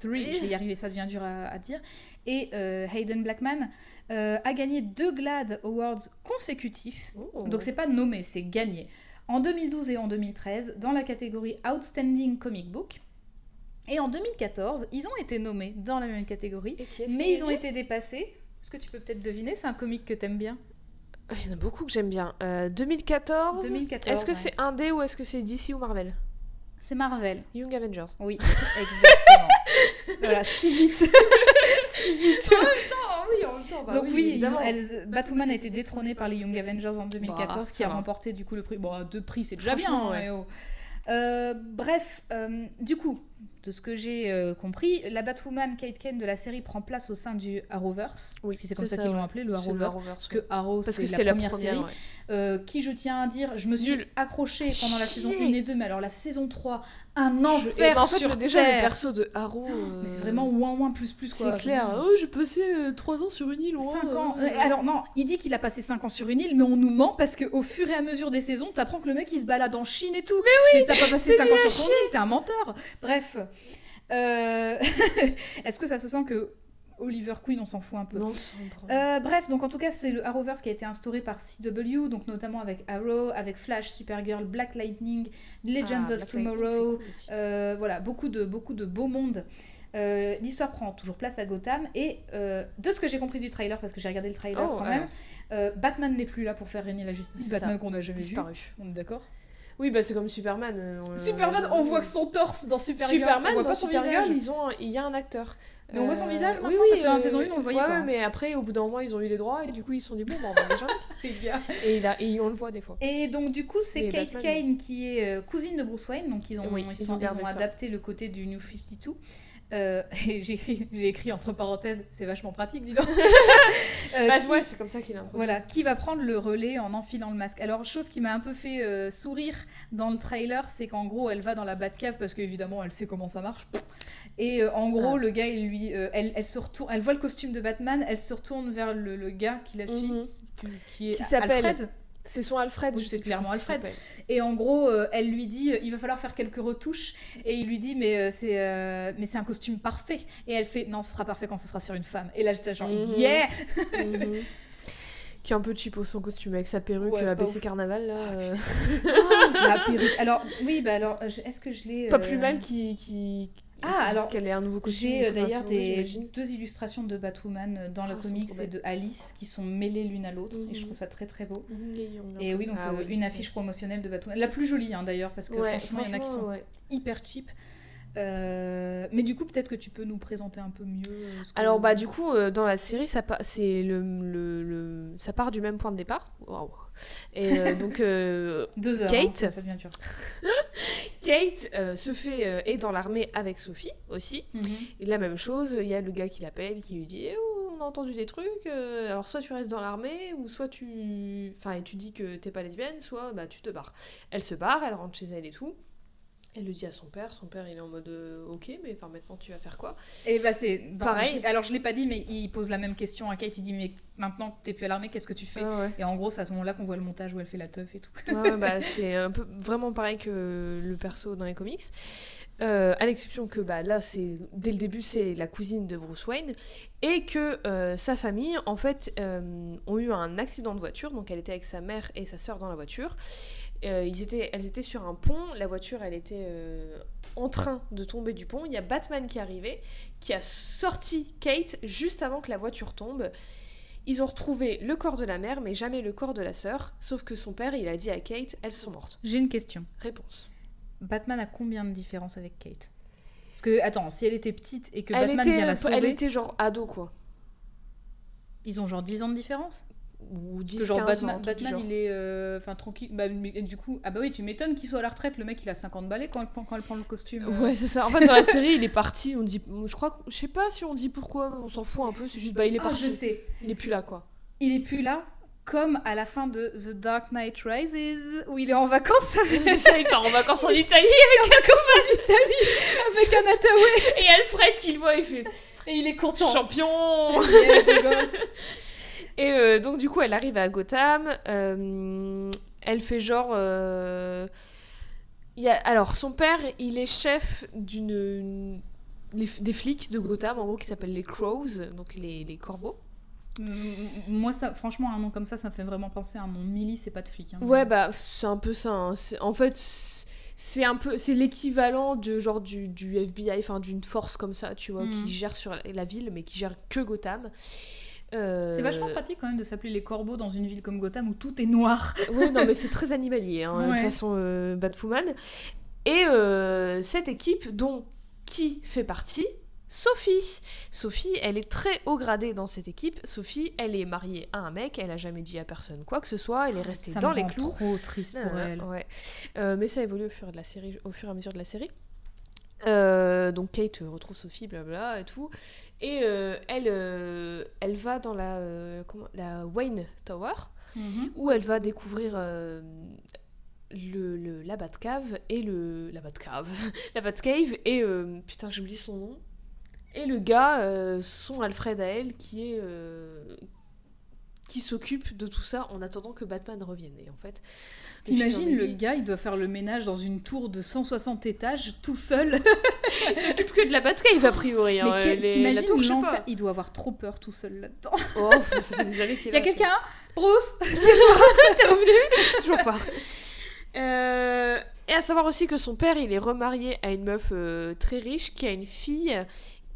je vais y arriver, ça devient dur à, à dire, et euh, Hayden Blackman euh, a gagné deux GLAAD Awards consécutifs. Oh. Donc c'est pas nommé, c'est gagné. En 2012 et en 2013 dans la catégorie Outstanding Comic Book. Et en 2014, ils ont été nommés dans la même catégorie, mais ils ont été dépassés. Est-ce que tu peux peut-être deviner C'est un comic que t'aimes bien? Il y en a beaucoup que j'aime bien. Euh, 2014. 2014. Est-ce que ouais. c'est indé ou est-ce que c'est DC ou Marvel? C'est Marvel. Young Avengers. Oui, exactement. voilà, si vite. si vite. Ah oui, en même temps. Donc oui, ont- elles- Batwoman a été détrônée par les Young Avengers en 2014, Bah, qui a va. remporté du coup le prix. Bon, deux prix, c'est déjà bien. Hein, ouais. eh oh. Euh, bref, euh, du coup, de ce que j'ai euh, compris, la Batwoman Kate Kane de la série prend place au sein du Arrowverse, Oui, si c'est comme ça, ça, qu'ils l'ont appelé, le Arrowverse. Arrowverse, Parce que Arrow, Parce que c'est c'était la première série. ouais. Euh, qui, je tiens à dire, je me suis Nul. accrochée pendant la saison Chier. 1 et 2, mais alors la saison 3, un Je- enfer et ben, en fait, sur le- déjà, Terre. le perso de Arrow. Mais c'est euh, vraiment ouin ouin plus plus quoi. C'est clair. Oh, j'ai passé 3 ans sur une île. 5 ans. Alors non, il dit qu'il a passé 5 ans sur une île, mais on nous ment parce qu'au fur et à mesure des saisons, t'apprends que le mec il se balade en Chine et tout. Mais oui t'as pas passé c'est 5 nul ans sur ton île, t'es un menteur. Bref. Euh, Est-ce que ça se sent que Oliver Queen, on s'en fout un peu Non. Euh, bref, donc en tout cas, c'est le Arrowverse qui a été instauré par CW, donc notamment avec Arrow, avec Flash, Supergirl, Black Lightning, Legends Ah, of Black Tomorrow, cool euh, voilà, beaucoup de, beaucoup de beaux mondes. Euh, L'histoire prend toujours place à Gotham et de ce que j'ai compris du trailer, parce que j'ai regardé le trailer Oh, quand même, Batman n'est plus là pour faire régner la justice. Batman qu'on n'a jamais vu. Disparu. On est d'accord? Oui, bah c'est comme Superman. euh, on- Superman, on voit que son torse dans Supergirl. Superman, on voit dans pas son Supergirl, visage. ils ont, il y a un acteur. Euh, Mais on voit son visage oui, maintenant, oui, parce que dans la euh, saison 1, on le voyait ouais, pas. ouais, mais après, au bout d'un moment, ils ont eu les droits et du coup, ils se sont dit bon, bah, on va. Les gars. Et, il a- et on le voit des fois. Et donc du coup c'est Kate Batman, Kane qui est euh, cousine de Bruce Wayne, donc ils ont, Oui, ils ils sont- ont ils ont ça. adapté le côté du New 52. Euh, et j'ai écrit, entre parenthèses, c'est vachement pratique, dis donc. Euh, Bah, ouais, c'est comme ça qu'il a voilà, qui va prendre le relais en enfilant le masque. Alors, chose qui m'a un peu fait euh, sourire dans le trailer, c'est qu'en gros, elle va dans la Batcave parce qu'évidemment, elle sait comment ça marche. Et en gros, Ah. le gars, il lui, elle, elle se retourne, elle voit le costume de Batman, elle se retourne vers le, le gars qui la suit, Mhm. qui est Qui s'appelle- Alfred. C'est son Alfred, Oui, je c'est sais clairement plus Alfred. Et en gros, euh, elle lui dit, euh, il va falloir faire quelques retouches. Et il lui dit, mais euh, c'est, mais c'est un costume parfait. Et elle fait, non, ce sera parfait quand ce sera sur une femme. Et là, j'étais genre, Mhm. yeah. Mhm. Qui est un peu cheapo son costume avec sa perruque Ouais, ABC. Carnaval là. euh. La perruque. Alors, oui, bah alors, est-ce que je l'ai Pas plus mal qui. qui... Ah, alors, qu'elle ait un nouveau costume. J'ai euh, d'ailleurs des deux illustrations de Batwoman euh, dans le Ah, sont comics et de Alice qui sont mêlées l'une à l'autre. Et je Mhm. trouve ça très très beau. Mhm, Et oui, donc Ah euh, oui. une affiche promotionnelle de Batwoman. La plus jolie hein, d'ailleurs, parce que Ouais, franchement, il y en a qui sont ouais. hyper cheap. Euh, mais du coup, peut-être que tu peux nous présenter un peu mieux. euh, Alors bah du coup euh, dans la série ça pa- c'est le, le, le- ça part du même point de départ. Waouh. Et euh, donc Deux heures. Kate. hein, ça devient dur. Kate se fait est dans l'armée avec Sophie aussi. Mhm. Et la même chose, il y a le gars qui l'appelle, qui lui dit Eh, oh, on a entendu des trucs, alors soit tu restes dans l'armée, ou soit tu. Enfin, et tu dis que t'es pas lesbienne, soit bah, tu te barres. Elle se barre, elle rentre chez elle et tout. Elle le dit à son père, son père il est en mode euh, ok, mais enfin maintenant tu vas faire quoi? Et bah c'est Pareil. je- alors je l'ai pas dit, mais il pose la même question à Kate. Il dit mais maintenant que t'es plus à l'armée, qu'est-ce que tu fais? Ah ouais. Et en gros, c'est à ce moment-là qu'on voit le montage où elle fait la teuf et tout. Ouais, ouais, bah, c'est un peu vraiment pareil que le perso dans les comics. Euh, à l'exception que bah, là, c'est dès le début, c'est la cousine de Bruce Wayne et que euh, sa famille, en fait, euh, ont eu un accident de voiture. Donc, elle était avec sa mère et sa sœur dans la voiture. Euh, ils étaient, elles étaient sur un pont, la voiture elle était euh, en train de tomber du pont. Il y a Batman qui est arrivé, qui a sorti Kate juste avant que la voiture tombe. Ils ont retrouvé le corps de la mère, mais jamais le corps de la sœur. Sauf que son père, il a dit à Kate, elles sont mortes. J'ai une question. Réponse. Batman a combien de différence avec Kate? Parce que, attends, si elle était petite et que Elle Batman vient la était, sauver, elle était genre ado quoi. ils ont genre 10 ans de différence? Ou Parce 10 que genre 15 Batman, ans, un Batman, genre. il est euh, enfin tranquille. Bah, et du coup, ah bah oui, tu m'étonnes qu'il soit à la retraite. Le mec, il a 50 balais quand elle, prend- quand elle prend le costume. euh. Ouais, c'est ça. En fait, dans la série, il est parti. On dit, je crois, je sais pas si on dit pourquoi, on s'en fout un peu. C'est juste, bah, il est Ah, parti. je sais. Il est plus là, quoi. Il est plus là, comme à la fin de The Dark Knight Rises, où il est en vacances avec, ça, il part en vacances en Italie en vacances en Italie avec un Hathaway et Alfred qui le voit, il fait et il est content. champion. Yeah. Et euh, donc, du coup, elle arrive à Gotham. euh, elle fait genre. euh, il y a... Alors, son père, il est chef d'une. des flics de Gotham, en gros, qui s'appellent les Crows, donc les, les corbeaux. Moi, ça, franchement, un nom comme ça, ça me fait vraiment penser à un nom Millie, c'est pas de flic. hein. Ouais, bah, c'est un peu ça. hein. En fait, c'est- un peu. C'est l'équivalent de genre du, du FBI, enfin, d'une force comme ça, tu vois, qui gère sur la ville, mais qui gère que Gotham. Euh, C'est vachement pratique quand même de s'appeler les corbeaux dans une ville comme Gotham où tout est noir. Oui, non, mais c'est très animalier, hein, de toute façon, euh, Batwoman. Et euh, cette équipe, dont qui fait partie? Sophie. Sophie, elle est très haut gradée dans cette équipe. Sophie, elle est mariée à un mec, elle a jamais dit à personne quoi que ce soit, elle est restée Ça dans me les rend clous. trop triste pour Euh, elle. ouais. Euh, mais ça évolue au fur, et de la série, au fur et à mesure de la série. Euh, donc Kate euh, retrouve Sophie, blabla et tout. Et euh, elle, euh, elle va dans la, comment, la Wayne Tower Mhm. où elle va découvrir le, le- la Batcave et le la Batcave la Batcave et putain j'ai oublié son nom et le gars son Alfred à elle qui est qui s'occupe de tout ça en attendant que Batman revienne et en fait T'imagines le gars, il doit faire le ménage dans une tour de 160 étages tout seul. il s'occupe que de la Batcave a priori hein, Mais t'imagines l'enfer. Il doit avoir trop peur tout seul là-dedans. oh ça fait des années qu'il Il y a quelqu'un Bruce T'es revenu Toujours pas. Euh, et à savoir aussi que son père, il est remarié à une meuf euh, très riche qui a une fille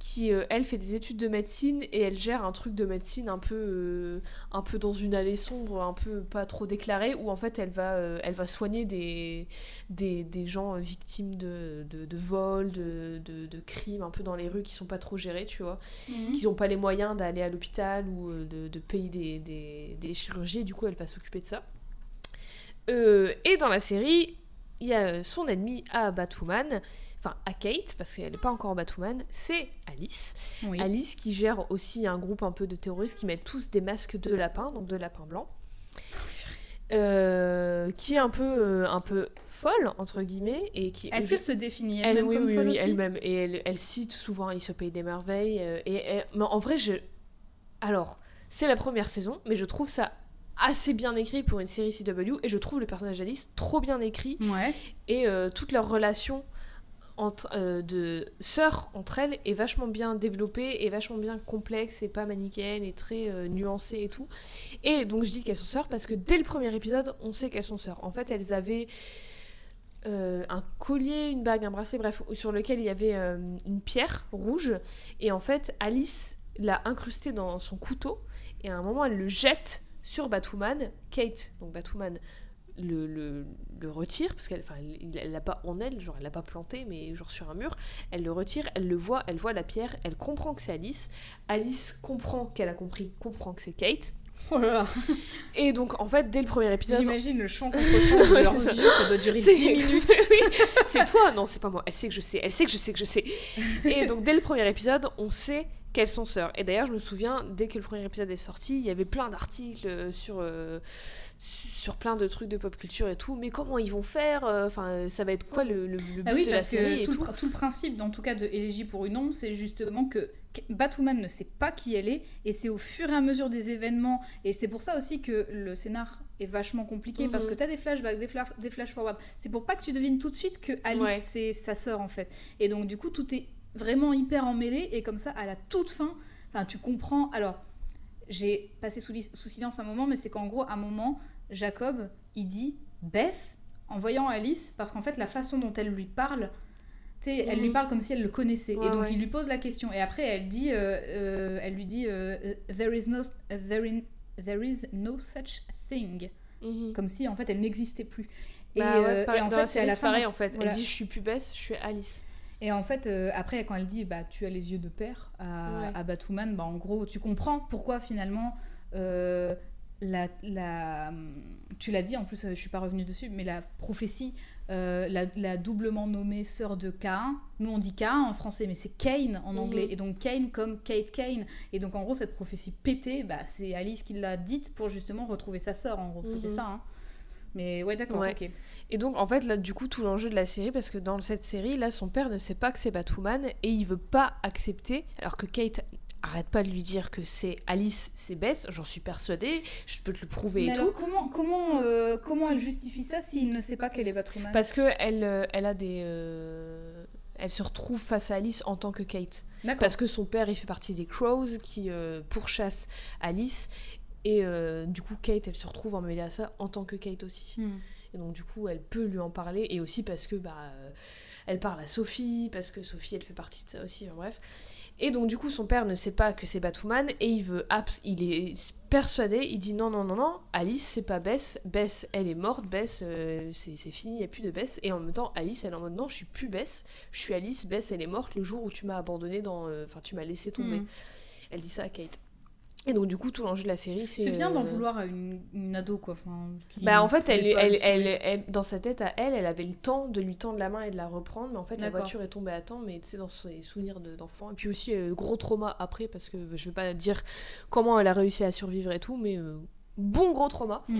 qui, euh, elle, fait des études de médecine et elle gère un truc de médecine un peu, euh, un peu dans une allée sombre, un peu pas trop déclarée, où en fait elle va, euh, elle va soigner des, des, des gens victimes de, de, de vols, de, de, de crimes, un peu dans les rues qui sont pas trop gérés, tu vois qui n'ont pas les moyens d'aller à l'hôpital ou de, de payer des, des, des chirurgies, et du coup elle va s'occuper de ça. Euh, et dans la série, il y a euh, son ennemi à Batwoman, enfin à Kate, parce qu'elle n'est pas encore Batwoman, c'est Alice. Oui. Alice qui gère aussi un groupe un peu de terroristes qui mettent tous des masques de lapin, donc de lapin blanc. Euh, qui est un peu, euh, un peu folle, entre guillemets, et qui... Est-ce qu'elle se définit Elle, elle-même oui, comme oui, oui, aussi elle-même. Et elle, elle cite souvent Il se paye des merveilles. euh, et, et- mais en vrai, je. Alors, c'est la première saison, mais je trouve ça assez bien écrit pour une série CW. Et je trouve le personnage d'Alice trop bien écrit. Ouais. Et euh, toute leur relation entre, euh, de sœurs entre elles est vachement bien développée et vachement bien complexe et pas manichéenne et très euh, nuancée et tout. Et donc je dis qu'elles sont sœurs parce que dès le premier épisode, on sait qu'elles sont sœurs. En fait, elles avaient euh, un collier, une bague, un bracelet, bref, sur lequel il y avait euh, une pierre rouge. Et en fait, Alice l'a incrusté dans son couteau et à un moment, elle le jette sur Batwoman. Kate, donc Batwoman, le, le, le retire parce qu'elle enfin elle- l'a pas en elle genre elle l'a pas planté mais genre sur un mur elle le retire elle le voit elle voit la pierre elle comprend que c'est Alice Alice comprend qu'elle a compris comprend que c'est Kate Oh là là. et donc en fait dès le premier épisode J'imagine le chant contre chant de leurs yeux, ça doit durer c'est 10 minutes. Oui, c'est toi non c'est pas moi elle sait que je sais elle sait que je sais que je sais et donc dès le premier épisode on sait qu'elles sont sœurs et d'ailleurs je me souviens dès que le premier épisode est sorti il y avait plein d'articles euh, sur euh, sur plein de trucs de pop culture et tout mais comment ils vont faire euh, enfin ça va être quoi le, le, le but Ah oui, de la parce série que et tout, tout le, tout le principe, en tout cas, de Élégie pour une ombre, c'est justement que Batwoman ne sait pas qui elle est, et c'est au fur et à mesure des événements, et c'est pour ça aussi que le scénar est vachement compliqué, parce Mhm. que tu as des flashbacks, des, fla- des flash forward. C'est pour pas que tu devines tout de suite que Alice, Ouais. c'est sa sœur, en fait. Et donc, du coup, tout est vraiment hyper emmêlé, et comme ça, à la toute fin, enfin, tu comprends. Alors, j'ai passé sous, silence un moment, mais c'est qu'en gros, à un moment, Jacob, il dit Beth en voyant Alice, parce qu'en fait, la façon dont elle lui parle, tu sais, elle lui Mhm. parle comme si elle le connaissait. Ouais, et donc, ouais. il lui pose la question. Et après, elle dit, euh, euh, elle lui dit, euh, there is no, there, in- there is no such thing, Mhm. comme si en fait elle n'existait plus. Bah ouais, euh, pareil, en dans fait, la c'est série, pareil en fait. Voilà. Elle dit je suis plus Bess, je suis Alice. Et en fait, euh, après, quand elle dit bah, tu as les yeux de père à, Ouais. à Batwoman, bah, en gros, tu comprends pourquoi finalement euh, la, la- tu l'as dit, en plus, euh, je suis pas revenue dessus, mais la prophétie, euh, la, la doublement nommée sœur de Cain, nous on dit Cain en français, mais c'est Kane en anglais, Mhm. et donc Kane comme Kate Kane. Et donc en gros, cette prophétie pétée, bah, c'est Alice qui l'a dite pour justement retrouver sa sœur, en gros, c'était Mhm. ça. hein. Mais ouais, d'accord, Ouais. Et donc en fait là du coup tout l'enjeu de la série parce que dans cette série là son père ne sait pas que c'est Batwoman et il veut pas accepter alors que Kate arrête pas de lui dire que c'est Alice c'est Bess, j'en suis persuadée, je peux te le prouver Mais et alors tout. comment, comment, euh, comment elle justifie ça s'il ne sait pas qu'elle est Batwoman? Parce que elle, euh, elle a des euh, elle se retrouve face à Alice en tant que Kate. Parce que son père, il fait partie des Crows qui euh, pourchassent Alice. Et euh, du coup, Kate, elle se retrouve emmêlée à ça en tant que Kate aussi. Hmm. Et donc, du coup, elle peut lui en parler. Et aussi parce que, bah, euh, elle parle à Sophie, parce que Sophie, elle fait partie de ça aussi. enfin, bref. Et donc, du coup, son père ne sait pas que c'est Batwoman. Et il veut. abs- Il est persuadé. Il dit non, non, non, non. Alice, c'est pas Bess. Bess, elle est morte. Bess, euh, c'est fini. Il n'y a plus de Bess. Et en même temps, Alice, elle est en mode non, je suis plus Bess. Je suis Alice. Bess, elle est morte le jour où tu m'as abandonnée dans. euh, Enfin, tu m'as laissé tomber. Hmm. Elle dit ça à Kate. Et donc, du coup, tout l'enjeu de la série, c'est. C'est bien d'en euh, vouloir à une, une ado, quoi. Enfin, Bah, en fait, elle, elle, le elle, elle- dans sa tête à elle, elle avait le temps de lui tendre la main et de la reprendre, mais en fait, la voiture est tombée à temps, mais tu sais, dans ses souvenirs de- d'enfant. Et puis aussi, euh, gros trauma après, parce que je vais pas dire comment elle a réussi à survivre et tout, mais euh, bon gros trauma. Mhm.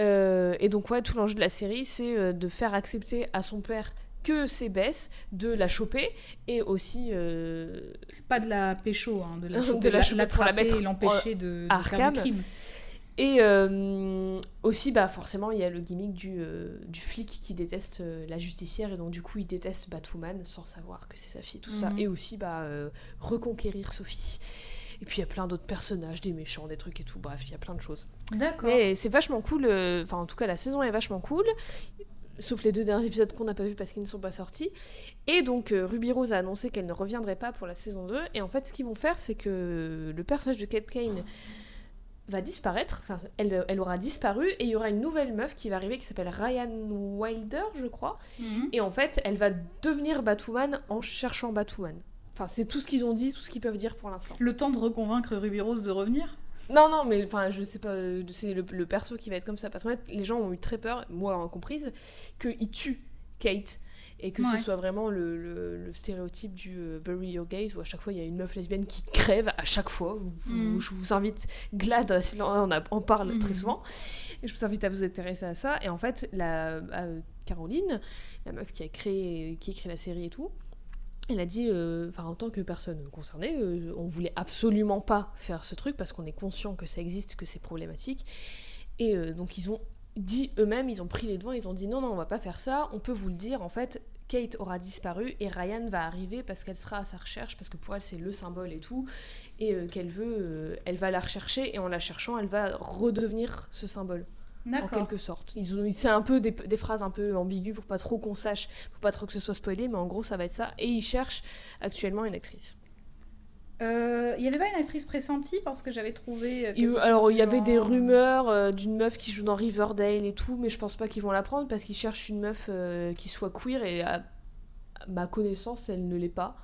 Euh, et donc, ouais, tout l'enjeu de la série, c'est de faire accepter à son père que c'est Bess, de la choper, et aussi. euh, Pas de la pécho, hein, de la De choper, la choper pour la mettre et l'empêcher de, de à faire du crime. Et euh, aussi, bah, forcément, il y a le gimmick du, euh, du flic qui déteste la justicière et donc du coup il déteste Batwoman sans savoir que c'est sa fille, tout ça. Mhm. Et aussi bah, reconquérir Sophie. Et puis il y a plein d'autres personnages, des méchants, des trucs et tout. Bref, il y a plein de choses. D'accord. Mais c'est vachement cool. euh, Enfin, en tout cas, la saison est vachement cool. Sauf les deux derniers épisodes qu'on n'a pas vus parce qu'ils ne sont pas sortis. Et donc, euh, Ruby Rose a annoncé qu'elle ne reviendrait pas pour la saison 2. Et en fait, ce qu'ils vont faire, c'est que le personnage de Kate Kane va disparaître. Enfin, elle, elle aura disparu. Et il y aura une nouvelle meuf qui va arriver qui s'appelle Ryan Wilder, je crois. Mhm. Et en fait, elle va devenir Batwoman en cherchant Batwoman. Enfin, c'est tout ce qu'ils ont dit, tout ce qu'ils peuvent dire pour l'instant. Le temps de reconvaincre Ruby Rose de revenir? Non, non, mais enfin, je sais pas, euh, c'est le, le perso qui va être comme ça. Parce qu'en fait, les gens ont eu très peur, moi en comprise, qu'il tue Kate. Et que Ouais. ce soit vraiment le, le- le stéréotype du euh, Bury Your Gaze, où à chaque fois il y a une meuf lesbienne qui crève, à chaque fois. Vous- Mhm. Je vous invite, Glad, si on en, a- parle très souvent. Et je vous invite à vous intéresser à ça. Et en fait, la, euh, Caroline, la meuf qui a créé, qui écrit la série et tout, elle a dit, euh, enfin en tant que personne concernée, euh, on voulait absolument pas faire ce truc parce qu'on est conscient que ça existe, que c'est problématique. Et euh, donc ils ont dit eux-mêmes, ils ont pris les devants, ils ont dit non non on va pas faire ça, on peut vous le dire en fait. Kate aura disparu et Ryan va arriver parce qu'elle sera à sa recherche parce que pour elle c'est le symbole et tout et qu'elle veut, elle va la rechercher et en la cherchant elle va redevenir ce symbole en quelque sorte. Ils ont, c'est un peu des, des phrases un peu ambiguës pour pas trop qu'on sache, pour pas trop que ce soit spoilé, mais en gros ça va être ça. Et ils cherchent actuellement une actrice. Euh, Il y avait pas une actrice pressentie parce que j'avais trouvé. euh, euh, alors il y avait des genre, euh, rumeurs euh, d'une meuf qui joue dans Riverdale et tout, mais je pense pas qu'ils vont la prendre parce qu'ils cherchent une meuf euh, qui soit queer et à, à ma connaissance elle ne l'est pas.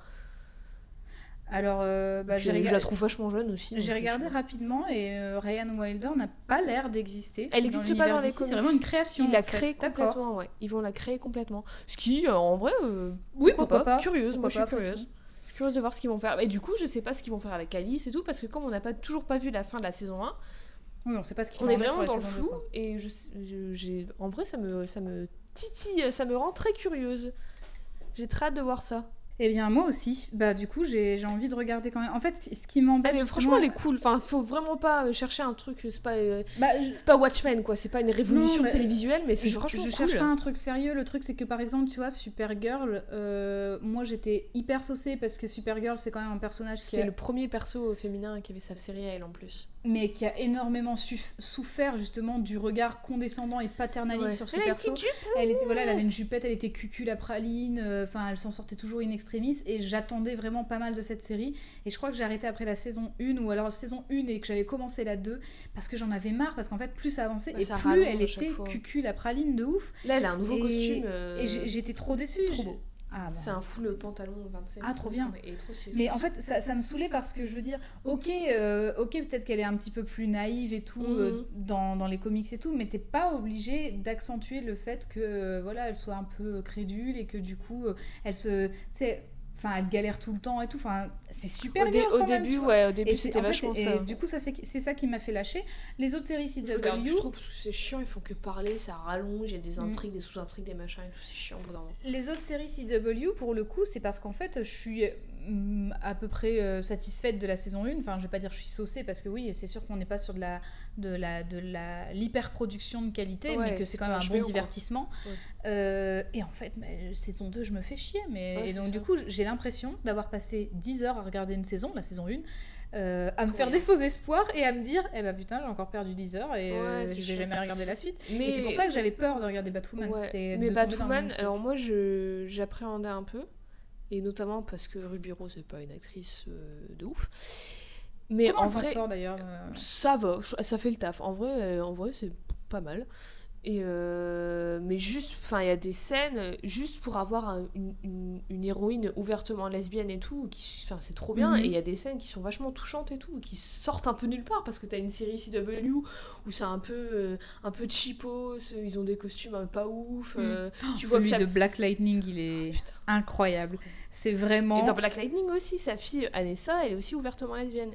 Alors, euh, bah, euh, Je la trouve vachement jeune aussi. j'ai donc, regardé rapidement et euh, Ryan Wilder n'a pas l'air d'exister. Elle n'existe pas dans les d'ici, C'est comics. vraiment une création. Ils la D'accord. complètement, ouais. Ils vont la créer complètement. Ce qui, euh, en vrai, euh, Oui, pourquoi pas. Curieuse, moi Pourquoi je suis pas, curieuse. Je suis curieuse de voir ce qu'ils vont faire. Et du coup, je sais pas ce qu'ils vont faire avec Alice et tout, parce que comme on n'a pas toujours pas vu la fin de la saison 1, Oui, on sait pas ce on est vraiment dans le flou. Et je, je- j'ai, en vrai, ça me, ça me titille, ça me rend très curieuse. J'ai très hâte de voir ça. Eh bien, moi aussi. Bah, du coup, j'ai envie de regarder quand même. En fait, ce qui m'embête. franchement, elle est cool. Enfin, faut vraiment pas euh, chercher un truc. C'est pas, euh, Bah, je- c'est pas Watchmen, quoi. C'est pas une révolution Non, télévisuelle, mais c'est franchement je cool. cherche pas un truc sérieux. Le truc, c'est que par exemple, tu vois, Supergirl, euh, moi j'étais hyper saucée parce que Supergirl, c'est quand même un personnage qui C'est a, le premier perso féminin qui avait sa série à elle en plus. Mais qui a énormément souffert justement du regard condescendant et paternaliste sur ce perso. Elle était voilà, elle avait une jupette, elle était cucul à praline, euh, enfin elle s'en sortait toujours in extremis et j'attendais vraiment pas mal de cette série et je crois que j'ai arrêté après la saison 1 ou alors saison 1 et que j'avais commencé la 2 parce que j'en avais marre parce qu'en fait plus ça avançait Bah, et ça plus elle était cucul à praline de ouf Là, elle a un nouveau Et- costume. euh, et j'étais trop déçue. trop Je- beau. Ah, bah, C'est un full pantalon 27. Ah, trop bien. Et trop stylé. Mais en fait, ça, ça me saoulait parce que je veux dire, ok, euh, ok, peut-être qu'elle est un petit peu plus naïve et tout Mhm. euh, dans, dans les comics et tout, mais t'es pas obligé d'accentuer le fait que euh, voilà, elle soit un peu crédule et que du coup, elle se, tu sais, enfin, elle galère tout le temps et tout. Enfin, c'est super au, dé- bien au même, début, ouais, au début, c'était fait, vachement et ça. Du coup, ça c'est ça qui m'a fait lâcher. Les autres séries Je regarde plus CW, trop parce que c'est chiant, ils font que parler, ça rallonge, il y a des Mm. intrigues, des sous-intrigues, des machins et tout, c'est chiant au bout d'un moment. Les autres séries CW, pour le coup, c'est parce qu'en fait, je suis à peu près euh, satisfaite de la saison 1. Enfin, je vais pas dire que je suis saucée, parce que oui, c'est sûr qu'on n'est pas sur de la de la de la l'hyper-production de qualité, Ouais, mais que c'est quand même un bon divertissement. Ouais. Euh, et en fait, mais, saison 2, je me fais chier. Mais... Ouais, et donc, ça. du coup, j'ai l'impression d'avoir passé 10 heures à regarder une saison, la saison 1. euh, à me faire des faux espoirs et à me dire eh ben putain j'ai encore perdu 10 heures et euh, je vais jamais regarder la suite Mais et c'est pour ça que j'avais peur de regarder Batwoman mais Batwoman, alors moi j'appréhendais un peu, et notamment parce que Ruby Rose n'est pas une actrice euh, de ouf. Mais Comment en vrai, sort d'ailleurs euh ça va, ça fait le taf. En vrai, euh, en vrai c'est pas mal. Et euh, mais juste, enfin, il y a des scènes, juste pour avoir un- une, une- une héroïne ouvertement lesbienne et tout, qui, enfin, c'est trop bien. Mhm. Et il y a des scènes qui sont vachement touchantes et tout, qui sortent un peu nulle part parce que t'as une série CW où c'est un peu, euh, un peu cheapos, ils ont des costumes un peu pas ouf. Mhm. euh, tu Oh, vois que celui ça de Black Lightning, il est Putain. incroyable. C'est vraiment. Et dans Black Lightning aussi, sa fille Anessa, elle est aussi ouvertement lesbienne.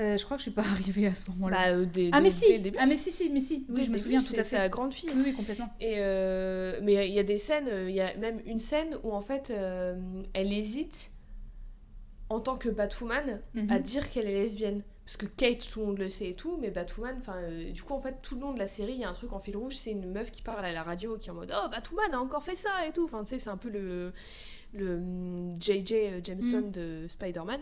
Euh, je crois que je suis pas arrivée à ce moment-là. Bah, euh, dès, ah mais dès si, le début. ah mais si si mais si. Dès Oui, je me début, souviens tout c'est à c'est fait. la grande fille. Oui oui complètement. Et euh, mais il y a des scènes, il y a même une scène où en fait euh, elle hésite en tant que Batwoman Mhm. à dire qu'elle est lesbienne. Parce que Kate, tout le monde le sait et tout, mais Batwoman, enfin, du coup, en fait, tout le long de la série, il y a un truc en fil rouge, c'est une meuf qui parle à la radio qui est en mode Oh, Batwoman a encore fait ça et tout. Enfin, tu sais, c'est un peu le, le hum, J.J. Jameson Mm. de Spider-Man.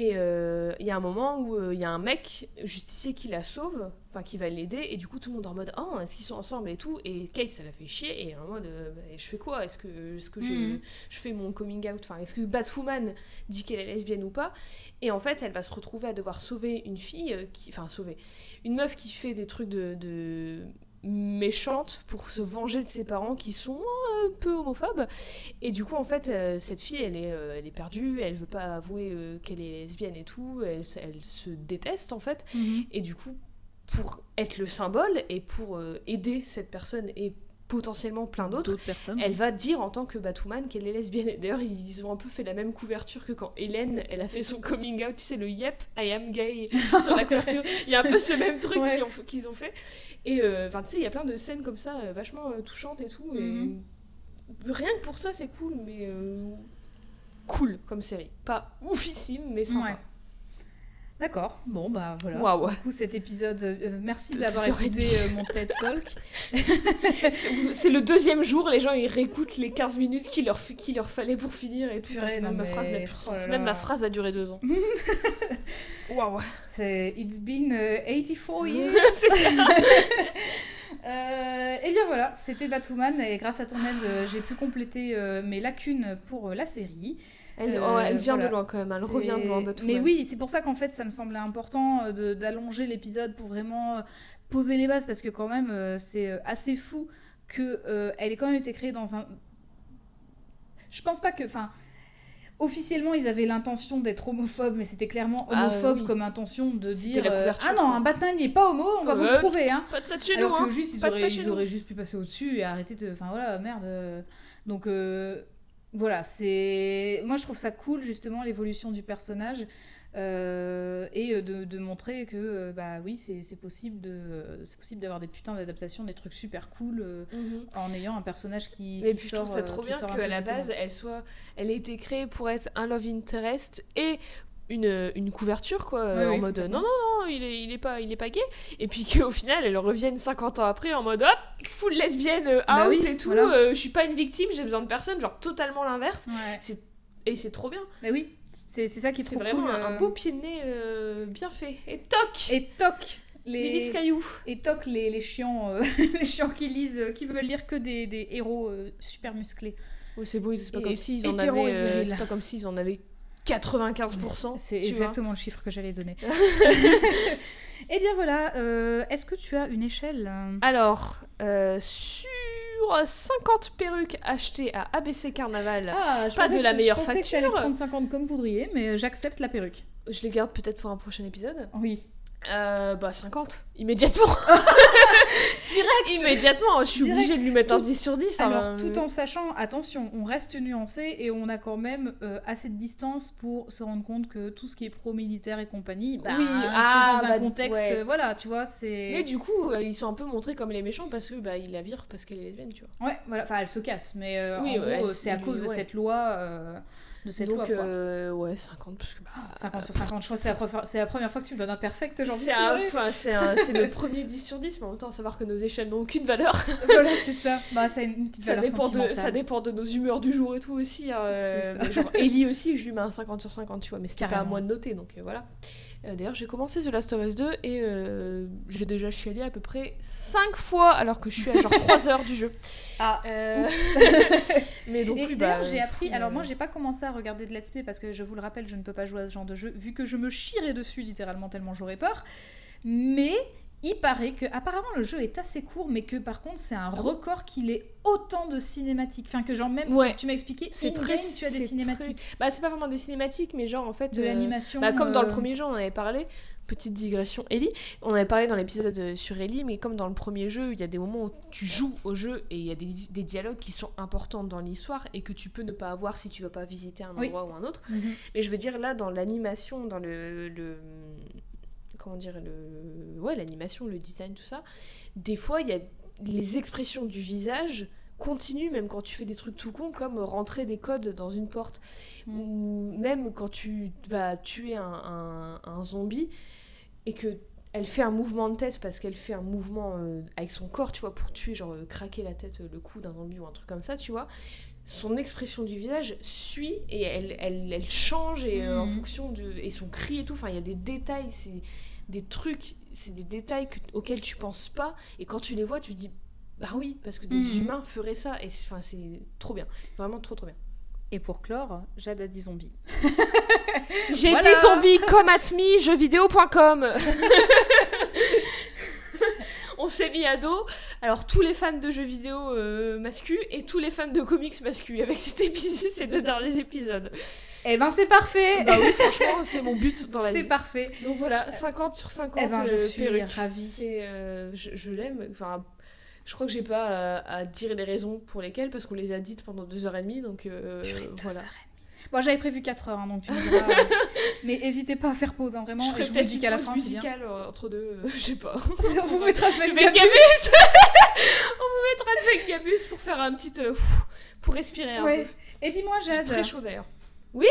Et euh, il y a un moment où euh, il y a un mec justicier qui la sauve, enfin qui va l'aider, et du coup tout le monde est en mode Oh, est-ce qu'ils sont ensemble et tout. Et Kate, ça la fait chier, et en mode euh, Bah, Je fais quoi? Est-ce que, est que je, je fais mon coming out? Enfin, est-ce que Batwoman dit qu'elle est lesbienne ou pas? Et en fait, elle va se retrouver à devoir sauver une fille, qui, enfin sauver, une meuf qui fait des trucs de, de méchante pour se venger de ses parents qui sont un peu homophobes. Et du coup, en fait, euh, cette fille, elle est, euh, elle est perdue, elle veut pas avouer euh, qu'elle est lesbienne et tout, elle, elle se déteste en fait. Mhm. Et du coup, pour être le symbole et pour euh, aider cette personne et potentiellement plein d'autres, personnes. elle va dire en tant que Batwoman qu'elle est lesbienne. D'ailleurs, ils ont un peu fait la même couverture que quand Hélène, elle a fait son coming out, tu sais, le Yep, I am gay sur la couverture. Il y a un peu ce même truc Ouais. qu'ils ont, fait. Et euh, tu sais, il y a plein de scènes comme ça, euh, vachement euh, touchantes et tout. Et Mhm. rien que pour ça, c'est cool, mais euh, cool comme série. Pas oufissime, mais sympa. Ouais. D'accord. Bon bah voilà. Waouh. Du coup cet épisode, euh, merci De d'avoir 12 heures et écouté euh, mon TED Talk. C'est le deuxième jour, les gens ils réécoutent les 15 minutes qu'il leur, leur fallait pour finir et tout. Purée, Même ma phrase n'a plus oh là. Même ma phrase a duré deux ans. Waouh. C'est It's been euh, 84 years. Euh, et bien voilà, c'était Batwoman et grâce à ton aide, euh, j'ai pu compléter euh, mes lacunes pour euh, la série. Elle, Euh, oh, elle vient voilà. de loin quand même, elle revient de loin. Mais oui, c'est pour ça qu'en fait, ça me semblait important euh, d'allonger l'épisode pour vraiment euh, poser les bases parce que quand même, c'est assez fou que euh, elle ait quand même été créée dans un. Je pense pas que, enfin. Officiellement, ils avaient l'intention d'être homophobes, mais c'était clairement Ah, homophobe oui. comme intention de dire la euh, Ah non, un Batman il est pas homo, on va vous Ouais. le prouver. Hein. Pas de ça de chez Alors nous, que hein. juste, ils Pas de auraient, ils auraient juste pu passer au-dessus et arrêter de. Enfin voilà, merde. Donc euh, voilà, c'est. Moi je trouve ça cool justement l'évolution du personnage. Euh, et euh, de, de montrer que euh, bah oui c'est possible de c'est possible d'avoir des putains d'adaptations des trucs super cool Mhm. en ayant un personnage qui, Mais puis je trouve ça trop bien qu'à la base, elle soit, elle ait été créée pour être un love interest et une, une couverture quoi, Oui, euh, en oui, mode non non non, il est, il est pas, il est pas gay. Et puis qu'au final, elle revienne 50 ans après en mode hop, full lesbienne, euh, out Bah oui, et tout. voilà. euh, je suis pas une victime, j'ai besoin de personne, genre totalement l'inverse. ouais Et c'est trop bien. mais oui c'est c'est ça qui est C'est trop vraiment cool un, un euh. beau pied de nez euh, bien fait. Et toc, et toc les Skyou. et toc les, les chiants euh, les chiants qui lisent euh, qui veulent lire que des, des héros euh, super musclés c'est beau, c'est pas Et comme s'ils en hétéro avaient, c'est pas comme s'ils en avaient 95%. c'est exactement le chiffre que j'allais donner et bien voilà euh, est-ce que tu as une échelle euh Alors, euh, sur 50 perruques achetées à ABC Carnaval, Ah, je Pas de la que- meilleure je pensais que facture. prendre 50 comme poudrier, mais j'accepte la perruque. je les garde peut-être pour un prochain épisode. Oui. Euh, bah 50, immédiatement. Immédiatement, je suis Direct. obligée de lui mettre un Tout- 10 sur 10. Alors, hein. tout en sachant, attention, on reste nuancé et on a quand même euh, assez de distance pour se rendre compte que tout ce qui est pro-militaire et compagnie, bah, Oui, c'est ah, dans un bah, contexte, ouais. voilà, tu vois, c'est... Mais du coup, euh, ils sont un peu montrés comme les méchants parce que bah ils la virent parce qu'elle est lesbienne, tu vois. Ouais, voilà, enfin, elle se casse, mais euh, Oui, en ouais, gros, c'est- à cause de ouais. cette loi, de cette Donc loi, euh, ouais, 50 parce que bah 50 sur 50, je crois que c'est la, première- c'est la première fois que tu me donnes un perfect, genre. c'est le premier 10 sur 10, mais en même temps, savoir que nos échelles n'ont aucune valeur. voilà, c'est ça. Bah, ça a une petite Ça valeur dépend, de, ça dépend de nos humeurs du jour et tout aussi. hein, euh, genre, Ellie aussi, je lui mets un 50 sur 50, tu vois, mais c'était pas à moi de noter, donc euh, voilà. Euh, D'ailleurs, j'ai commencé The Last of Us 2 et euh, j'ai déjà chialé à peu près 5 fois alors que je suis à genre 3 heures du jeu. Ah, Euh, mais donc, oui, d'ailleurs, bah, j'ai appris. Alors, moi, j'ai pas commencé à regarder de let's play parce que je vous le rappelle, je ne peux pas jouer à ce genre de jeu vu que je me chierais dessus littéralement tellement j'aurais peur. Mais il paraît que apparemment le jeu est assez court, mais que par contre c'est un record qu'il ait autant de cinématiques. Enfin que genre même Ouais. tu m'as expliqué, C'est très. game, tu as des cinématiques, très- Bah, c'est pas vraiment des cinématiques, mais genre en fait. de euh, l'animation. Bah, comme dans le euh, premier jeu, on en avait parlé. Petite digression, Ellie. On avait parlé dans l'épisode euh, sur Ellie, mais comme dans le premier jeu, il y a des moments où tu joues au jeu et il y a des, des dialogues qui sont importants dans l'histoire et que tu peux ne pas avoir si tu vas pas visiter un Oui. endroit ou un autre. mhm. Mais je veux dire, là, dans l'animation, dans le. le- comment dire le Ouais, l'animation, le design, tout ça. Des fois, il y a les expressions du visage continuent même quand tu fais des trucs tout cons comme rentrer des codes dans une porte Mm. ou même quand tu vas tuer un, un- un zombie et que elle fait un mouvement de tête parce qu'elle fait un mouvement euh, avec son corps, tu vois, pour tuer, genre euh, craquer la tête, euh, le cou d'un zombie ou un truc comme ça, tu vois. Son expression du visage suit et elle, elle, elle change et, euh, en Mhm. fonction de. et son cri et tout. Enfin, il y a des détails, c'est des trucs, c'est des détails que- auxquels tu penses pas et quand tu les vois, tu te dis. Bah oui, parce que des Mhm. humains feraient ça et c'est- enfin, c'est trop bien, vraiment trop trop bien. Et pour clore, Jade a dit zombie. J'ai Voilà. été zombie comme atmi jeuxvideo.com. On s'est mis à dos. Alors tous les fans de jeux vidéo euh, masculins et tous les fans de comics masculins avec cet épisode, ces deux derniers épisodes. Eh ben c'est parfait. Bah oui, franchement, c'est mon but dans la c'est vie. parfait. Donc voilà, 50 sur 50 Eh ben je euh, suis ravie. C'est, euh, je je l'aime. Enfin, je crois que j'ai pas à, à dire les raisons pour lesquelles parce qu'on les a dites pendant deux heures et demie. Donc euh, Purée, deux voilà. heures et demie. Bon, j'avais prévu 4 heures, hein, donc tu me diras. euh, Mais n'hésitez pas à faire pause, hein, vraiment. Je et ferai je vous le dis qu'à la fin, c'est bien. musicale euh, entre deux, euh, je sais pas. On vous mettra Le Gabus. On vous mettra le Vengabus pour faire un petit... euh, pour respirer un Ouais. peu. Et dis-moi, C'est Jade, très chaud d'ailleurs. où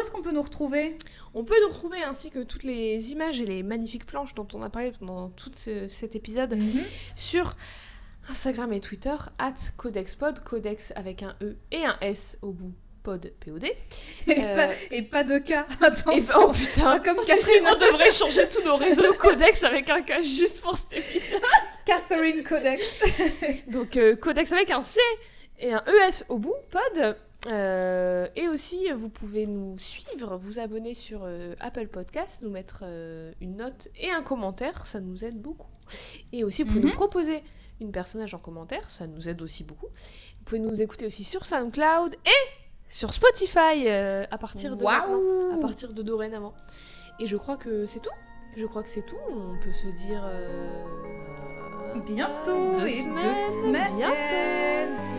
est-ce qu'on peut nous retrouver? On peut nous retrouver ainsi que toutes les images et les magnifiques planches dont on a parlé pendant tout ce- cet épisode Mhm. sur Instagram et Twitter, at CodexPod, Codex avec un E et un S au bout, pod, POD. et, Euh, pas, et pas de cas, Et attention. oh putain, Comme tu sais, Catherine. on devrait changer tous nos réseaux Codex avec un K juste pour cet épisode. Catherine Codex. Donc euh, Codex avec un C et un ES au bout, pod. Euh, et aussi, vous pouvez nous suivre, vous abonner sur euh, Apple Podcast, nous mettre euh, une note et un commentaire, ça nous aide beaucoup. Et aussi, vous pouvez Mhm. nous proposer une personnage en commentaire, ça nous aide aussi beaucoup. Vous pouvez nous écouter aussi sur SoundCloud et sur Spotify euh, à partir de maintenant, à Waouh partir de dorénavant. Et je crois que c'est tout. Je crois que c'est tout. On peut se dire euh, Bientôt deux et semaines, deux semaines. Bientôt.